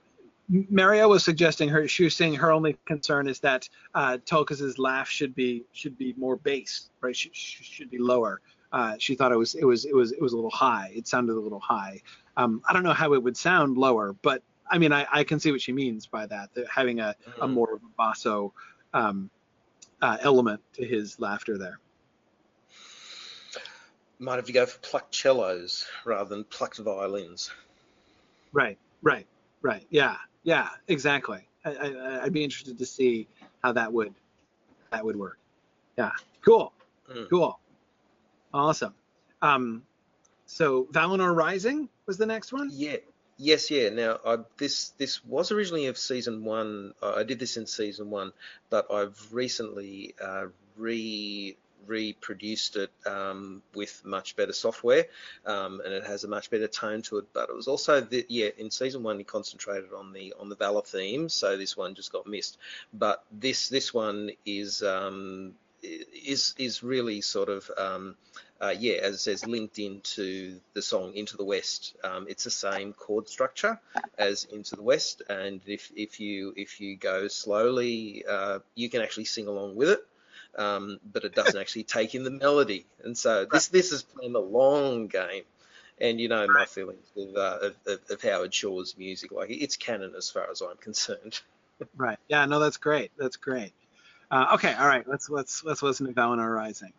Mario was suggesting her. She was saying her only concern is that uh, Tulkas's laugh should be should be more bass, right? Should, should be lower. Uh, she thought it was it was it was it was a little high. It sounded a little high. Um, I don't know how it would sound lower, but I mean I, I can see what she means by that. that having a, mm. a more of a basso um, uh, element to his laughter there might have to go for plucked cellos rather than plucked violins. Right, right, right. Yeah, yeah, exactly. I, would be interested to see how that would that would work. Yeah, cool, mm. cool, awesome. Um, so Valinor Rising was the next one. Yeah. Yes, yeah. Now, I, this this was originally of season one. I did this in season one, but I've recently uh, re reproduced it um, with much better software, um, and it has a much better tone to it. But it was also the, yeah, in season one he concentrated on the on the Valar theme, so this one just got missed. But this this one is um, is is really sort of um, uh, yeah, as it says, linked into the song Into the West. Um, it's the same chord structure as Into the West, and if if you if you go slowly, uh, you can actually sing along with it um, but it doesn't actually take in the melody. And so this this is playing a long game. And you know my feelings of, uh, of, of Howard Shore's music, like it's canon as far as I'm concerned. right. Yeah. No, that's great. That's great. Uh, okay. All right. Let's let's let's listen to Valinor Rising.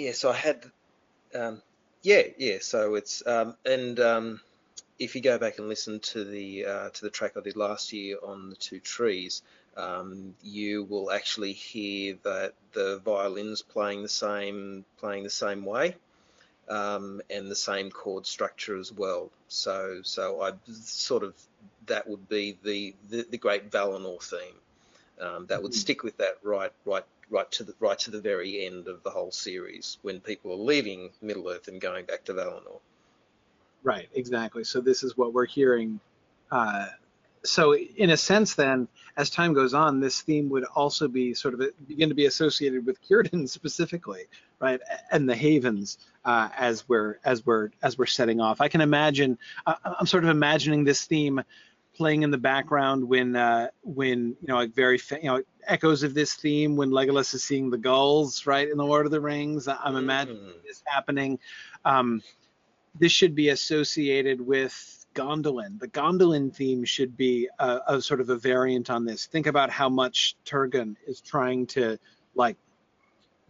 Yeah, so I had, um, yeah, yeah. So it's um, and um, if you go back and listen to the uh, to the track I did last year on the two trees, um, you will actually hear that the violins playing the same playing the same way. Um, and the same chord structure as well. So, so I sort of that would be the the, the great Valinor theme. Um, that would Mhm. stick with that right, right, right to the right to the very end of the whole series when people are leaving Middle Earth and going back to Valinor. Right, exactly. So this is what we're hearing. Uh, so in a sense, then, as time goes on, this theme would also be sort of begin to be associated with Círdan specifically, right, and the Havens uh, as we're as we're as we're setting off. I can imagine. Uh, I'm sort of imagining this theme playing in the background when uh, when you know like very fa- you know echoes of this theme when Legolas is seeing the gulls, right, in the Lord of the Rings. I'm imagining Mm. this happening. Um, this should be associated with Gondolin. The Gondolin theme should be a, a sort of a variant on this. Think about how much Turgon is trying to like,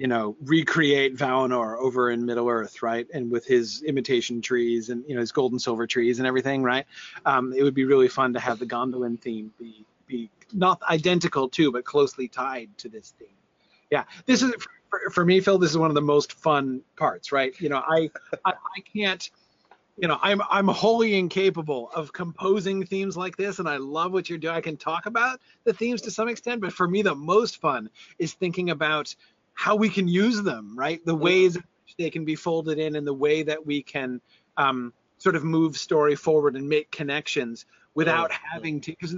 you know, recreate Valinor over in Middle Earth, right? And with his imitation trees and you know his gold and silver trees and everything, right? Um, it would be really fun to have the Gondolin theme be be not identical to, but closely tied to this theme. Yeah, this is for, for me, Phil. This is one of the most fun parts, right? You know, I I, I can't you know i'm i'm wholly incapable of composing themes like this and i love what you're doing i can talk about the themes to some extent but for me the most fun is thinking about how we can use them right? The ways in which they can be folded in and the way that we can um, sort of move story forward and make connections without having to because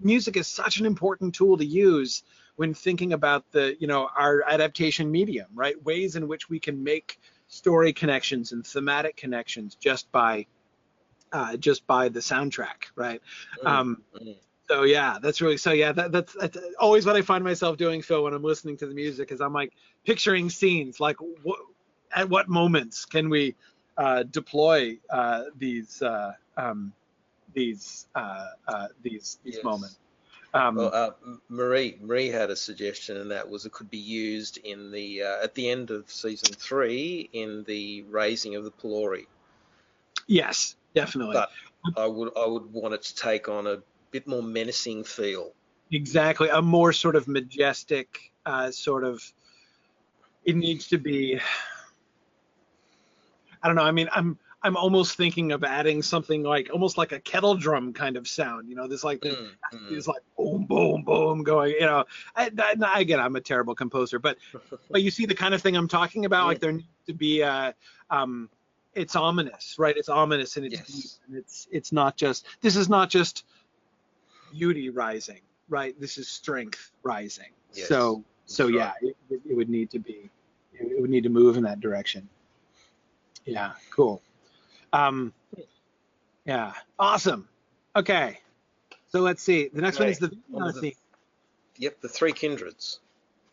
music is such an important tool to use when thinking about the you know our adaptation medium right? Ways in which we can make story connections and thematic connections just by uh, just by the soundtrack, right? Mm, Um, mm. So yeah, that's really so yeah. That, that's, that's always what I find myself doing, Phil, when I'm listening to the music, is I'm like picturing scenes, like what at what moments can we uh, deploy uh, these uh, um, these uh, uh, these these Yes. moments. Um, Well, uh, Marie Marie had a suggestion, and that was it could be used in the uh, at the end of season three in the raising of the Pelori. yes, definitely. But I would I would want it to take on a bit more menacing feel. Exactly, a more sort of majestic uh, sort of. It needs to be. I don't know. I mean, I'm I'm almost thinking of adding something like almost like a kettle drum kind of sound. You know, this like this, Mm, mm. like boom boom boom going. You know, I, I, again, I'm a terrible composer, but but you see the kind of thing I'm talking about. Like there needs to be a. Um, it's ominous, right? It's ominous and it's Yes. deep and it's it's not just. This is not just beauty rising, right? This is strength rising. Yes, so so yeah, it, it would need to be, it would need to move in that direction. Yeah, cool. Um, yeah, awesome. Okay, so let's see. The next one is the on Vanyar to the- theme. Yep, the three kindreds.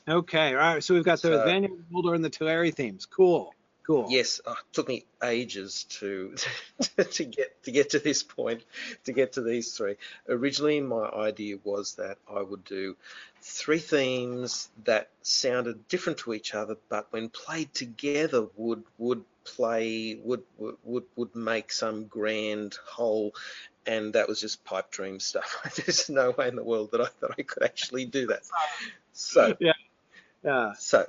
Okay, all right. So we've got the So- Noldor, and the Teleri themes. Cool, cool. Yes, uh, it took me ages to to get to get to this point, to get to these three. Originally, my idea was that I would do three themes that sounded different to each other, but when played together, would would play would would would, make some grand whole. And that was just pipe dream stuff. There's no way in the world that I that I could actually do that. So Yeah. so,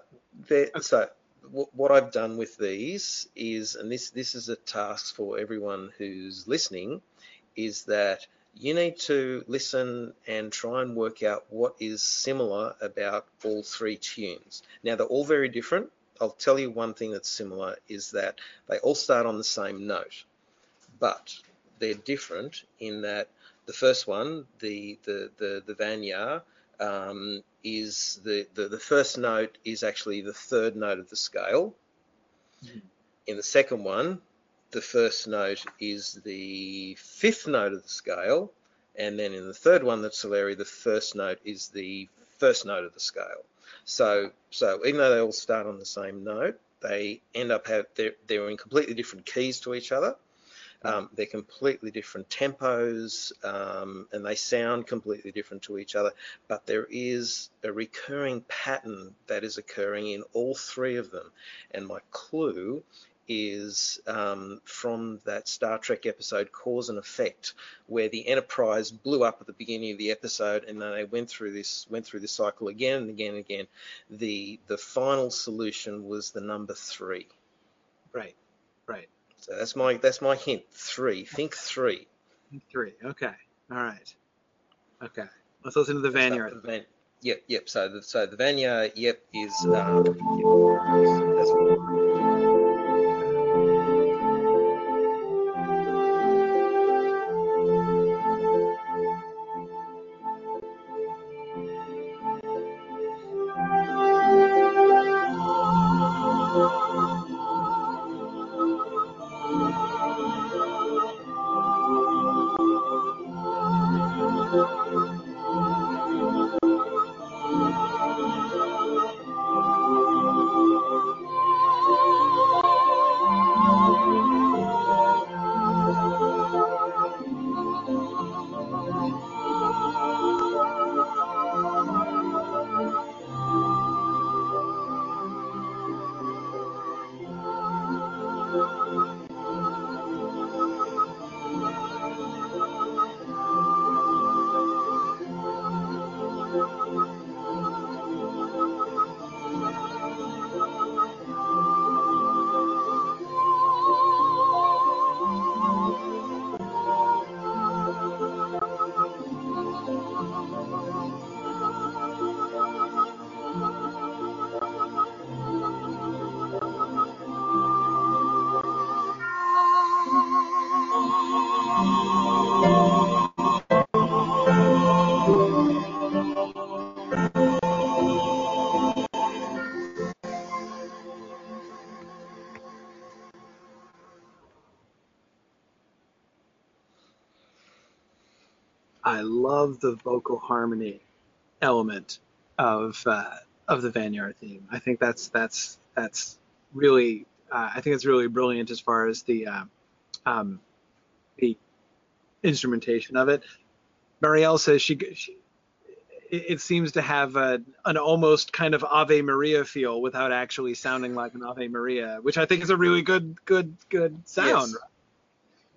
there, so w- what I've done with these is, and this this is a task for everyone who's listening, is that you need to listen and try and work out what is similar about all three tunes. Now they're all very different. I'll tell you one thing that's similar is that they all start on the same note, but they're different in that the first one, the the the the Vanya, um, is the, the the first note is actually the third note of the scale. Mhm. In the second one, the first note is the fifth note of the scale, and then in the third one, that's Teleri, the first note is the first note of the scale. So so even though they all start on the same note, they end up have they're, they're in completely different keys to each other. Um, they're completely different tempos um, and they sound completely different to each other, but there is a recurring pattern that is occurring in all three of them. And my clue is um, from that Star Trek episode Cause and Effect, where the Enterprise blew up at the beginning of the episode, and then they went through this went through this cycle again and again and again. The the final solution was the number three. Right, right. So that's my that's my hint. Three. Think three. Think Three. Okay. All right. Okay. Let's listen to the Vanyar. Van, yep, yep. So the so the Vanyar, yep, is um, yep, love the vocal harmony element of uh, of the Vanyar theme. I think that's that's that's really uh, I think it's really brilliant as far as the uh, um, the instrumentation of it. Marielle says she, she it, seems to have a, an almost kind of Ave Maria feel without actually sounding like an Ave Maria, which I think is a really good good good sound. Yes.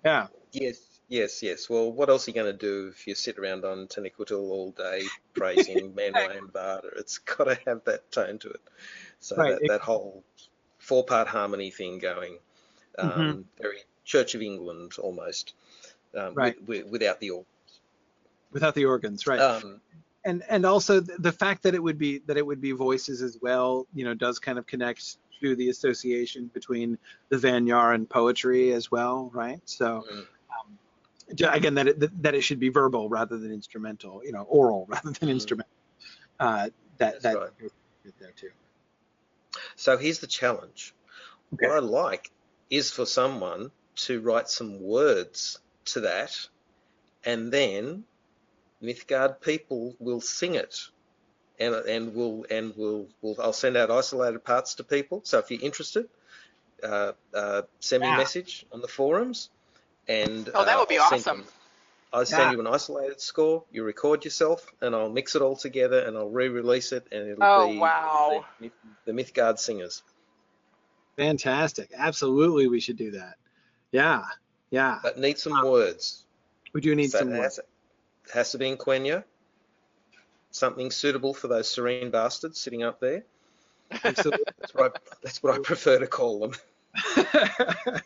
Yeah. Yes, yes, yes. Well, what else are you going to do if you sit around on Taniquetil all day praising Manwë Varda? It's got to have that tone to it. So Right, that, that whole four-part harmony thing going, um, Mhm. very Church of England almost, um, Right. with, with, without the organs. Without the organs, right? Um, and and also the fact that it would be that it would be voices as well, you know, does kind of connect to the association between the Vanyar and poetry as well, right? So mm, um, j- again, that it, that it should be verbal rather than instrumental, you know, oral rather than Mhm. instrumental. Uh, that That's that right. there too. so here's the challenge. Okay. What I like is for someone to write some words to that, and then Mythgard people will sing it, and and we'll and will will I'll send out isolated parts to people. So if you're interested, uh, uh, send me Yeah. a message on the forums, and Oh, that uh, would be I'll send awesome. you- I'll send Yeah. you an isolated score. You record yourself, and I'll mix it all together, and I'll re-release it, and it'll Oh, be wow. the, the Mythgard singers. Fantastic. Absolutely, we should do that. Yeah, yeah. But need some words. We do need So some words. has, it has to be in Quenya. Something suitable for those serene bastards sitting up there. That's what I, that's what I prefer to call them.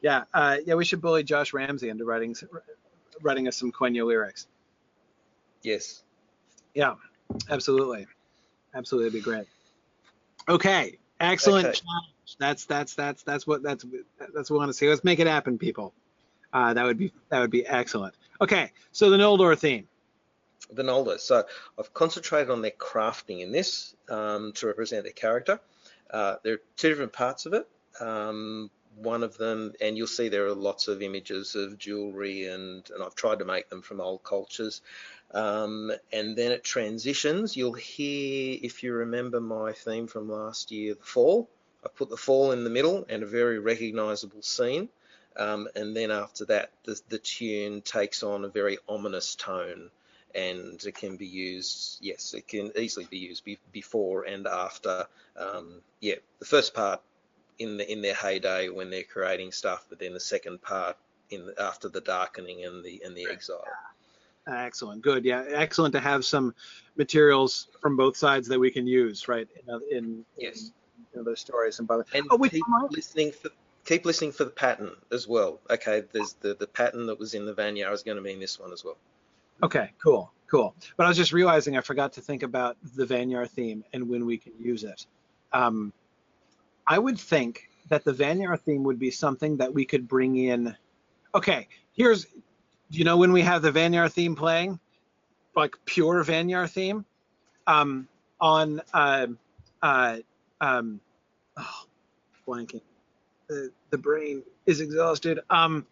yeah, uh, yeah. We should bully Josh Ramsey into writing writing us some Quenya lyrics. Yes. Yeah, absolutely, absolutely, it'd be great. Okay, excellent Okay. challenge. That's that's that's that's what that's that's what we want to see. Let's make it happen, people. Uh, that would be that would be excellent. Okay, so the Noldor theme. The Noldor. So I've concentrated on their crafting in this um, to represent their character. Uh, there are two different parts of it. Um, one of them, and you'll see there are lots of images of jewelry, and, and I've tried to make them from old cultures. Um, and then it transitions. You'll hear, if you remember my theme from last year, the fall. I put the fall in the middle and a very recognizable scene. Um, and then after that, the, the tune takes on a very ominous tone and it can be used, yes, it can easily be used be, before and after. Um, yeah, the first part in the, in their heyday when they're creating stuff, but then the second part in after the darkening and the and the exile. Excellent, good, yeah, excellent to have some materials from both sides that we can use, right? In, in yes, in, those stories and by the and oh, keep listening for keep listening for the pattern as well. Okay, there's the the pattern that was in the Vanyar is going to be in this one as well. Okay, cool, cool. But I was just realizing I forgot to think about the Vanyar theme and when we can use it. Um, I would think that the Vanyar theme would be something that we could bring in. Okay, here's, you know, when we have the Vanyar theme playing, like pure Vanyar theme, um, on, uh, uh, um, oh, blanking. The, the brain is exhausted. Um,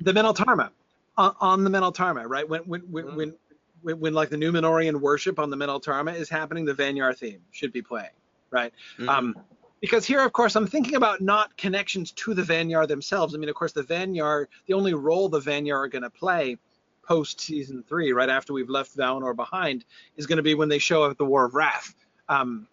the Meneltarma on, on the Meneltarma, right? When when when, mm. when when, when, like the Númenórean worship on the Meneltarma is happening, the Vanyar theme should be playing, right? Mm-hmm. Um, because here, of course, I'm thinking about not connections to the Vanyar themselves. I mean, of course, the Vanyar, the only role the Vanyar are going to play post season three, right after we've left Valinor behind, is going to be when they show up at the War of Wrath. Um,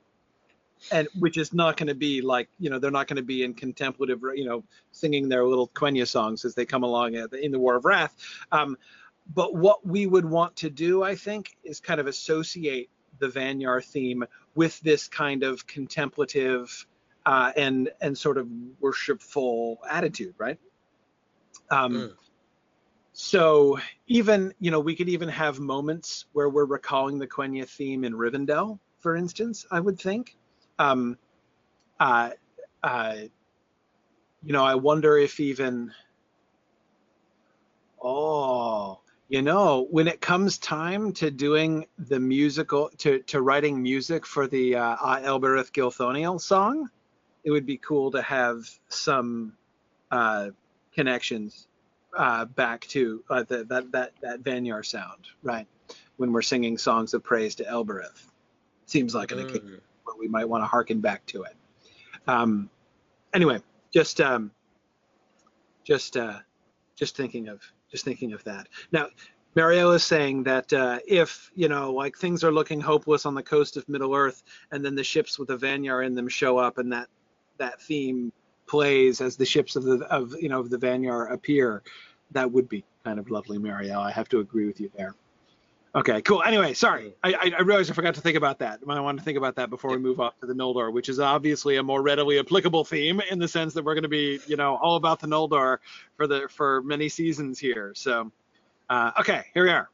and which is not going to be like you know they're not going to be in contemplative you know singing their little Quenya songs as they come along in the War of Wrath. Um, but what we would want to do, I think, is kind of associate the Vanyar theme with this kind of contemplative uh, and and sort of worshipful attitude, right? Um, mm. So even you know we could even have moments where we're recalling the Quenya theme in Rivendell, for instance. I would think um, uh, uh, you know, I wonder if even, oh, you know, when it comes time to doing the musical, to, to writing music for the uh, Elbereth Gilthoniel song, it would be cool to have some uh, connections uh, back to uh, the, that that that Vanyar sound, right? When we're singing songs of praise to Elbereth, seems like an mm we might want to harken back to it. Um, anyway, just um, just uh, just thinking of just thinking of that. Now, Marielle is saying that uh, if you know, like things are looking hopeless on the coast of Middle Earth, and then the ships with the Vanyar in them show up, and that that theme plays as the ships of the of you know of the Vanyar appear, that would be kind of lovely, Marielle. I have to agree with you there. Okay, cool. Anyway, sorry. I, I realized I forgot to think about that. I want to think about that before we move off to the Noldor, which is obviously a more readily applicable theme in the sense that we're going to be, you know, all about the Noldor for the for many seasons here. So, uh, okay, here we are.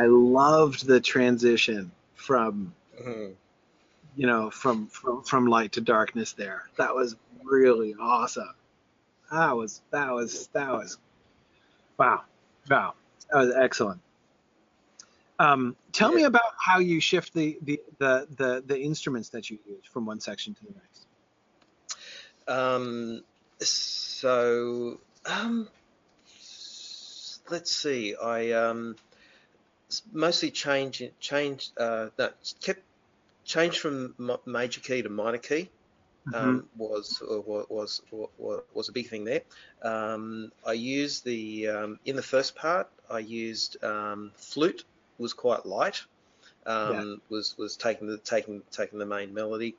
I loved the transition from Mhm. you know from from from light to darkness there. That was really awesome. That was that was that was wow wow that was excellent. Um, tell me about how you shift the, the the the the instruments that you use from one section to the next. Um, so, um, let's see. I um, mostly change changed uh, no, kept changed from major key to minor key. Um, was, uh, was was was a big thing there. Um, I used the um, in the first part. I used um, flute was quite light. Um, Was was taking the taking taking the main melody.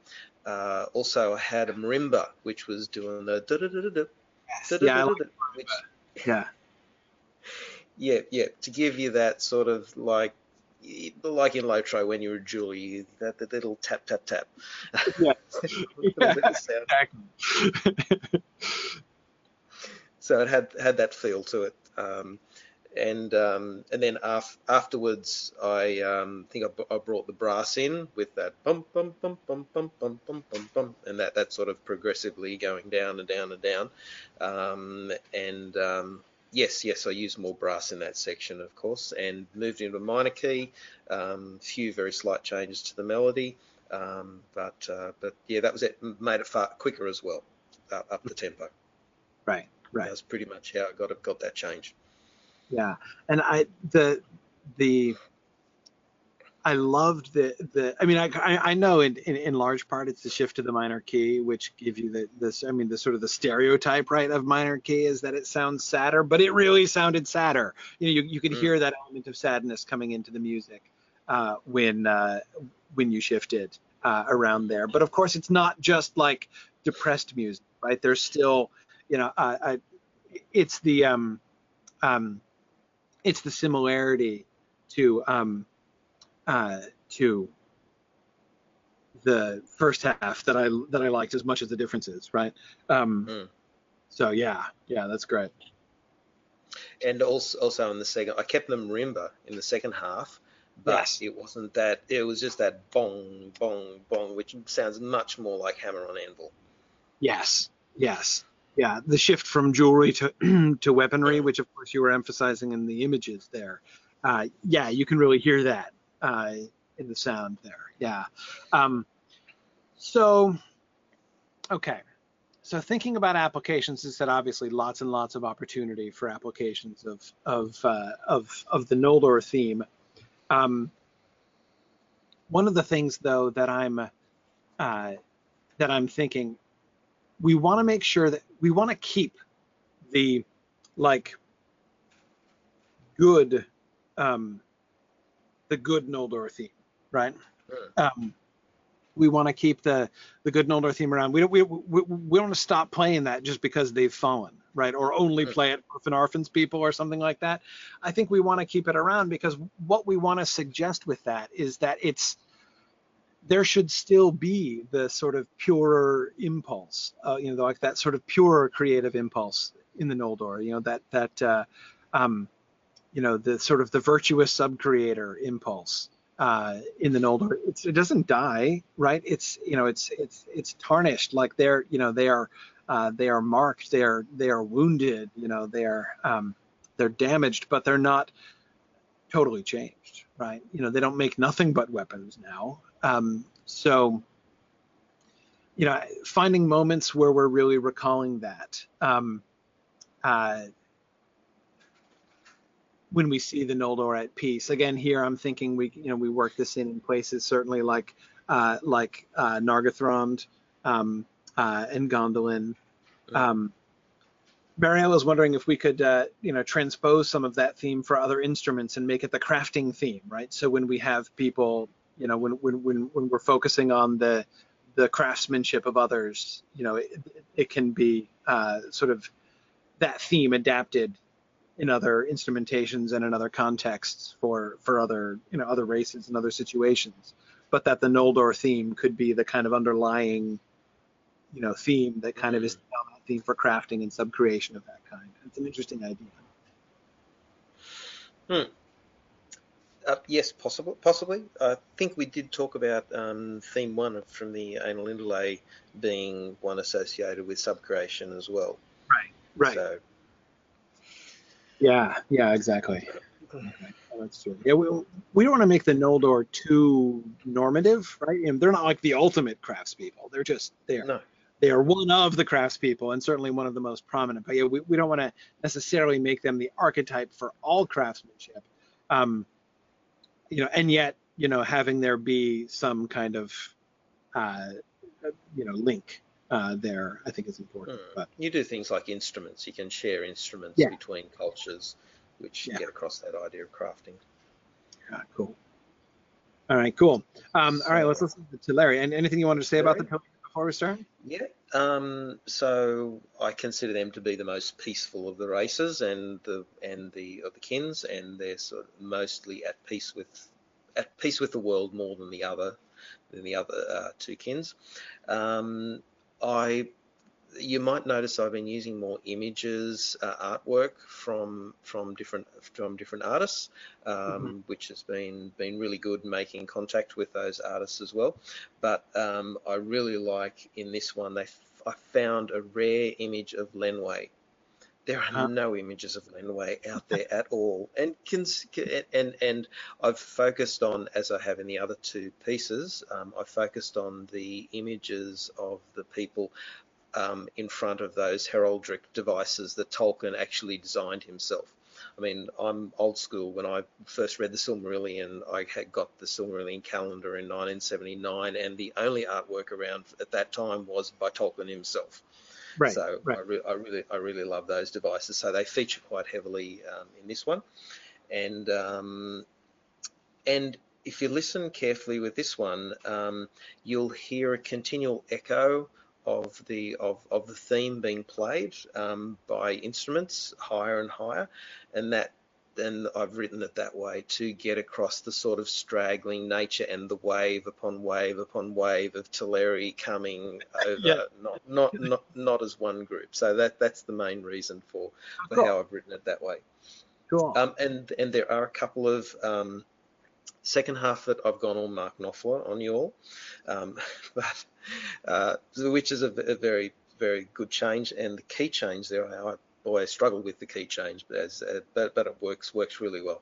Uh, also, I had a marimba, which was doing the da da da da da Yes. Yeah, I like, which yeah, yeah yeah to give you that sort of like like in Lotro when you're a Julie that, that little tap tap tap. Yeah. Little bit of sound. exactly. so it had had that feel to it. Um, and um, and then af- afterwards, I um, think I, b- I brought the brass in with that bum bum bum bum bum bum bum bum bum, and that that sort of progressively going down and down and down. Um, and um, yes, yes, I used more brass in that section, of course, and moved into a minor key. Um, few very slight changes to the melody, um, but uh, but yeah, that was it. Made it far quicker as well, uh, up the tempo. right, right. That's pretty much how I got got that change. Yeah, and I the the I loved the the. I mean, I I, I know in, in in large part it's the shift to the minor key, which give you the this. I mean, the sort of the stereotype right of minor key is that it sounds sadder, but it really sounded sadder. You know, you you could Mm. hear that element of sadness coming into the music uh, when uh, when you shifted uh, around there. But of course, it's not just like depressed music, right? There's still, you know, uh, I, it's the um, um, it's the similarity to um, uh, to the first half that I that I liked as much as the differences, right? Um, Mm. So yeah, yeah, that's great. And also, also in the second, I kept the marimba in the second half, but Yes. it wasn't that. It was just that bong, bong, bong, which sounds much more like hammer on anvil. Yes, yes, yeah. The shift from jewelry to to weaponry, which of course you were emphasizing in the images there. Uh, yeah, you can really hear that uh, in the sound there. Yeah. Um, so, okay. So thinking about applications is that obviously lots and lots of opportunity for applications of of uh, of of the Noldor theme. Um, one of the things though that I'm uh, that I'm thinking we want to make sure that we want to keep the like good um, the good Noldor theme, right? Um, we want to keep the the good Noldor theme around. We don't we, we, we don't want to stop playing that just because they've fallen, right? Or only play it for Finarfin's people or something like that. I think we want to keep it around because what we want to suggest with that is that it's there should still be the sort of purer impulse, uh, you know, like that sort of purer creative impulse in the Noldor, you know, that that uh, um, you know, the sort of the virtuous sub-creator impulse uh, in the Noldor. It's, it doesn't die, right? It's you know, it's it's it's tarnished. Like they're you know they are uh, they are marked. They are they are wounded. You know they are um, they're damaged, but they're not totally changed, right? You know they don't make nothing but weapons now. Um, so you know, finding moments where we're really recalling that. Um, uh, when we see the Noldor at peace. Again, here I'm thinking we, you know, we work this in in places certainly like, uh, like uh, Nargothrond um, uh, and Gondolin. Um, Barry, was wondering if we could, uh, you know, transpose some of that theme for other instruments and make it the crafting theme, right? So when we have people, you know, when when when, when we're focusing on the the craftsmanship of others, you know, it, it can be uh, sort of that theme adapted in other instrumentations and in other contexts for for other you know other races and other situations but that the Noldor theme could be the kind of underlying you know theme that kind of is the dominant theme for crafting and subcreation of that kind it's an interesting idea Uh, yes, possible, possibly. I think we did talk about um, theme one from the Ainulindalë being one associated with subcreation as well. Right. Right. So, yeah. Yeah. Exactly. That's true. Yeah. We, we don't want to make the Noldor too normative, right? And they're not like the ultimate craftspeople. They're just there. no. they are one of the craftspeople and certainly one of the most prominent. But yeah, we, we don't want to necessarily make them the archetype for all craftsmanship. Um, you know, and yet, you know, having there be some kind of, uh, you know, link uh, there, I think is important. Hmm. But You do things like instruments. You can share instruments Yeah. between cultures, which Yeah. get across that idea of crafting. yeah, cool. All right, cool. Um, all right, let's listen to Teleri. And anything you wanted to say about the Teleri? before we start? Yeah. Um, so I consider them to be the most peaceful of the races and the and the of the kins, and they're sort of mostly at peace with at peace with the world more than the other than the other uh, two kins. Um, I you might notice I've been using more images, uh, artwork from from different from different artists, um, which has been been really good making contact with those artists as well. But um, I really like in this one they f- I found a rare image of Lenwë. There are Huh. no images of Lenwë out there at all, and cons- and and I've focused on as I have in the other two pieces. Um, I focused on the images of the people um, in front of those heraldic devices that Tolkien actually designed himself. I mean, I'm old school. When I first read the Silmarillion, I had got the Silmarillion calendar in 1979, and the only artwork around at that time was by Tolkien himself. Right. So right. I, re- I really, I really love those devices. So they feature quite heavily um, in this one, and um, and if you listen carefully with this one, um, you'll hear a continual echo of the of, of the theme being played um, by instruments higher and higher, and that and I've written it that way to get across the sort of straggling nature and the wave upon wave upon wave of Teleri coming over, Yeah. not, not not not as one group. So that that's the main reason for, for Cool. how I've written it that way. Cool. Um, and and there are a couple of um, second half that I've gone all Mark Knopfler on you all, um, but uh, which is a, a very very good change. And the key change there, I, boy, I struggled with the key change, but as uh, but but it works works really well.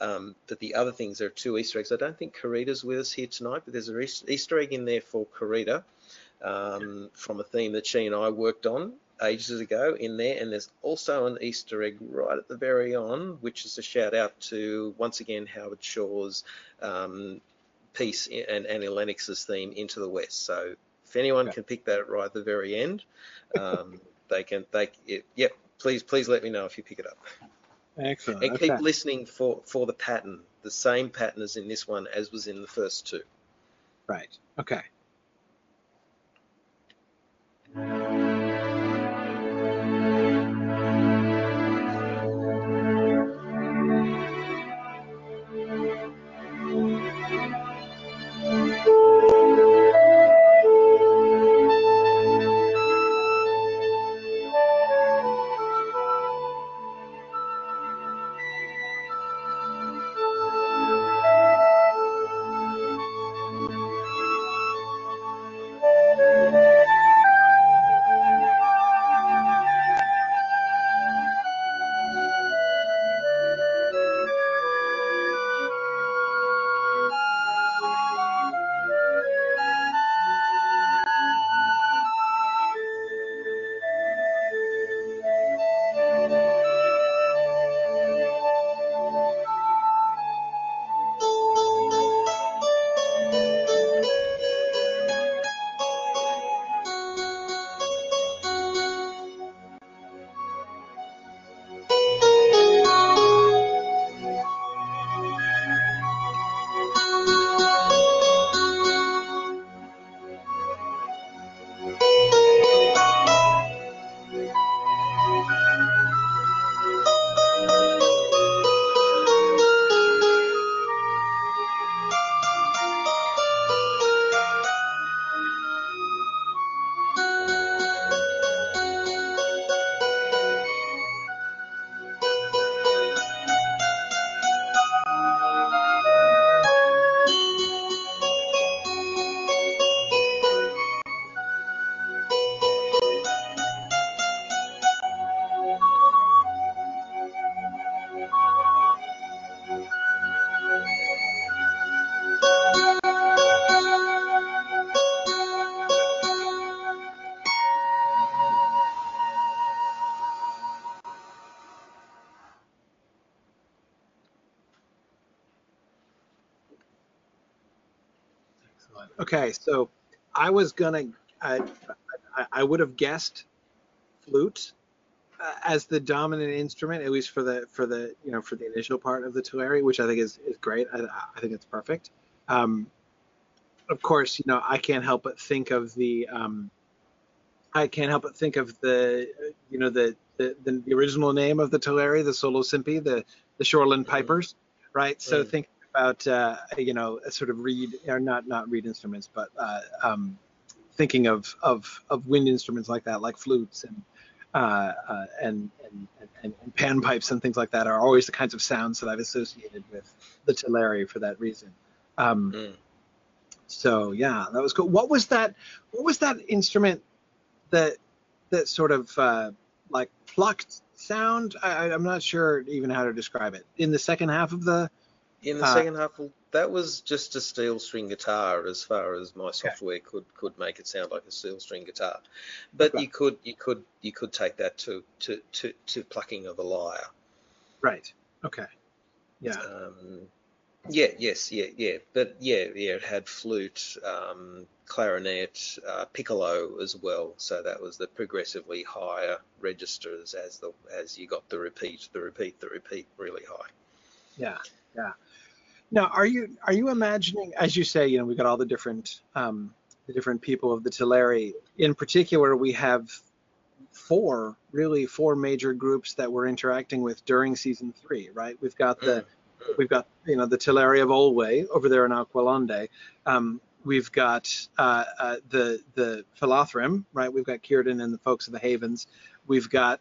Um, but the other things there are two Easter eggs. I don't think Karita's with us here tonight, but there's an Easter egg in there for Karita um, from a theme that she and I worked on ages ago in there, and there's also an Easter egg right at the very on, which is a shout out to once again Howard Shore's um, piece and Annie Lennox's theme into the West. So if anyone Yeah. can pick that right at the very end, um, they can. They it, yep. Please please let me know if you pick it up Excellent. and Okay. keep listening for for the pattern, the same pattern as in this one as was in the first two. Right. Okay. Was gonna, I, I, I would have guessed flute uh, as the dominant instrument, at least for the for the you know for the initial part of the Teleri, which I think is is great. I, I think it's perfect. Um, of course, you know I can't help but think of the um, I can't help but think of the you know the the, the original name of the Teleri, the Solosimpi, the the Shoreland Pipers, right? So Mm. think about uh, you know a sort of reed or not not reed instruments, but uh, um, thinking of, of of wind instruments like that, like flutes and uh, uh, and, and, and and panpipes and things like that, are always the kinds of sounds that I've associated with the Teleri for that reason. Um, Mm. so yeah, that was cool. What was that? What was that instrument that that sort of uh, like plucked sound? I, I'm not sure even how to describe it. In the second half of the In the second half, well, that was just a steel string guitar, as far as my software could could make it sound like a steel string guitar. But Right. you could you could you could take that to to to, to plucking of a lyre. right. Okay. Yeah. Um, yeah, yes, yeah, yeah, but yeah, yeah, it had flute, um, clarinet, uh, piccolo as well. So that was the progressively higher registers as the as you got the repeat, the repeat, the repeat really high. Yeah, yeah. Now, are you are you imagining, as you say, you know, we've got all the different um, the different people of the Teleri. In particular, we have four, really four major groups that we're interacting with during season three, right? We've got the Mm. we've got you know the Teleri of Olwë over there in Alqualondë. Um, we've got uh, uh, the the Falathrim, right? We've got Círdan and the folks of the Havens. We've got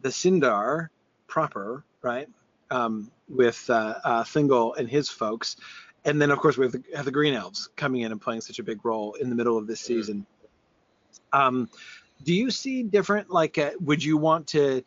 the Sindar proper, right? Um, with uh, uh, Thingol and his folks, and then of course we have the, have the Green Elves coming in and playing such a big role in the middle of this Mm. season. Um, do you see different? Like, uh, would you want to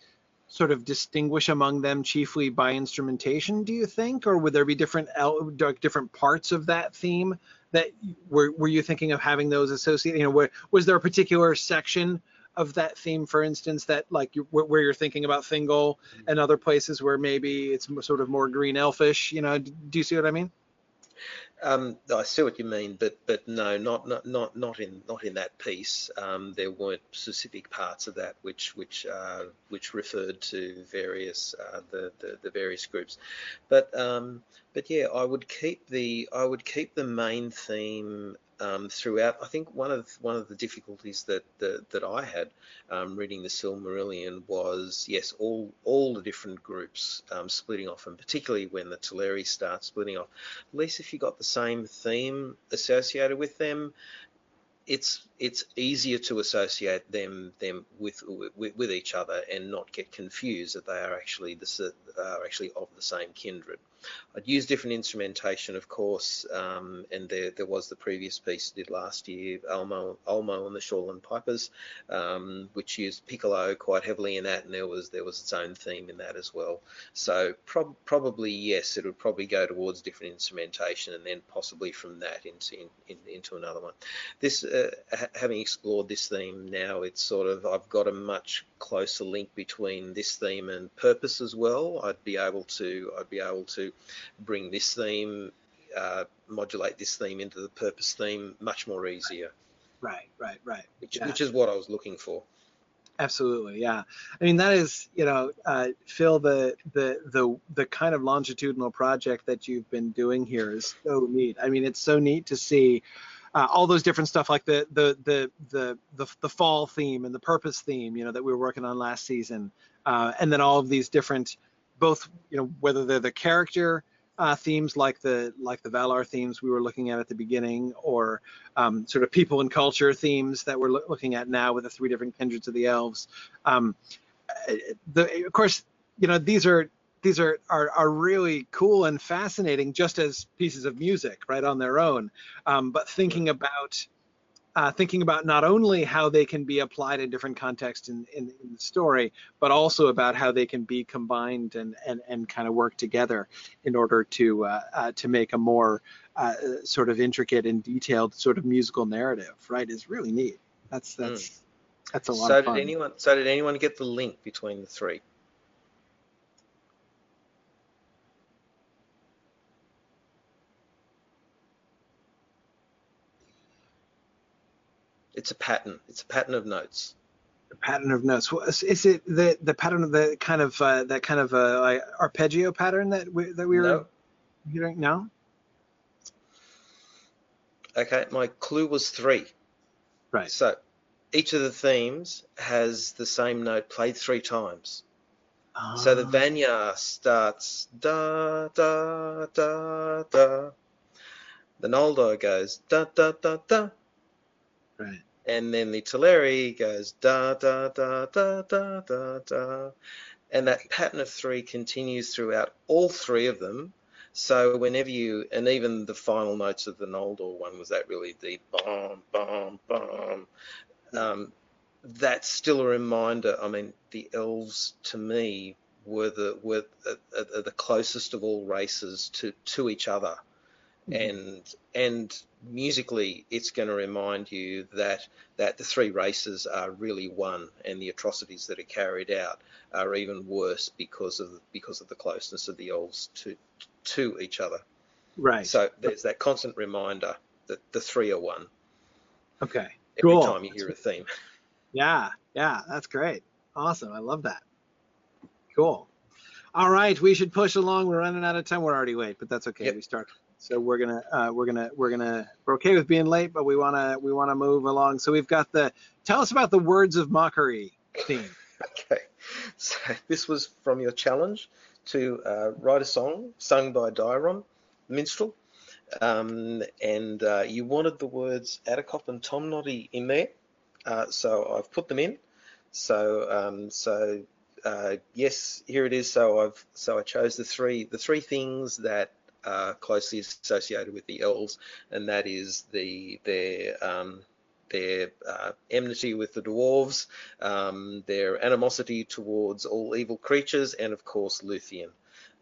sort of distinguish among them chiefly by instrumentation? Do you think, or would there be different el- different parts of that theme that were were you thinking of having those associated? You know, where, was there a particular section? Of that theme, for instance, that like you, where, you're thinking about Thingol and other places where maybe it's sort of more green elfish, you know, do you see what I mean? Um, I see what you mean, but but no, not not not not in not in that piece. Um, there weren't specific parts of that which which uh, which referred to various uh, the, the the various groups, but um, but yeah, I would keep the I would keep the main theme um, throughout. I think one of one of the difficulties that that, that I had um, reading the Silmarillion was yes, all all the different groups um, splitting off, and particularly when the Teleri start splitting off. At least if you got the same theme associated with them, it's it's easier to associate them them with with, with each other and not get confused that they are actually the are actually of the same kindred. I'd use different instrumentation, of course, um, and there there was the previous piece I did last year, Almo Ulmo and the Shoreland Pipers, um, which used piccolo quite heavily in that, and there was there was its own theme in that as well. So prob- probably yes, it would probably go towards different instrumentation, and then possibly from that into in, in, into another one. This uh, ha- having explored this theme now, it's sort of I've got a much closer link between this theme and purpose as well. I'd be able to I'd be able to bring this theme. Uh, modulate this theme into the purpose theme much more easier, Right, right, right. which, Yeah. which is what I was looking for. Absolutely, yeah. I mean, that is, you know, uh, Phil, the the the the kind of longitudinal project that you've been doing here is so neat. I mean, it's so neat to see uh, all those different stuff, like the the the the the the fall theme and the purpose theme, you know, that we were working on last season, uh, and then all of these different, both, you know, whether they're the character uh, themes like the like the Valar themes we were looking at at the beginning, or um, sort of people and culture themes that we're loo- looking at now with the three different kindreds of the elves. Um, uh, the, of course, you know these are these are, are are really cool and fascinating just as pieces of music, right on their own. Um, but thinking about uh, thinking about not only how they can be applied in different contexts in, in, in the story, but also about how they can be combined and, and, and kind of work together in order to uh, uh, to make a more uh, sort of intricate and detailed sort of musical narrative, right? Is really neat. That's that's that's a lot so of did anyone? So did anyone get the link between the three? It's a pattern. It's a pattern of notes. The pattern of notes. Well, is- it the the pattern of the kind of uh, that kind of uh, like arpeggio pattern that we that we were No. hearing? No. Okay, my clue was three. Right. So each of the themes has the same note played three times. So the Ah, Vanya starts da da da da. The Noldo goes da da da da. Right. And then the Teleri goes da da da da da da da. And that pattern of three continues throughout all three of them. So whenever you, and even the final notes of the Noldor one was that really deep bomb, bomb, bomb. Um, that's still a reminder. I mean, the elves to me were the were the, the, the closest of all races to to each other, Mhm. and and musically, it's going to remind you that that the three races are really one, and the atrocities that are carried out are even worse because of because of the closeness of the elves to to each other. Right. So there's that constant reminder that the three are one Okay. every Cool. time you hear a theme. Yeah. Yeah. That's great. Awesome. I love that. Cool. All right. We should push along. We're running out of time. We're already late, but that's okay. Yep. We start. So we're gonna uh, we're gonna we're gonna we're okay with being late, but we wanna we wanna move along. So we've got the tell us about the words of mockery theme. Okay, so this was from your challenge to uh, write a song sung by Daeron, minstrel, um, and uh, you wanted the words Attercop and Tom Noddy in there, uh, so I've put them in. So um, so uh, yes, here it is. So I've so I chose the three the three things that are closely associated with the elves, and that is the their um, their uh, enmity with the dwarves, um, their animosity towards all evil creatures, and of course Luthien.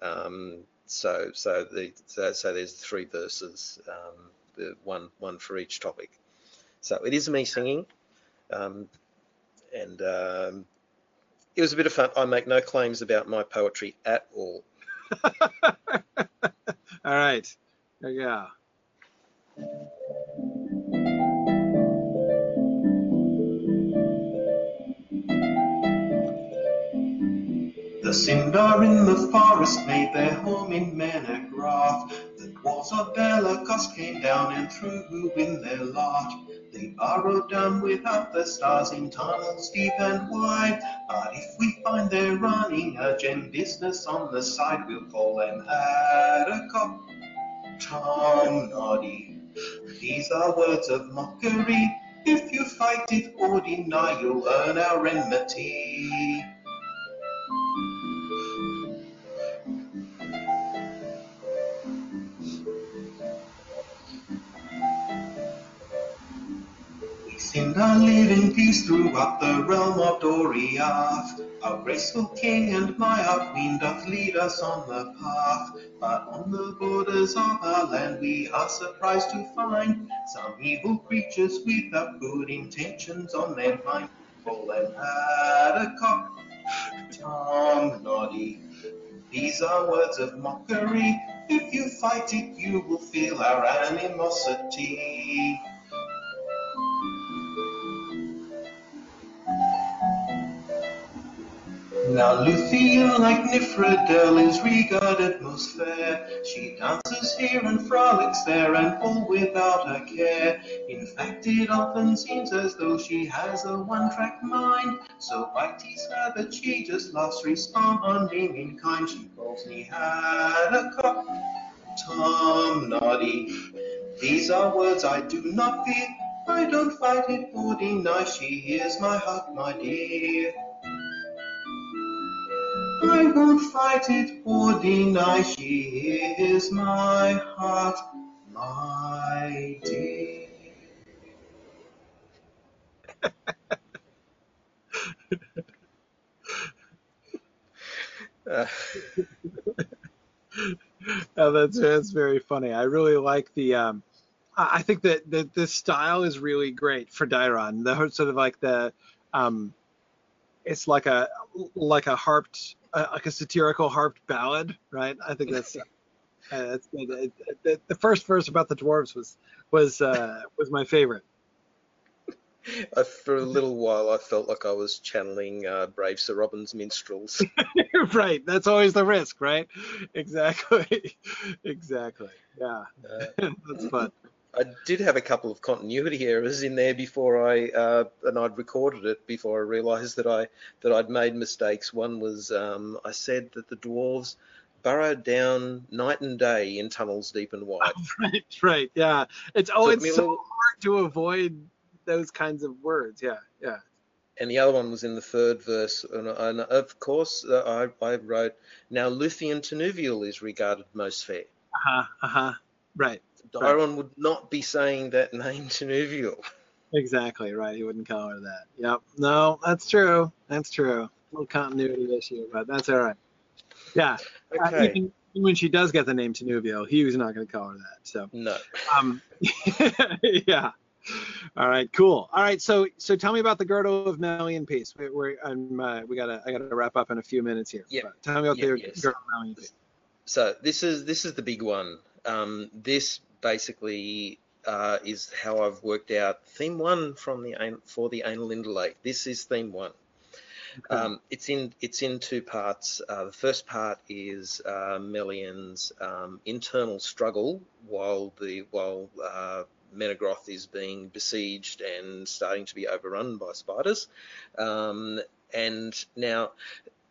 Um, so, so, the, so, so there's three verses, um, the one one for each topic. So it is me singing, um, and um, it was a bit of fun. I make no claims about my poetry at all. All right. There you go. The Sindar in the forest made their home in. The dwarves of Belegost came down and threw in their lot. They burrowed down without the stars in tunnels deep and wide. But if we find they're running a gem business on the side, we'll call them Attercop, Tom Noddy. These are words of mockery. If you fight it or deny, you'll earn our enmity. Live in peace throughout the realm of Doriath. Our graceful king and my our queen doth lead us on the path. But on the borders of our land we are surprised to find some evil creatures with good intentions on their mind. Call them Attercop, Tom Noddy. These are words of mockery. If you fight it, you will feel our animosity. Now Luthien, like niphredil, is regarded most fair. She dances here and frolics there, and all without a care. In fact, it often seems as though she has a one-track mind. So I tease her that she just loves responding in kind. She calls me Attercop, Tom Noddy. These are words I do not fear. I don't fight it or deny. She hears my heart, my dear. I won't fight it or deny she is my heart, my dear. Uh, Oh, that's that's very funny. I really like the. Um, I think that the, the style is really great for Daeron. The sort of like the, um, it's like a like a harped uh, like a satirical harped ballad, right? I think that's. Uh, that's good. It- it- the, the first verse about the dwarves was was uh, was my favorite. I, for a little while, I felt like I was channeling uh, Brave Sir Robin's minstrels. right. That's always the risk, right? Exactly. exactly. Yeah. Uh, That's fun. I did have a couple of continuity errors in there before I uh, and I'd recorded it before I realised that I that I'd made mistakes. One was um, I said that the dwarves burrowed down night and day in tunnels deep and wide. Right. Right. Yeah. It's oh, Took it's so little- hard to avoid those kinds of words. Yeah. Yeah. and the other one was in the third verse. And, and of course, uh, I, I wrote, Now Luthien Tinúviel is regarded most fair. Uh huh. Uh huh. Right. Daeron would not be saying that name Tinúviel. Exactly. Right. He wouldn't call her that. Yep. No, that's true. That's true. little continuity issue, but that's all right. Yeah. Uh, Okay. even, even when she does get the name to Tinúviel, he was not going to call her that. So. No. Um, yeah. All right. Cool. All right. So, so tell me about the Girdle of Melian piece. We, we're, I'm, uh, we gotta, I gotta wrap up in a few minutes here. Yeah. Tell me about Yeah, the yes. Girdle of Melian piece. So this is this is the big one. Um, this basically uh, is how I've worked out theme one from the for the Ainulindalë. This is theme one. Okay. Um, it's in it's in two parts. Uh, the first part is uh, Melian's um, internal struggle while the while uh, Menegroth is being besieged and starting to be overrun by spiders. Um, and now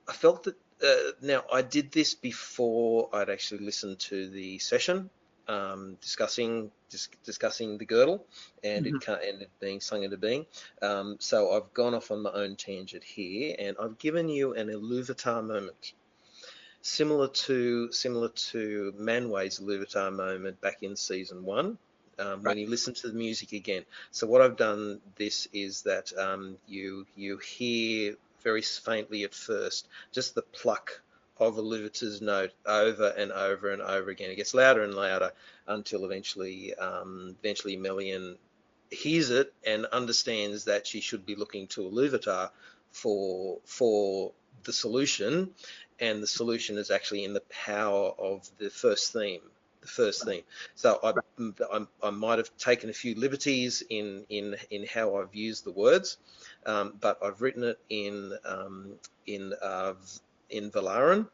I felt that uh, now I did this before I'd actually listened to the session um, discussing dis- discussing the girdle and it ca- and it being sung into being. Um, so I've gone off on my own tangent here, and I've given you an Iluvatar moment, similar to similar to Manwë's Iluvatar moment back in season one. Um, When you listen to the music again, so what I've done this is that um, you you hear very faintly at first just the pluck of Iluvatar's note over and over and over again. It gets louder and louder until eventually um, eventually Melian hears it and understands that she should be looking to Iluvatar for for the solution, and the solution is actually in the power of the first theme. The first theme. So I, I, I might have taken a few liberties in in in how I've used the words, um, but I've written it in um, in uh, in Valarin,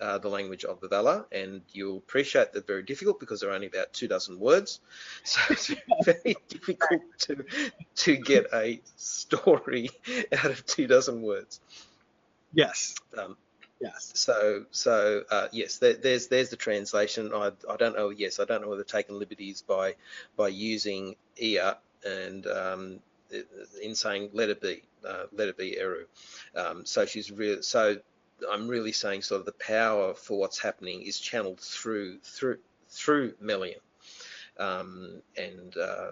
uh, the language of the Valar, and you'll appreciate they're very difficult because they're only about two dozen words. So it's very difficult to to get a story out of two dozen words. Yes. Um, Yes. so so uh, yes, there, there's there's the translation. I, I don't know. Yes, I don't know whether taken liberties by by using Eä and um, in saying let it be, uh, let it be Eru. Um, so she's real. So I'm really saying sort of the power for what's happening is channeled through through through Melian, um, and uh,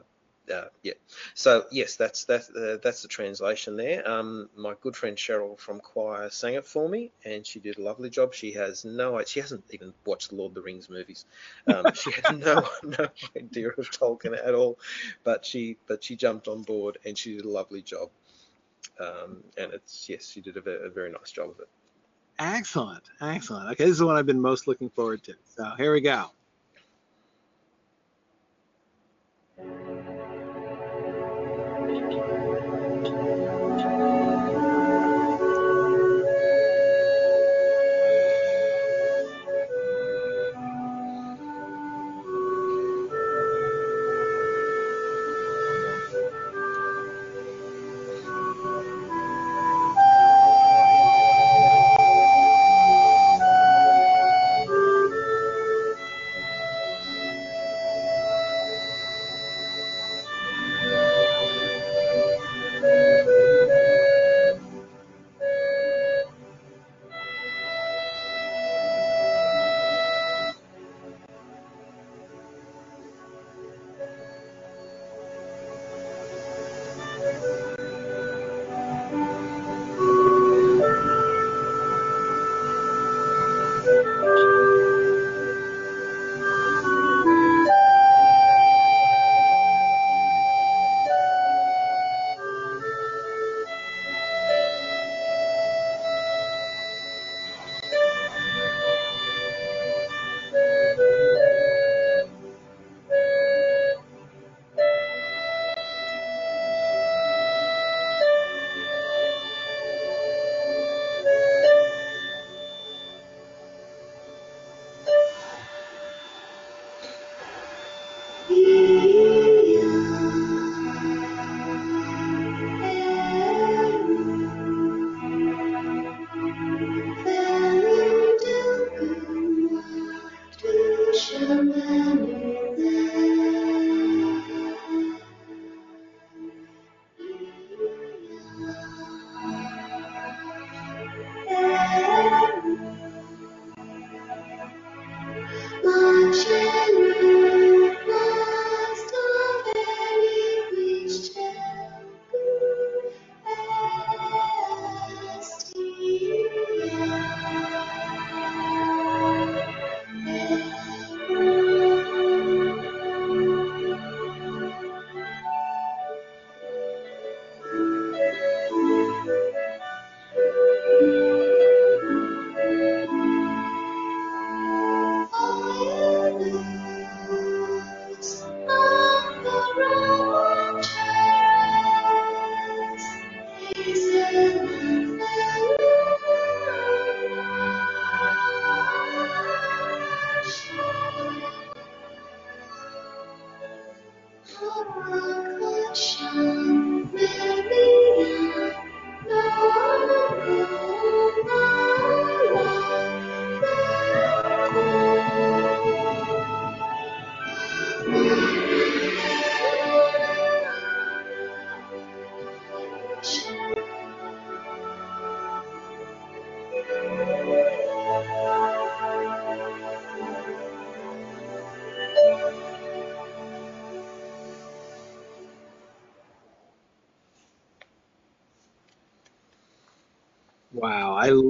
uh, yeah. So yes, that's that's uh, that's the translation there. Um, my good friend Cheryl from Choir sang it for me, and she did a lovely job. She has no, she hasn't even watched the Lord of the Rings movies. Um, she had no no idea of Tolkien at all, but she but she jumped on board and she did a lovely job. Um, and it's yes, she did a, a very nice job of it. Excellent. Excellent. Okay, this is the one I've been most looking forward to. So here we go.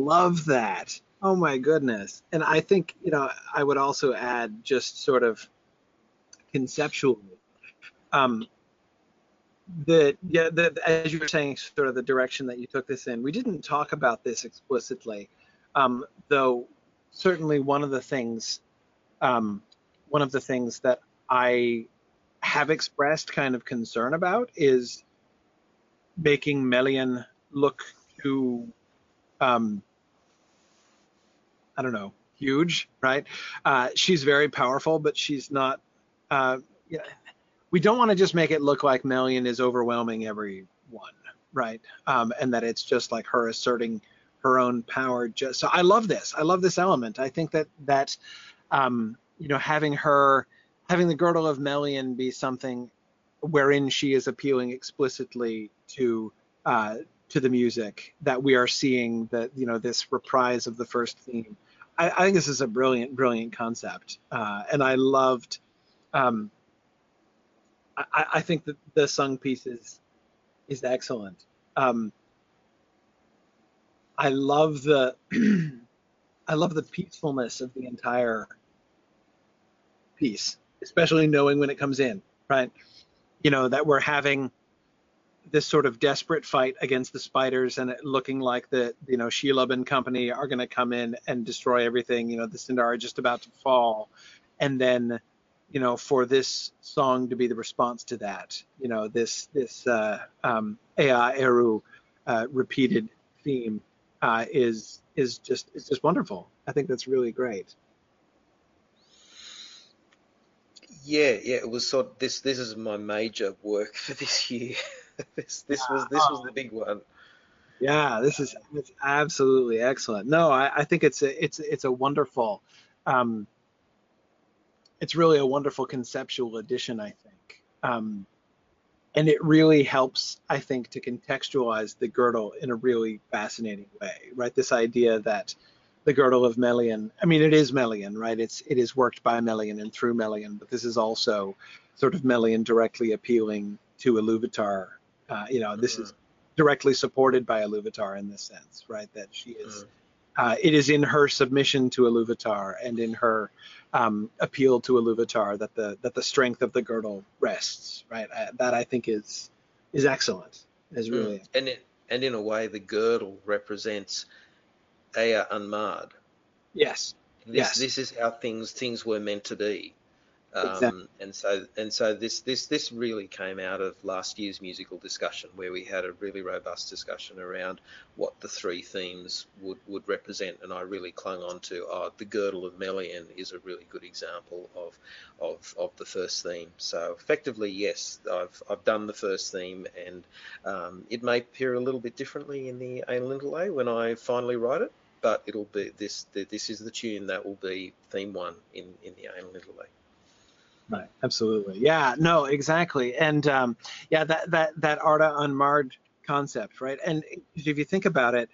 Love that. Oh my goodness. And I think, you know, I would also add just sort of conceptually, um, the yeah, the, as you were saying, sort of the direction that you took this in. We didn't talk about this explicitly, um, though. Certainly, one of the things, um, one of the things that I have expressed kind of concern about is making Melian look too um, I don't know, huge, right? Uh, she's very powerful, but she's not. Uh, we don't want to just make it look like Melian is overwhelming everyone, right? Um, and that it's just like her asserting her own power. Just so I love this. I love this element. I think that that um, you know having her having the girdle of Melian be something wherein she is appealing explicitly to uh, to the music that we are seeing that you know this reprise of the first theme. I, I think this is a brilliant, brilliant concept, uh, and I loved. Um, I, I, think that the sung piece is is excellent. Um, I love the I love the peacefulness of the entire piece, especially knowing when it comes in, right? You know that we're having this sort of desperate fight against the spiders and it looking like the you know Shelob and company are going to come in and destroy everything you know the Sindar are just about to fall. And then you know for this song to be the response to that you know this this uh, um, Ea Eru uh, repeated theme uh, is is just it's just wonderful. I think that's really great. Yeah yeah it was sort of, this this is my major work for this year this this was this was the big one. Yeah, this is it's absolutely excellent. No, I, I think it's a it's it's a wonderful, um, it's really a wonderful conceptual addition. I think, um, and it really helps. I think to contextualize the girdle in a really fascinating way. Right, this idea that the girdle of Melian. I mean, it is Melian, right? It's it is worked by Melian and through Melian, but this is also sort of Melian directly appealing to Iluvatar uh, you know, this mm-hmm. is directly supported by Iluvatar in this sense, right? That she is. Mm-hmm. Uh, it is in her submission to Iluvatar and in her um, appeal to Iluvatar that the that the strength of the girdle rests, right? Uh, that I think is is excellent. Is mm. really mm. and it, and in a way the girdle represents Ea unmarred. Yes. This, yes. This is how things things were meant to be. Um, exactly. And so and so this this this really came out of last year's musical discussion where we had a really robust discussion around what the three themes would, would represent, and I really clung on to oh, the girdle of Melian is a really good example of of of the first theme. So effectively, yes, I've I've done the first theme, and um, it may appear a little bit differently in the Ainulindalë when I finally write it but it'll be this. This is the tune that will be theme one in in the Ainulindalë. Right. Absolutely. Yeah. No. Exactly. And um, yeah, that that that Arda unmarred concept, right? And if you think about it,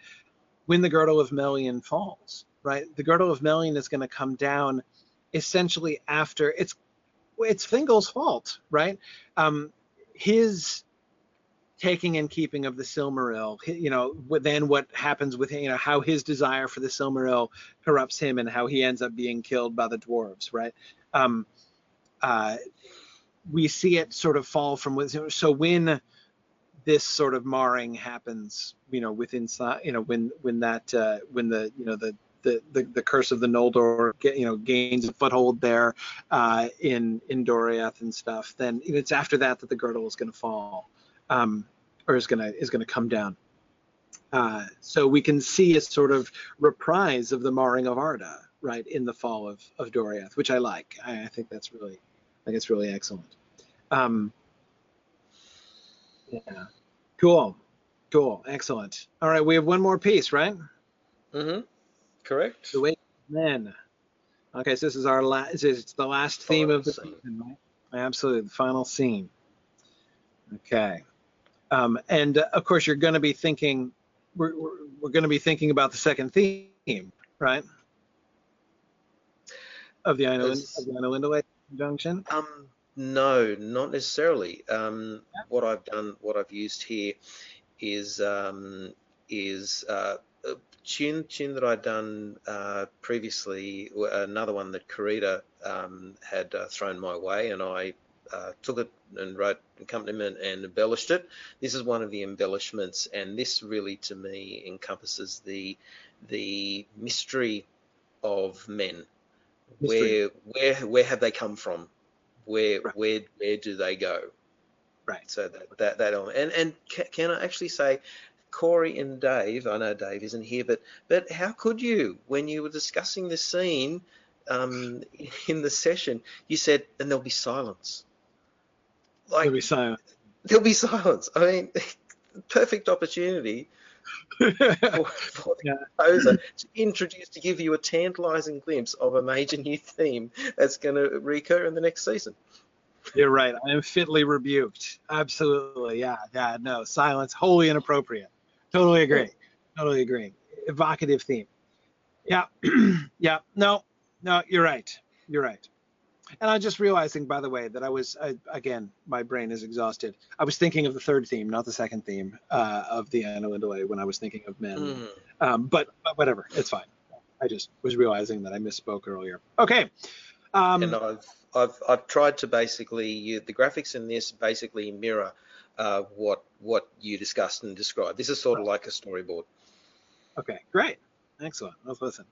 when the girdle of Melian falls, right, the girdle of Melian is going to come down essentially after it's it's Thingol's fault, right? Um, his taking and keeping of the Silmaril, you know, then what happens with you know how his desire for the Silmaril corrupts him and how he ends up being killed by the dwarves, right? Um, uh, we see it sort of fall from within. So when this sort of marring happens, you know, within, you know, when when that uh, when the you know the the, the, the curse of the Noldor, you know, gains a foothold there uh, in in Doriath and stuff. Then it's after that that the girdle is going to fall, um, or is going to is going to come down. Uh, so we can see a sort of reprise of the marring of Arda, right, in the fall of of Doriath, which I like. I, I think that's really I think it's really excellent. Um, Yeah. Cool. Cool. Excellent. All right, we have one more piece, right? Mm-hmm. Correct. The Way Men. Okay, so this is our last. It's the last theme of the scene. season, right? Absolutely, the final scene. Okay, um, and uh, of course you're going to be thinking. We're we're, we're going to be thinking about the second theme, right? Of the Ina of the Ainulindalë conjunction. Um, no, not necessarily. Um, what I've done, what I've used here, is um, is uh, a tune tune that I'd done uh, previously. Another one that Karita um, had uh, thrown my way, and I uh, took it and wrote accompaniment and embellished it. This is one of the embellishments, and this really, to me, encompasses the the mystery of men. Mystery. Where where where have they come from? Where Right. where where do they go? Right. So that that, that element. And and ca- can I actually say, Corey and Dave? I know Dave isn't here, but but how could you, when you were discussing the scene um, in the session, you said, and there'll be silence. Like There'll be silent. there'll be silence. I mean, perfect opportunity for, for the composer to introduce, to give you a tantalizing glimpse of a major new theme that's going to recur in the next season. You're right. I am fitly rebuked. Absolutely. Yeah. Yeah. No. Silence. Wholly inappropriate. Totally agree. Totally agree. Evocative theme. Yeah. yeah. No. No. You're right. You're right. And I'm just realizing, by the way, that I was I, again, my brain is exhausted. I was thinking of the third theme, not the second theme uh, of the Ainulindalë when I was thinking of men. Mm. Um, but, but whatever, it's fine. I just was realizing that I misspoke earlier. Okay. Um, and I've, I've I've tried to basically you, the graphics in this basically mirror uh, what what you discussed and described. This is sort of like a storyboard. okay. Great. Excellent. Let's listen.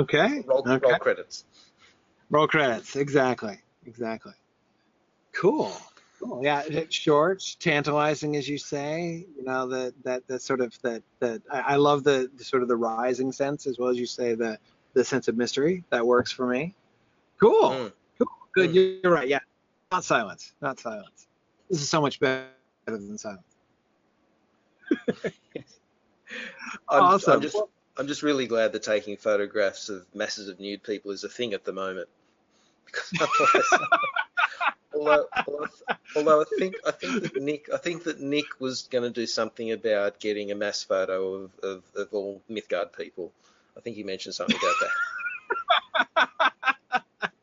Okay. Roll, okay. roll credits. Roll credits. Exactly. Exactly. Cool. Cool. Yeah. It's short, tantalizing, as you say. You know that that that sort of that that I, I love the, the sort of the rising sense as well as you say the the sense of mystery that works for me. Cool. Mm. Cool. Good. Mm. You're right. Yeah. Not silence. Not silence. This is so much better than silence. I'm, awesome. I'm just I'm just really glad that taking photographs of masses of nude people is a thing at the moment. Because although, although, although I think I think that Nick I think that Nick was going to do something about getting a mass photo of, of, of all Mythgard people. I think he mentioned something about that.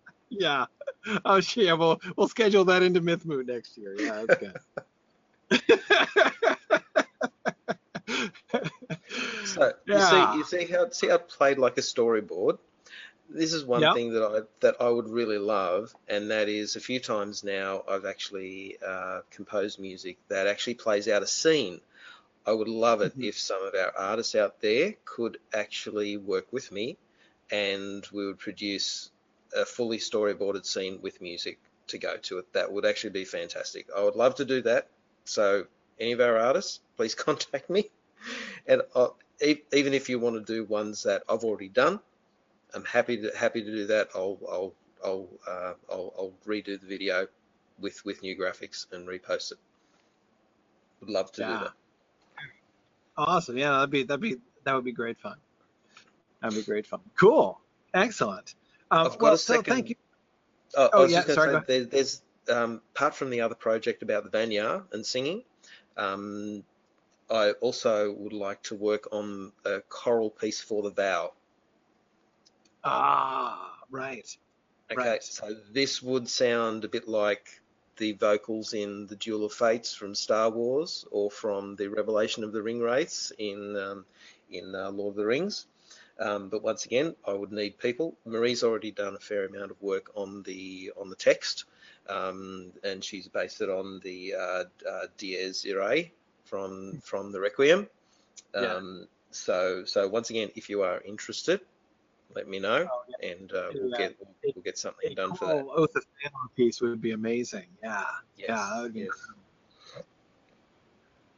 yeah. Oh, yeah. We'll we'll schedule that into Mythmoot next year. Yeah, that's good. So Yeah. you see, you see how see how it played like a storyboard. This is one Yep. thing that I that I would really love, and that is a few times now I've actually uh, composed music that actually plays out a scene. I would love it Mhm. if some of our artists out there could actually work with me, and we would produce a fully storyboarded scene with music to go to it. That would actually be fantastic. I would love to do that. So any of our artists, please contact me. And uh, e- even if you want to do ones that I've already done, I'm happy to happy to do that. I'll I'll I'll uh, I'll, I'll redo the video with with new graphics and repost it. Would love to Yeah. do that. Awesome. Yeah, that'd be that'd be that would be great fun. That'd be great fun. Cool. Excellent. Um, I've got well, a so thank you. Oh, Oh, I was yeah, just sorry, say, there, there's um, apart from the other project about the Vanyar and singing, um, I also would like to work on a choral piece for the vow. Ah, right. Okay, Right. so this would sound a bit like the vocals in the Duel of Fates from Star Wars, or from the Revelation of the Ring Wraiths in um, in uh, Lord of the Rings. Um, but once again, I would need people. Marie's already done a fair amount of work on the on the text, um, and she's based it on the uh, uh, Dies Irae from from the Requiem. Yeah. Um, So so once again, if you are interested, let me know, Oh, and uh, we'll that. get we'll get something A done for that. Oath of Fëanor piece would be amazing. Yeah. Yes, Yeah, that would be yes.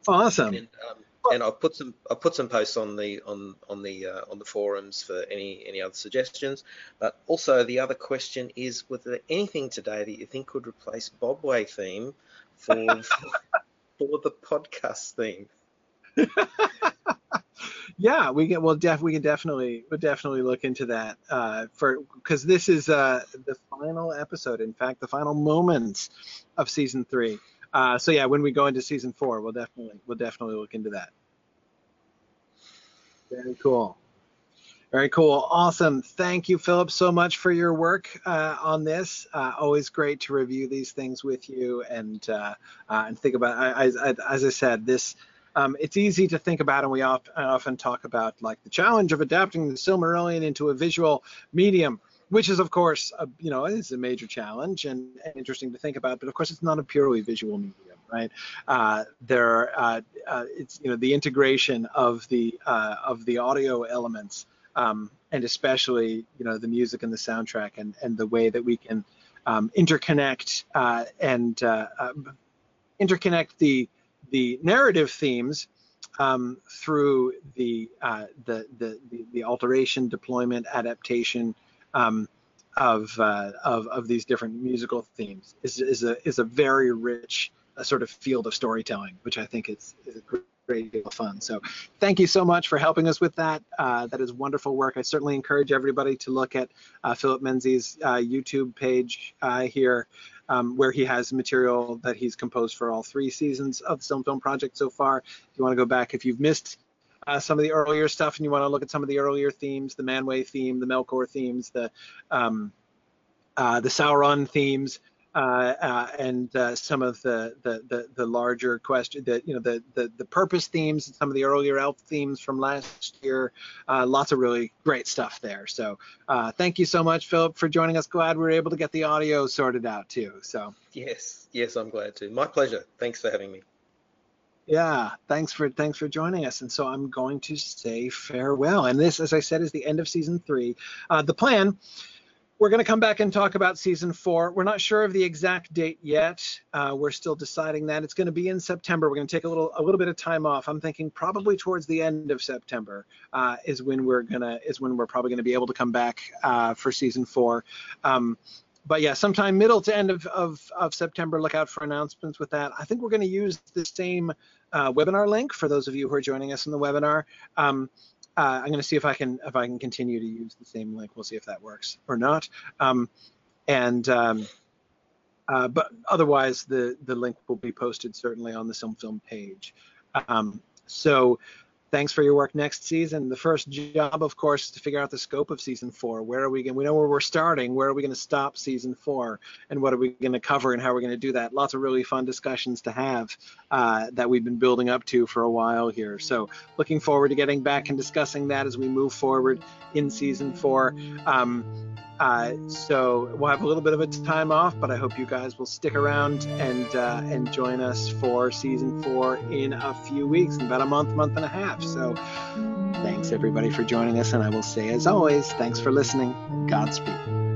Awesome. And, um, and I'll put some I'll put some posts on the on on the uh, on the forums for any any other suggestions. But also the other question is: Was there anything today that you think could replace Bobway theme for for the podcast theme? Yeah, we get well. Def we can definitely we'll definitely look into that uh, for because this is uh, the final episode. In fact, the final moments of season three. Uh, so yeah, when we go into season four, we'll definitely we'll definitely look into that. Very cool. Very cool. Awesome. Thank you, Philip, so much for your work uh, on this. Uh, always great to review these things with you and uh, uh, and think about. I, I, as I said, this um, it's easy to think about, and we I often talk about like the challenge of adapting the Silmarillion into a visual medium, which is of course, a, you know, is a major challenge and, and interesting to think about. But of course, it's not a purely visual medium, right? Uh, there, uh, uh, it's you know the integration of the uh, of the audio elements, um, and especially you know the music and the soundtrack, and and the way that we can um, interconnect uh, and uh, um, interconnect the the narrative themes um, through the, uh, the, the the the alteration, deployment, adaptation um, of, uh, of of these different musical themes is is a is a very rich uh, sort of field of storytelling, which I think is, is a great deal of fun. So thank you so much for helping us with that. Uh, that is wonderful work. I certainly encourage everybody to look at uh, Philip Menzies' uh, YouTube page uh, here um, where he has material that he's composed for all three seasons of the Silm Film Project so far. If you want to go back, if you've missed uh, some of the earlier stuff and you want to look at some of the earlier themes, the Manwë theme, the Melkor themes, the um, uh, the Sauron themes, and uh, some of the, the the the larger question, the you know the the the purpose themes, and some of the earlier elf themes from last year. Uh, lots of really great stuff there. So uh, thank you so much, Philip, for joining us. Glad we were able to get the audio sorted out too. So Yes, yes, I'm glad to. My pleasure. Thanks for having me. yeah, thanks for thanks for joining us. And so I'm going to say farewell. And this, as I said, is the end of season three. Uh, the plan. We're going to come back and talk about season four. We're not sure of the exact date yet. Uh, we're still deciding that. It's going to be in September. We're going to take a little a little bit of time off. I'm thinking probably towards the end of September uh, is when we're gonna is when we're probably going to be able to come back uh, for season four. Um, but yeah, sometime middle to end of, of, of September, look out for announcements with that. I think we're going to use the same uh, webinar link for those of you who are joining us in the webinar. Um, uh, I'm going to see if I can if I can continue to use the same link. We'll see if that works or not. Um, and um, uh, but otherwise, the the link will be posted certainly on the Silm Film page. Um, so thanks for your work next season. The first job, of course, is to figure out the scope of season four. Where are we going? We know where we're starting. Where are we going to stop season four? And what are we going to cover and how are we going to do that? Lots of really fun discussions to have uh, that we've been building up to for a while here. So looking forward to getting back and discussing that as we move forward in season four. Um, uh, so we'll have a little bit of a time off, but I hope you guys will stick around and uh, and join us for season four in a few weeks, in about a month, month and a half. So thanks everybody for joining us, and I will say as always, thanks for listening. Godspeed.